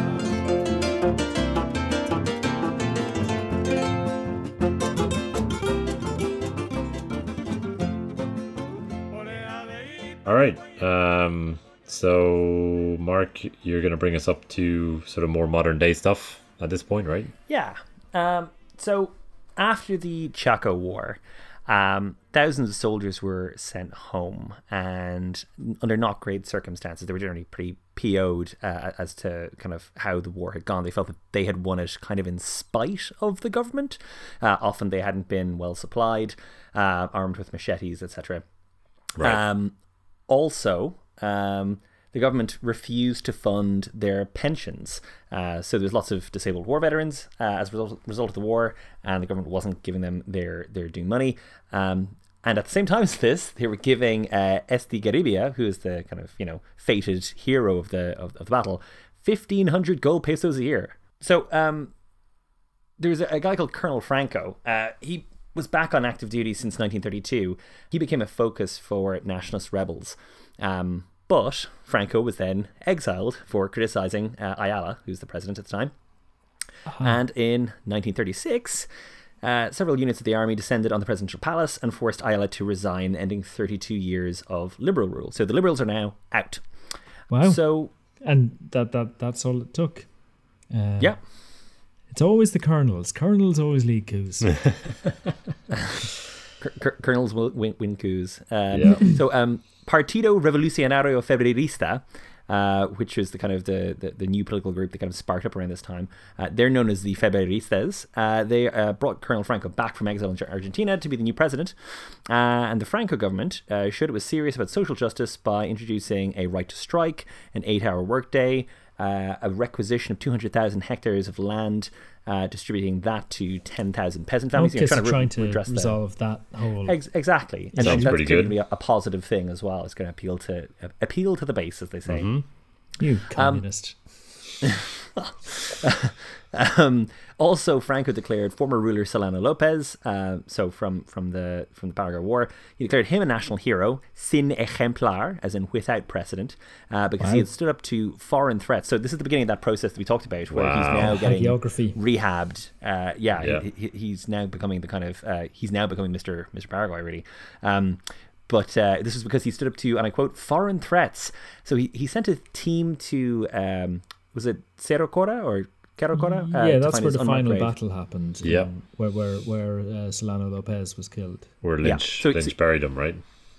All right. Um, so, Mark, you're going to bring us up to sort of more modern day stuff at this point, right? Yeah. Um, so after the Chaco War, um, thousands of soldiers were sent home, and under not great circumstances, they were generally pretty PO'd uh, as to kind of how the war had gone. They felt that they had won it kind of in spite of the government. Uh, often they hadn't been well supplied, uh, armed with machetes, etc. Right. Um, also, um, the government refused to fund their pensions. Uh, so there's lots of disabled war veterans uh, as a result, result of the war, and the government wasn't giving them their, their due money. Um, and at the same time as this, they were giving uh, Estigarribia, who is the kind of you know fated hero of the of, of the battle, fifteen hundred gold pesos a year. So um, there was a, a guy called Colonel Franco. Uh, he was back on active duty since 1932. He became a focus for nationalist rebels. Um, but Franco was then exiled for criticizing uh, Ayala, who's the president at the time. And in 1936, uh, several units of the army descended on the presidential palace and forced Ayala to resign, ending 32 years of liberal rule. So the liberals are now out. Wow. So and that, that that's all it took. Uh, yeah, It's always the colonels. Colonels always lead coups. <laughs> <laughs> Colonels win, win coups. Um, Yeah. So, um, Partido Revolucionario Febrerista, uh, which was the kind of the, the, the new political group that kind of sparked up around this time, uh, they're known as the Febreristas. Uh, they uh, brought Colonel Franco back from exile in Argentina to be the new president. Uh, and the Franco government uh, showed it was serious about social justice by introducing a right to strike, an eight hour workday, uh, a requisition of 200,000 hectares of land, uh, distributing that to 10,000 peasant families. You know, okay, so re- trying to redress the- resolve that whole. Ex- exactly, and Sounds that's pretty good. gonna be a, a positive thing as well. It's going to appeal to uh, appeal to the base, as they say. you communist. Um, <laughs> <laughs> also, Franco declared former ruler Solano Lopez, uh, so from from the from the Paraguay War, he declared him a national hero, sin ejemplar, as in without precedent, uh, because he had stood up to foreign threats. So this is the beginning of that process that we talked about, where he's now getting Hagiography. rehabbed. Uh, yeah, Yeah. He, he, he's now becoming the kind of uh, he's now becoming Mr. Mr. Paraguay really. Um, but uh, this is because he stood up to, and I quote, foreign threats. So he, he sent a team to, um, was it Cerro Cora or Cerro Cora? Uh, yeah, that's where the final grave. battle happened. Yeah. um, where where where uh, Solano Lopez was killed. Where Yeah, Lynch, so- Lynch so- buried him, right?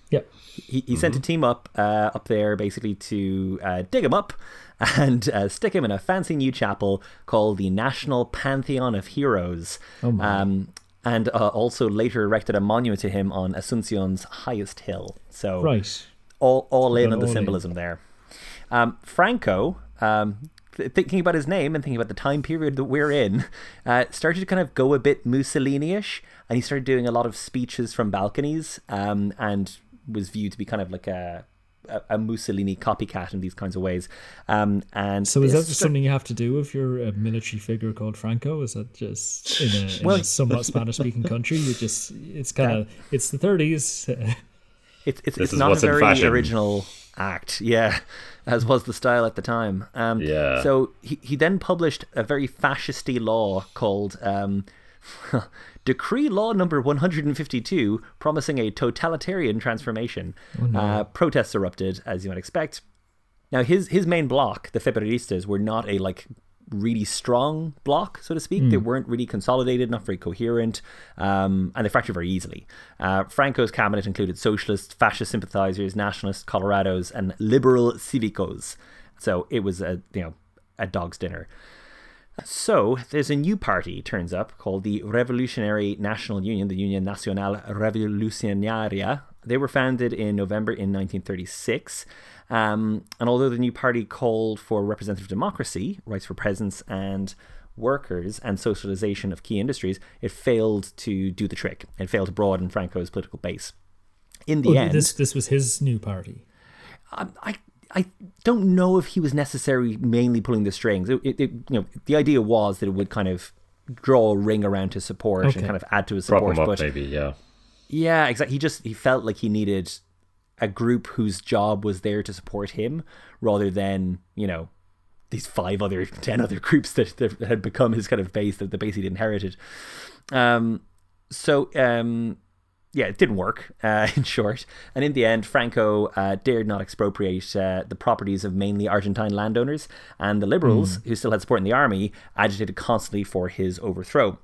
Yeah. He, he sent a team up uh, up there basically to uh, dig him up <laughs> and uh, stick him in a fancy new chapel called the National Pantheon of Heroes. Oh my. um, and uh, also later erected a monument to him on Asuncion's highest hill. So Right. all, all in on the all in. symbolism there. Um, Franco, um, th- thinking about his name and thinking about the time period that we're in, uh, started to kind of go a bit Mussolini-ish, and he started doing a lot of speeches from balconies, um, and was viewed to be kind of like a a, a Mussolini copycat in these kinds of ways. Um, and So is that just sta- something you have to do if you're a military figure called Franco? Is that just in a, in Well- a somewhat Spanish-speaking <laughs> country? You just it's kind of it's the 30s. <laughs> It's it's, This it's not a very fashion. original act, yeah, as was the style at the time. Um, Yeah. So he, he then published a very fascisty law called um, <laughs> Decree Law Number 152, promising a totalitarian transformation. uh, protests erupted, as you might expect. Now his his main bloc, the Febreristas, were not a like really strong bloc, so to speak. They weren't really consolidated, not very coherent, um, and they fractured very easily. Uh, Franco's cabinet included socialist, fascist sympathizers, nationalist Colorados, and liberal cívicos. So it was a you know a dog's dinner. So there's a new party turns up called the Revolutionary National Union, the Union Nacional Revolucionaria. They were founded in November in 1936. Um, and although the new party called for representative democracy, rights for peasants and workers, and socialization of key industries, it failed to do the trick. It failed to broaden Franco's political base. In the Oh, end, this this was his new party. I, I I don't know if he was necessarily mainly pulling the strings. It, it, it- you know, the idea was that it would kind of draw a ring around his support Okay. and kind of add to his Prop support. him up, but maybe. Yeah. Yeah, exactly. He just he felt like he needed a group whose job was there to support him, rather than you know these five other, <laughs> ten other groups that, that had become his kind of base, that the base he'd inherited. Um, so um, yeah, it didn't work, <laughs> uh, in short. And in the end, Franco uh, dared not expropriate uh, the properties of mainly Argentine landowners, and the liberals, who still had support in the army, agitated constantly for his overthrow.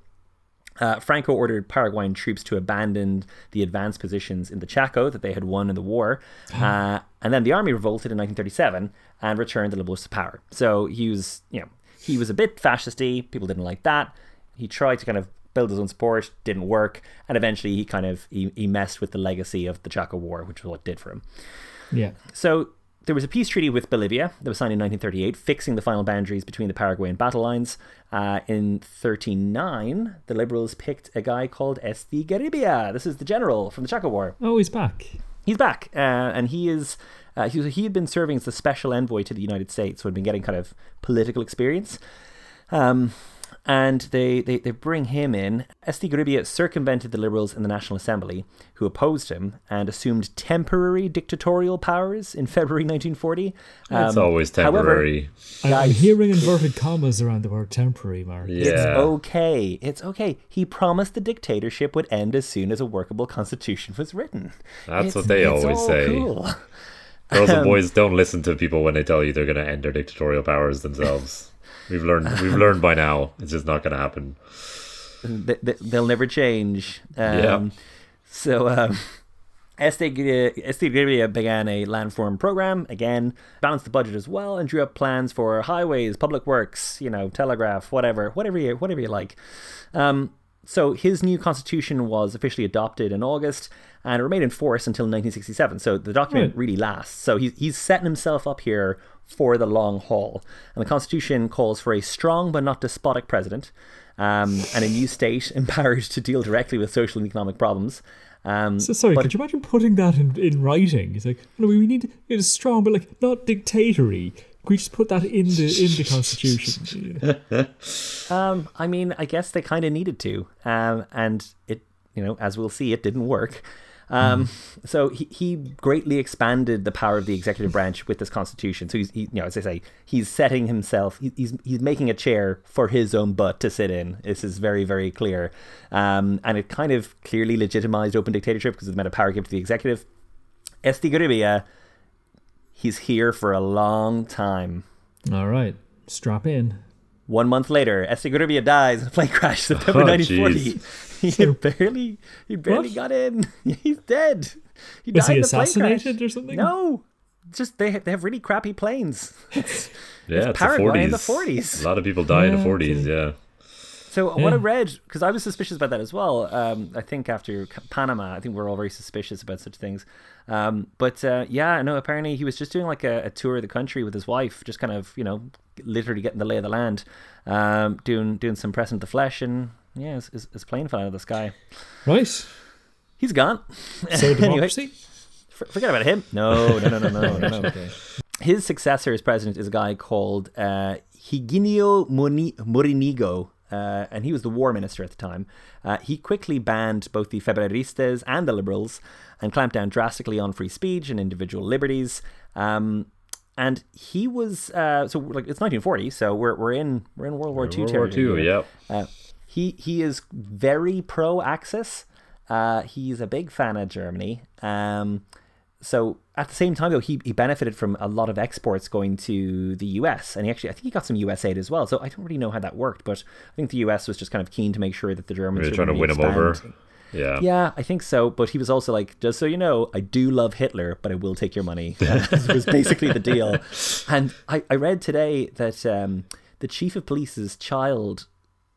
Uh, Franco ordered Paraguayan troops to abandon the advanced positions in the Chaco that they had won in the war. <gasps> Uh, and then the army revolted in 1937 and returned the liberals to power. So he was, you know, he was a bit fascisty. People didn't like that. He tried to kind of build his own support, didn't work, and eventually he kind of he, he messed with the legacy of the Chaco War, which was what it did for him. Yeah. So there was a peace treaty with Bolivia that was signed in 1938, fixing the final boundaries between the Paraguayan battle lines. Uh, in 39, the Liberals picked a guy called Esti Estigarribia. This is the general from the Chaco War. Oh, he's back. He's back, uh, and he is. Uh, he, was- he had been serving as the special envoy to the United States, so had been getting kind of political experience. Um, and they, they, they bring him in. Estigarribia circumvented the liberals in the National Assembly, who opposed him and assumed temporary dictatorial powers in February 1940. It's Um, always temporary. I, I'm Guys. hearing inverted commas around the word temporary, Mark. yeah. It's okay. It's okay. He promised the dictatorship would end as soon as a workable constitution was written. That's It's- what they it's always all say. cool. Girls Um, and boys don't listen to people when they tell you they're going to end their dictatorial powers themselves. We've learned. We've learned by now. It's just not going to happen. Th- th- They'll never change. Um, Yeah. So, um, began a landform program, again, balanced the budget as well, and drew up plans for highways, public works, you know, telegraph, whatever, whatever you, whatever you like. Um, so his new constitution was officially adopted in August and it remained in force until 1967. So the document Right. really lasts. So he's, he's setting himself up here for the long haul. And the constitution calls for a strong but not despotic president um, and a new state <laughs> empowered to deal directly with social and economic problems. Um, So sorry, but- could you imagine putting that in, in writing? It's like, no, we need it is strong, but like not dictatory. Can we just put that in the in the constitution? <laughs> Um, I mean, I guess they kind of needed to, um, and it, you know, as we'll see, it didn't work. Um, So he, he greatly expanded the power of the executive branch with this constitution. So he's, he, you know, as I say, he's setting himself, he, he's he's making a chair for his own butt to sit in. This is very very clear, um, and it kind of clearly legitimized open dictatorship because of the amount of power given to the executive. Estigarribia, he's here for a long time. All right, strap in. One month later, Estigarribia dies in a plane crash, September Oh, 1940. He <laughs> barely, he barely What? got in. <laughs> He's dead. He Was died he in a plane assassinated crash. or something? No, just they they have really crappy planes. <laughs> It's- Yeah, it's, the Paraguay in the 40s. 40s. A lot of people die in the 40s. okay. Yeah. So what I read, because I was suspicious about that as well. Um, I think after Panama, I think we're all very suspicious about such things. Um, but uh, yeah, no, apparently he was just doing like a, a tour of the country with his wife, just kind of you know, literally getting the lay of the land, um, doing doing some pressing the flesh, and yeah, his, his, his plane fell out of the sky. Right. He's gone. So <laughs> Anyway, democracy. for- forget about him. No, no, no, no, no, no. no. Okay. His successor as president is a guy called uh, Higinio Morinigo, uh, and he was the war minister at the time. Uh, he quickly banned both the Febreristas and the liberals and clamped down drastically on free speech and individual liberties. Um, and he was uh, so like it's 1940, so we're we're in we're in World War II World War. II, yep. Uh, he he is very pro Axis. Uh, he's a big fan of Germany. Um, so at the same time, though, he, he benefited from a lot of exports going to the US, and he actually I think he got some US aid as well. So I don't really know how that worked, but I think the US was just kind of keen to make sure that the Germans Really would trying to win him over. Expand. Yeah. Yeah, I think so. But he was also like, just so you know, I do love Hitler, but I will take your money. <laughs> That was basically the deal. <laughs> And I, I read today that um, the chief of police's child.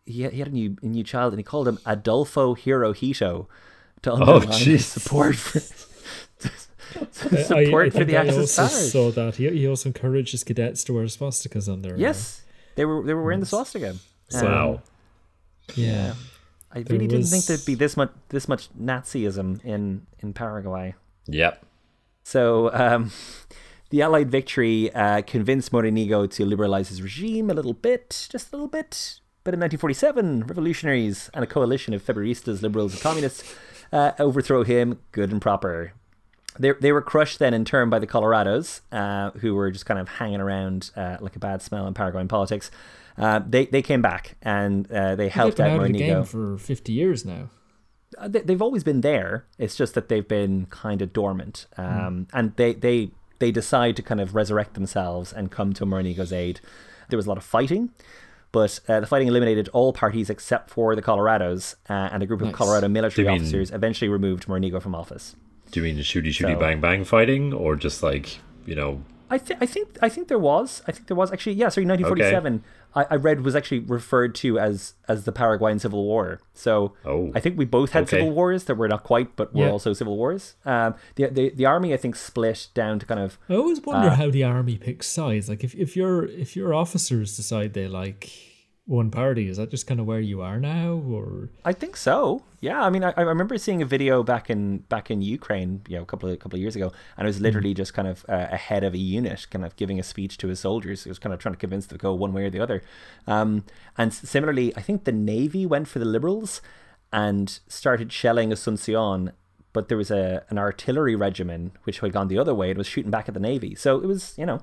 He had, he had a new a new child, and he called him Adolfo Hirohito to underline his jeez. support <laughs> for support I, I for think the I Axis also powers. saw that. He, he also encourages cadets to wear swastikas on their armor. Yes, they were they were wearing the swastika. Um, Wow. Yeah. I There really didn't think there'd be this much this much Nazism in in Paraguay. Yep. So um, <laughs> the Allied victory uh, convinced Morinigo to liberalize his regime a little bit, just a little bit. But in 1947, revolutionaries and a coalition of Febreristas, liberals, and communists uh, overthrow him, good and proper. They, they were crushed then in turn by the Colorados, uh, who were just kind of hanging around uh, like a bad smell in Paraguayan politics. Uh, they they came back and uh, they They've helped been out out of the game for 50 years now. Uh, they, they've always been there. It's just that they've been kind of dormant, um, and they they they decide to kind of resurrect themselves and come to Morinigo's aid. There was a lot of fighting, but uh, the fighting eliminated all parties except for the Colorados, uh, and a group of Colorado military mean- officers eventually removed Morinigo from office. Do you mean the shooty shooty So- bang bang fighting, or just like you know? I think I think I think there was. I think there was actually. Yeah, sorry, 1947. I, I read was actually referred to as as the Paraguayan Civil War. So Oh, I think we both had okay. civil wars that were not quite, but were Yeah. also civil wars. Um, the, the the army I think split down to kind of I always Uh, wonder how the army picks sides. Like if, if your if your officers decide they like one party, is that just kind of where you are now, or I think so. Yeah, I mean, I, I remember seeing a video back in back in Ukraine, you know, a couple of a couple of years ago, and it was literally just kind of uh, a head of a unit, kind of giving a speech to his soldiers. He was kind of trying to convince them to go one way or the other. Um, and similarly, I think the navy went for the liberals and started shelling Asuncion, but there was a an artillery regiment which had gone the other way and was shooting back at the navy. So it was, you know.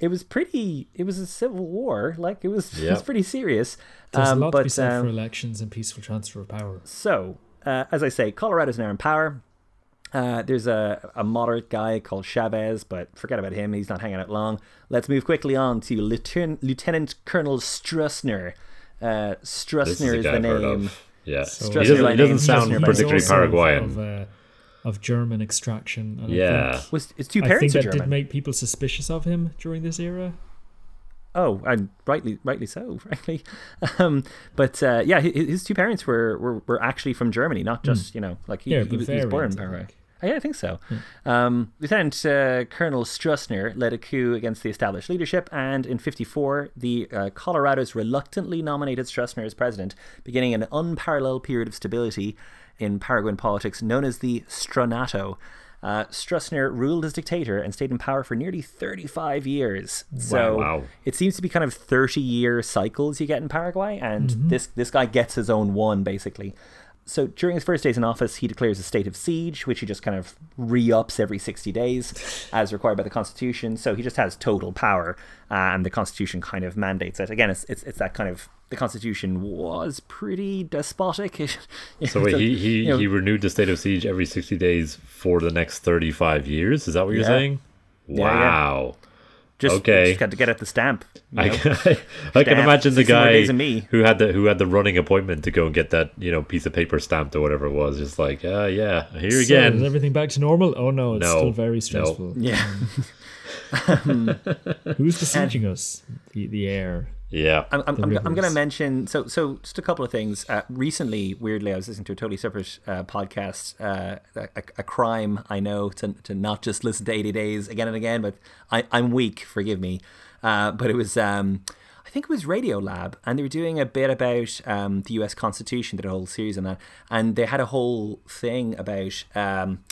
It was pretty. It was a civil war. Like it was. <laughs> It was pretty serious. there's Um, a lot to be said um, for elections and peaceful transfer of power. so, uh, as I say, Colorado's now in power. Uh, there's a, a moderate guy called Chavez, but forget about him. He's not hanging out long. Let's move quickly on to Lieutenant, Lieutenant Colonel Stroessner. Uh, This is is the I've heard name. of. Yeah, So- he doesn't, he doesn't name, sound Stroessner particularly He's also of- Paraguayan. Of, uh, of German extraction. And I Yeah. think, Was his two I think are that German? did make people suspicious of him during this era. Oh, and rightly, rightly so, <laughs> frankly. Um, but uh, yeah, his, his two parents were, were, were actually from Germany, not just you know like he. Yeah, he, was, he was born in Bavarians, I think. Oh, yeah, I think so. Um, Lieutenant uh, Colonel Stroessner led a coup against the established leadership, and in 54, the uh, Colorados reluctantly nominated Stroessner as president, beginning an unparalleled period of stability in Paraguayan politics known as the Stronato. Uh, Stroessner ruled as dictator and stayed in power for nearly 35 years. So Wow. it seems to be kind of 30 year cycles you get in Paraguay, and this, this guy gets his own one, basically. So during his first days in office, he declares a state of siege, which he just kind of re ups every 60 days as required by the Constitution. So he just has total power, uh, and the Constitution kind of mandates it. Again, it's, it's, it's that kind of. The Constitution was pretty despotic. <laughs> So wait, he he, you know, he renewed the state of siege every sixty days for the next thirty five years. Is that what you're Yeah. saying? Yeah, yeah. Wow. just, okay. just got to get at the stamp. I, can- <laughs> I can Stamp, imagine the guy me. who had the who had the running appointment to go and get that you know piece of paper stamped or whatever it was. Just like, uh, yeah, here So, is again. everything back to normal? Oh no, it's No, still very no. stressful. Yeah. <laughs> Who's besieging us? The, the air. Yeah, I'm, I'm, I'm, I'm going to mention so so just a couple of things. Uh, recently, weirdly, I was listening to a totally separate uh, podcast, uh, a, a crime I know to, to not just listen to 80 Days again and again, but I, I'm weak, forgive me. Uh, but it was, um, I think it was Radiolab, and they were doing a bit about um, the US Constitution, did a whole series on that, and they had a whole thing about. Um,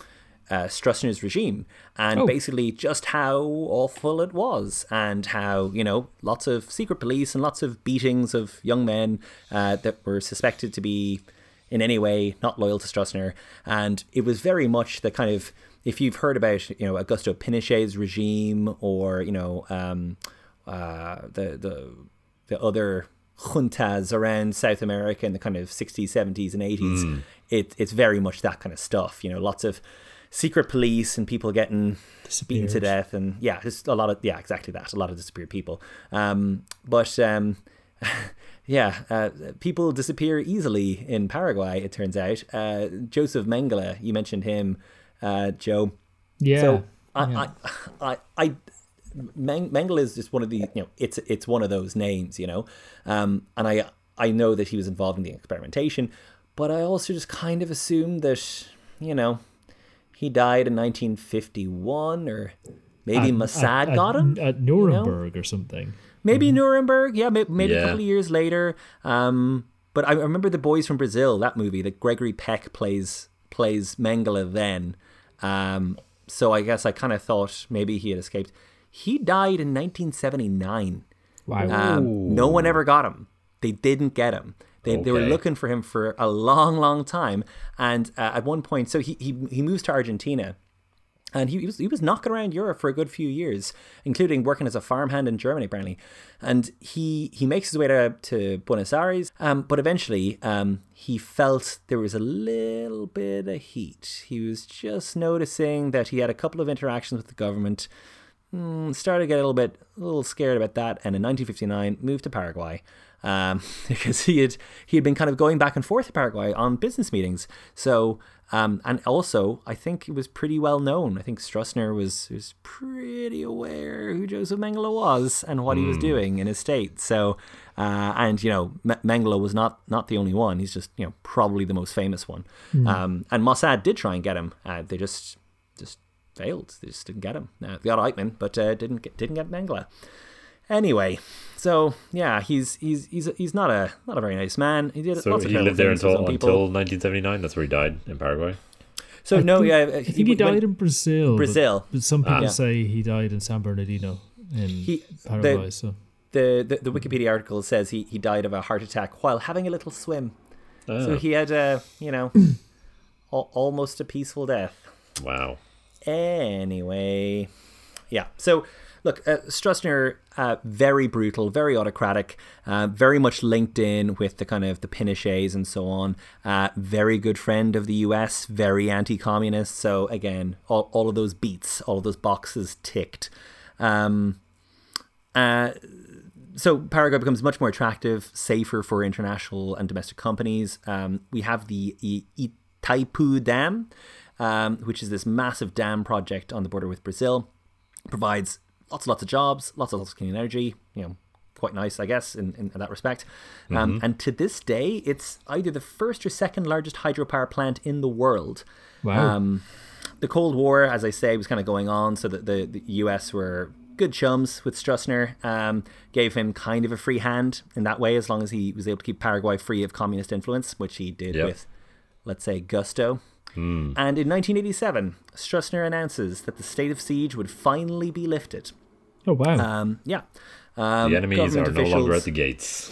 uh, Stroessner's regime and Oh. basically just how awful it was and how you know lots of secret police and lots of beatings of young men uh, that were suspected to be in any way not loyal to Stroessner and it was very much the kind of if you've heard about you know Augusto Pinochet's regime or you know um, uh, the the the other juntas around South America in the kind of 60s, 70s, and 80s. It, it's very much that kind of stuff. You know, lots of secret police and people getting beaten to death, and yeah, just a lot of yeah, exactly that. A lot of disappeared people. Um, but um, <laughs> yeah, uh, people disappear easily in Paraguay. It turns out. Uh, Joseph Mengele, you mentioned him, uh, Joe. Yeah. So I, yeah. I, I, I, Meng- Mengele is just one of the you know it's it's one of those names, you know, um, and I I know that he was involved in the experimentation, but I also just kind of assumed that you know he died in 1951 or maybe At- Mossad at- got him at, at you know? Nuremberg or something. maybe Nuremberg, yeah, maybe, maybe a couple of years later. Um, but I remember the boys from Brazil, that movie that Gregory Peck plays plays Mengele then. Um, so I guess I kind of thought maybe he had escaped. He died in 1979. Wow. Um, no one ever got him. They didn't get him. They, they were looking for him for a long, long time. And uh, at one point, so he, he, he moves to Argentina. And he, he was he was knocking around Europe for a good few years, including working as a farmhand in Germany, apparently. And he he makes his way to, to Buenos Aires, um, but eventually um, he felt there was a little bit of heat. He was just noticing that he had a couple of interactions with the government, mm, started to get a little bit a little scared about that, and in 1959 moved to Paraguay um, <laughs> because he had he had been kind of going back and forth to Paraguay on business meetings. So um, and also I think it was pretty well known. I think Stroessner was was pretty aware who Joseph Mengele was and what he was doing in his state. So uh, and you know M- Mengele was not not the only one. He's just you know probably the most famous one. Um, and Mossad did try and get him. Uh, they just just failed. They just didn't get him. Uh, they got Eichmann, but uh, didn't get, didn't get Mengele. Anyway, so yeah, he's he's he's he's not a not a very nice man. He did So lots of he lived there until until 1979. That's where he died in Paraguay. so I no, think- yeah, I think he died in Brazil. Brazil. But, some people Yeah. say he died in San Bernardino in He- Paraguay. the- so the, the the Wikipedia article says he, he died of a heart attack while having a little swim. So Ah, he had a you know <clears throat> al- almost a peaceful death. wow. Anyway, yeah. So, look, uh, uh, very brutal, very autocratic, uh, very much linked in with the kind of the Pinochets and so on. Uh, very good friend of the U.S., very anti-communist. So again, all, all of those beats, all of those boxes ticked. Um, uh, so Paraguay becomes much more attractive, safer for international and domestic companies. Um, we have the Itaipu Dam, um, which is this massive dam project on the border with Brazil. Provides lots and lots of jobs, lots and lots of clean energy. You know, quite nice, I guess, in, in that respect. Um, and to this day, it's either the first or second largest hydropower plant in the world. wow. Um, the Cold War, as I say, was kind of going on, so that the, the US were good chums with Stroessner, um, gave him kind of a free hand in that way, as long as he was able to keep Paraguay free of communist influence, which he did Yep. with, let's say, gusto. And in 1987, Stroessner announces that the state of siege would finally be lifted. Oh wow. Um, yeah. Um, The enemies are government no longer at the gates.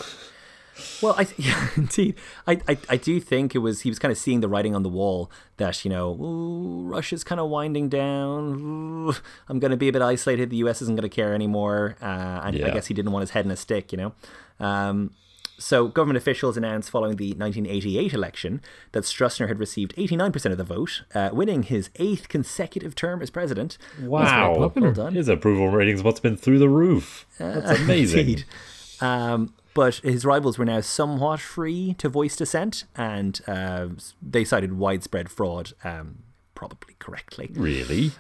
well, I th- <laughs> yeah, indeed, I, I I do think it was he was kind of seeing the writing on the wall that you know ooh, Russia's kind of winding down. Ooh, I'm going to be a bit isolated. The U.S. isn't going to care anymore, uh, and I guess he didn't want his head in a stick, you know. Um, so government officials announced following the 1988 election that Stroessner had received 89% of the vote, uh, winning his eighth consecutive term as president. Wow. Well done. His approval ratings must have been through the roof. That's <laughs> amazing. Um, but his rivals were now somewhat free to voice dissent, and uh, they cited widespread fraud, um, probably correctly. Really?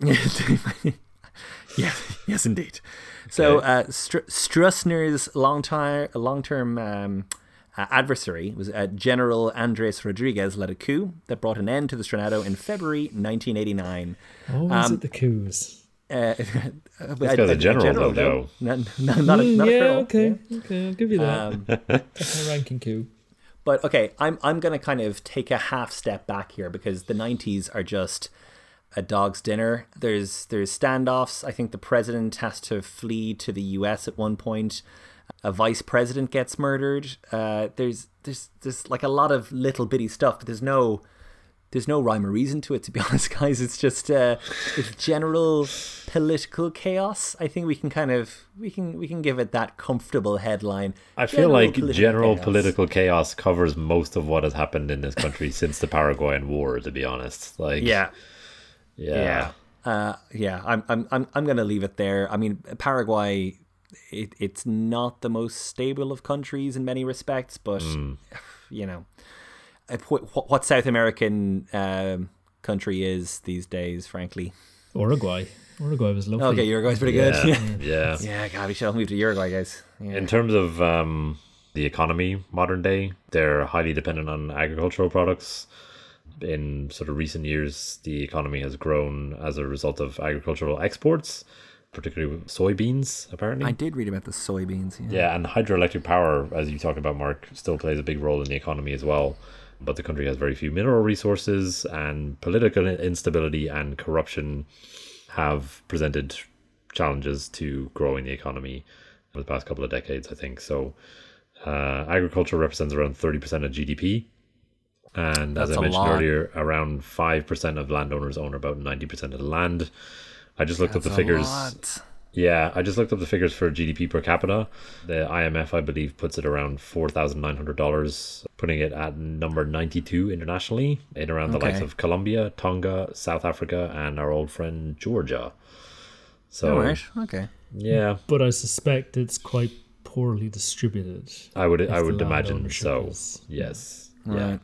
<laughs> yes, yes, indeed. So uh, Str- Stroessner's long-time, long-term um, uh, adversary was uh, General Andres Rodriguez led a coup that brought an end to the Stronato in February 1989. Always um, at the coups. Uh, <laughs> This guy's a general, though, no. No, no, not a, Mm, not a yeah, colonel. okay, okay, I'll give you that. Um, <laughs> That's my ranking coup. But okay, I'm I'm gonna kind of take a half step back here because the '90s are just a dog's dinner. There's there's standoffs. I think the president has to flee to the U.S. at one point. A vice president gets murdered. Uh, there's there's there's like a lot of little bitty stuff, but there's no there's no rhyme or reason to it. To be <laughs> honest, guys, it's just uh, it's general political chaos. I think we can kind of we can we can give it that comfortable headline. I feel like political general chaos. political chaos covers most of what has happened in this country since the Paraguayan War, to be honest. Like, Yeah. Yeah. Yeah. Uh, yeah, I'm I'm I'm I'm gonna leave it there. I mean, Paraguay, it, it's not the most stable of countries in many respects, but you know, what, what South American um, country is these days, frankly. Uruguay. Uruguay was lovely. Okay, Uruguay's pretty good. <laughs> Yeah, yeah. yeah, God, we should all move to Uruguay, guys. Yeah. In terms of um, the economy, modern day, they're highly dependent on agricultural products. In sort of recent years, the economy has grown as a result of agricultural exports, particularly with soybeans, apparently. I did read about the soybeans. Yeah. Yeah, and hydroelectric power, as you talk about, Mark, still plays a big role in the economy as well. But the country has very few mineral resources, and political instability and corruption have presented challenges to growing the economy in the past couple of decades, I think. So, uh, agriculture represents around 30% of GDP. And as I mentioned lot. earlier, around 5% of landowners own about 90% of the land. I just looked up the figures. lot. Yeah, I just looked up the figures for GDP per capita. The IMF, I believe, puts it around four thousand nine hundred dollars, putting it at number ninety-two internationally, in around the likes of Colombia, Tonga, South Africa, and our old friend Georgia. So, oh, All right. Okay. yeah, But I suspect it's quite poorly distributed. I would, I would imagine so. is- Yes, yeah.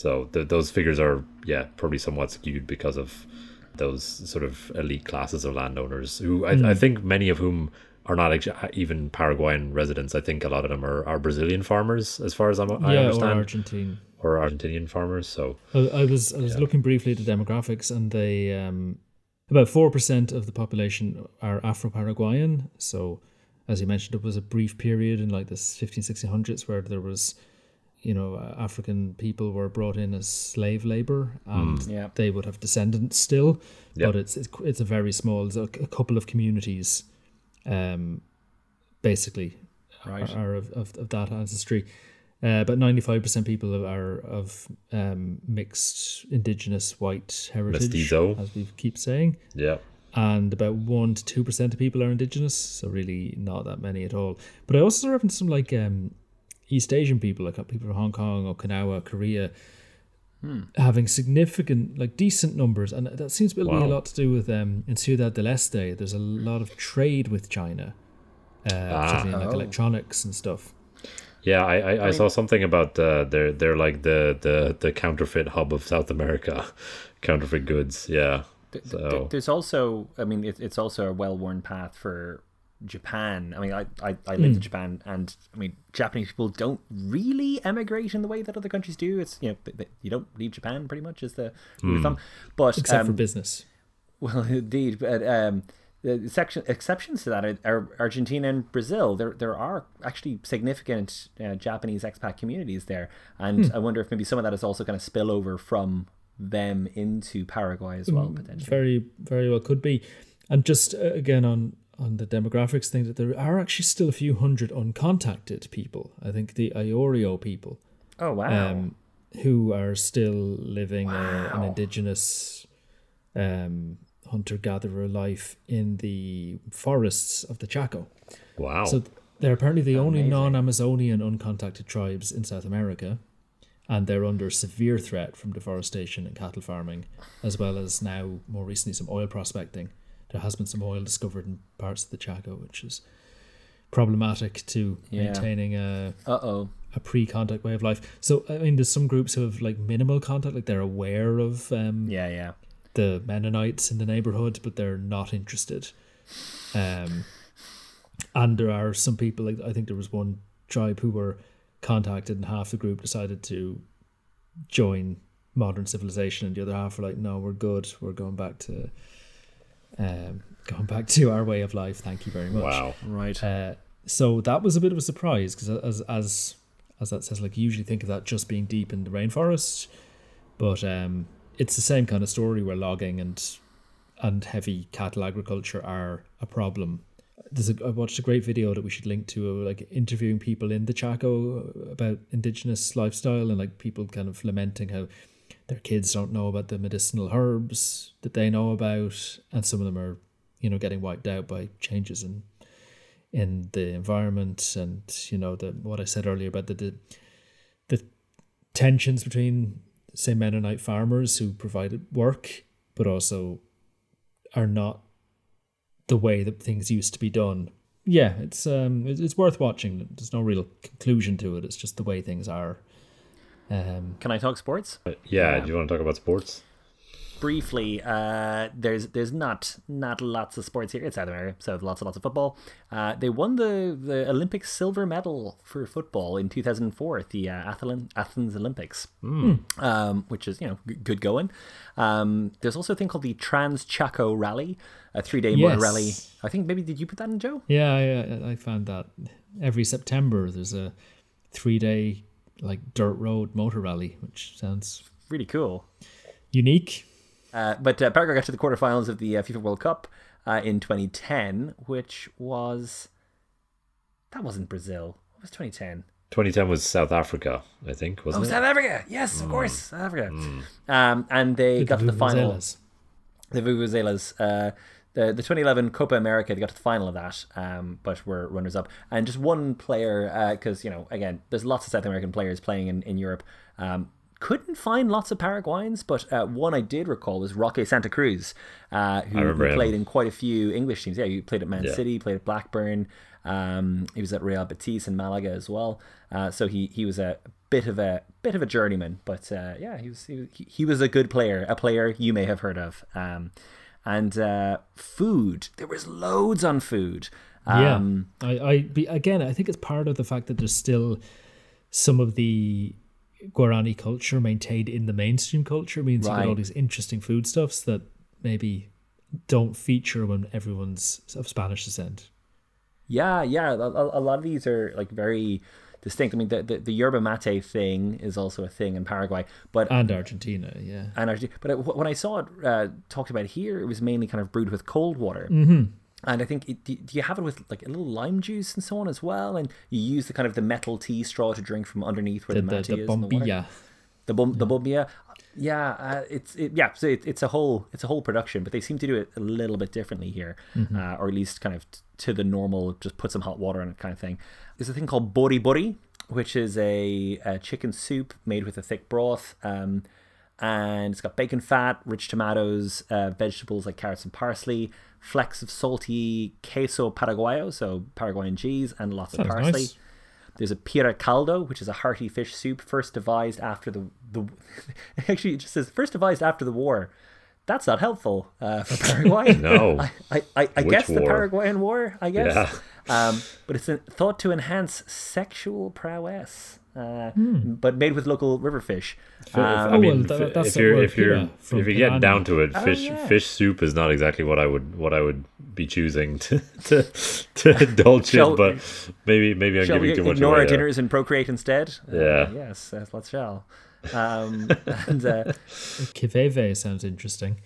So th- those figures are, yeah, probably somewhat skewed because of those sort of elite classes of landowners who I, I think many of whom are not even Paraguayan residents. I think a lot of them are, are Brazilian farmers, as far as I'm, I yeah, or understand, Argentine. or Argentinian farmers. So I, I was I was looking briefly at the demographics, and they um, about four percent of the population are Afro-Paraguayan. So, as you mentioned, it was a brief period in like the 15, 1600s where there was, you know, uh, African people were brought in as slave labor, and Yeah. they would have descendants still, Yep. but it's, it's it's a very small. There's a, a couple of communities, um, basically, Right. are, are of, of, of that ancestry. Uh, but 95% people are of um, mixed indigenous white heritage, Mestizo. as we keep saying. yeah, And about 1% to 2% of people are indigenous, so really not that many at all. But I also referenced some like um, East Asian people, like people from Hong Kong, Okinawa, Korea, having significant, like decent numbers. And that seems to be a lot to do with um, in Ciudad del Este, there's a lot of trade with China, uh, particularly in like Oh. electronics and stuff. yeah. I, I, I, saw something about uh, they're they're like the, the the counterfeit hub of South America, <laughs> counterfeit goods. Yeah. Th- th- So There's also, I mean, it, it's also a well-worn path for Japan. I mean, I, I, I lived in Japan, and I mean, Japanese people don't really emigrate in the way that other countries do. It's you know, th- th- you don't leave Japan pretty much is the rule of thumb. But Except for um, business. well, <laughs> indeed, but um, the section exceptions to that are, are Argentina and Brazil. There there are actually significant uh, Japanese expat communities there, and I wonder if maybe some of that is also going to spill over from them into Paraguay as well, potentially. Very, very well could be. And just uh, again on on the demographics thing, that there are actually still a few hundred uncontacted people. I think the Ayoreo people, Oh wow! um, who are still living a, an indigenous um, hunter gatherer life in the forests of the Chaco. wow. So they're apparently the only non-Amazonian uncontacted tribes in South America, and they're under severe threat from deforestation and cattle farming, as well as now more recently some oil prospecting. There has been some oil discovered in parts of the Chaco, which is problematic to Yeah. maintaining a Uh oh. a pre-contact way of life. So I mean, there's some groups who have like minimal contact, like they're aware of um, Yeah, yeah. the Mennonites in the neighborhood, but they're not interested. Um, and there are some people like I think there was one tribe who were contacted, and half the group decided to join modern civilization, and the other half were like, "No, we're good. We're going back to um, going back to our way of life. Thank you very much." wow. Right. Uh, so that was a bit of a surprise because as as as that says, like you usually think of that just being deep in the rainforest, but um, it's the same kind of story where logging and and heavy cattle agriculture are a problem. There's a, I watched a great video that we should link to, like interviewing people in the Chaco about indigenous lifestyle and like people kind of lamenting how their kids don't know about the medicinal herbs that they know about, and some of them are, you know, getting wiped out by changes in in the environment and you know the what I said earlier about the the, the tensions between say Mennonite farmers who provided work but also are not the way that things used to be done. Yeah, it's um it's, it's worth watching. There's no real conclusion to it. It's just the way things are. Um Can I talk sports? Yeah, Do you want to talk about sports? briefly, uh, there's there's not not lots of sports here in South America, so lots and lots of football. Uh, they won the, the Olympic silver medal for football in 2004 at the uh, Athens, Athens Olympics, um, which is you know g- good going. Um, there's also a thing called the Trans Chaco Rally, a three day motor Yes. rally. I think maybe did you put that in, Joe? Yeah, I, I found that every September there's a three day like dirt road motor rally, which sounds Really cool. unique. Uh, but uh, Paraguay got to the quarterfinals of the uh, FIFA World Cup uh, in 2010, which was that wasn't Brazil. It was 2010? 2010 was South Africa, I think, Oh, wasn't it? South Africa. Yes, of course, South Africa. Um, and they The got to the final. Vuvuzelas. The Vuvuzelas. Uh, the, the 2011 Copa America, they got to the final of that, um, but were runners up. And just one player, because, you know, again, there's lots of South American players playing in, in Europe. Um, couldn't find lots of Paraguayans, but uh, one I did recall was Roque Santa Cruz, uh, who, who played in quite a few English teams. Yeah, he played at Man Yeah. City, played at Blackburn. Um, he was at Real Betis in Malaga as well. Uh, so he, he was a bit of a bit of a journeyman, but uh, yeah, he was he, was- he, he was a good player, a player you may have heard of. Um, and uh, food, there was loads on food. Um, yeah, I, I be, again, I think it's part of the fact that there's still some of the Guarani culture maintained in the mainstream culture means you got all these interesting foodstuffs that maybe don't feature when everyone's of Spanish descent. Yeah, yeah. A a lot of these are like very distinct. I mean, the, the, the yerba mate thing is also a thing in Paraguay, but And Argentina, yeah. and Argentina. But it, when I saw it uh, talked about here, it was mainly kind of brewed with cold water. Mm-hmm. And I think it, do, you have it with like a little lime juice and so on as well? And you use the kind of the metal tea straw to drink from underneath where The, the, mate the is. in the water. bombilla. the bum the bumbia yeah uh, it's it, yeah so it, it's a whole it's a whole production but they seem to do it a little bit differently here uh, or at least kind of t- to the normal just put some hot water in it kind of thing there's a thing called bori bori which is a, a chicken soup made with a thick broth um, and it's got bacon fat rich tomatoes uh, vegetables like carrots and parsley flecks of salty queso paraguayo so paraguayan cheese and lots Sounds of parsley nice. there's a pira caldo, which is a hearty fish soup first devised after the the. <laughs> Actually, it just says first devised after the war. That's not helpful uh, for <laughs> Paraguay. No. I, I, I, I Which guess the? Paraguayan War. I guess. Yeah. Um, but it's thought to enhance sexual prowess. Uh, Hmm. But made with local river fish. Um, I Oh, mean, well, tha- f- that's if you're word if you're if you get Pirani. down to it, Oh, fish yeah. fish soup is not exactly what I would what I would be choosing to <laughs> to, to <laughs> indulge Shall- in. But maybe maybe I'm giving too much ignore away our there. dinners and procreate instead? Uh, Yeah. yes, uh, let's shall. Um, <laughs> and uh, Kiveve sounds interesting.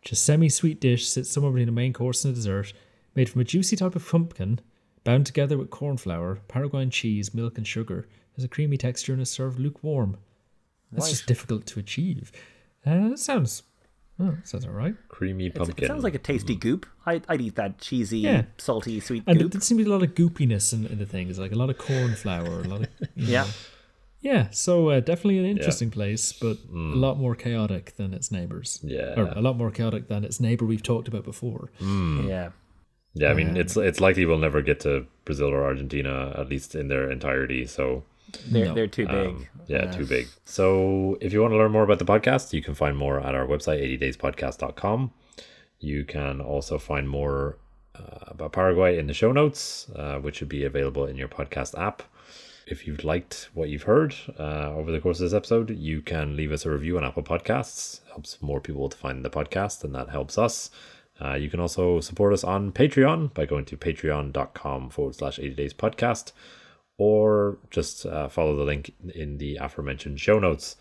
Which is a semi-sweet dish sits somewhere between a main course and a dessert, made from a juicy type of pumpkin, bound together with corn flour, Paraguayan cheese, milk, and sugar. Has a creamy texture and is served lukewarm. That's just difficult to achieve. Uh, that sounds, oh, sounds all right. Creamy it's- pumpkin. it sounds like a tasty goop. I'd, I'd eat that cheesy, Yeah. salty, sweet And goop. there seems to be a lot of goopiness in, in the things, like a lot of corn flour, a lot of <laughs> Yeah. know. Yeah, so uh, definitely an interesting place, but Mm. a lot more chaotic than its neighbors. Yeah. or a lot more chaotic than its neighbor we've talked about before. Yeah. yeah, I mean it's it's likely we'll never get to Brazil or Argentina at least in their entirety. So They're, No. they're too big. Um, yeah, Uh, too big. So if you want to learn more about the podcast, you can find more at our website, 80dayspodcast.com. You can also find more uh, about Paraguay in the show notes, uh, which should be available in your podcast app. If you've liked what you've heard uh, over the course of this episode, you can leave us a review on Apple Podcasts. helps more people to find the podcast, and that helps us. Uh, you can also support us on Patreon by going to patreon.com forward slash 80 days podcast or just uh, follow the link in the aforementioned show notes.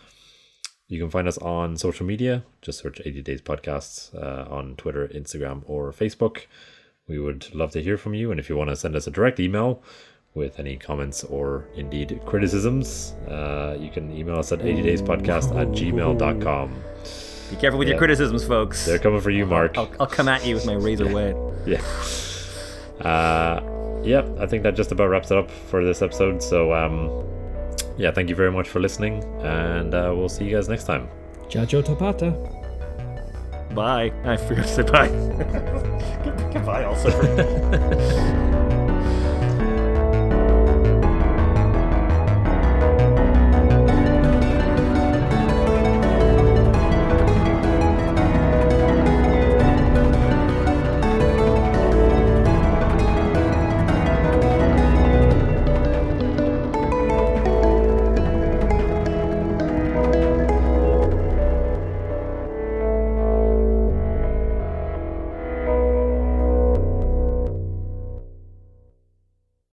You can find us on social media. Just search 80 Days Podcasts uh, on Twitter, Instagram, or Facebook. We would love to hear from you. And if you want to send us a direct email with any comments or indeed criticisms, uh, you can email us at 80dayspodcast at gmail.com. Be careful with Yeah. your criticisms, folks. They're coming for you, Mark. I'll, I'll come at you with my razor wet. <laughs> Yeah. Uh, yeah, I think that just about wraps it up for this episode. So, um, yeah, thank you very much for listening, and uh, we'll see you guys next time. Jajo Topata. Bye. I forgot to say bye. <laughs> Goodbye, also. <laughs>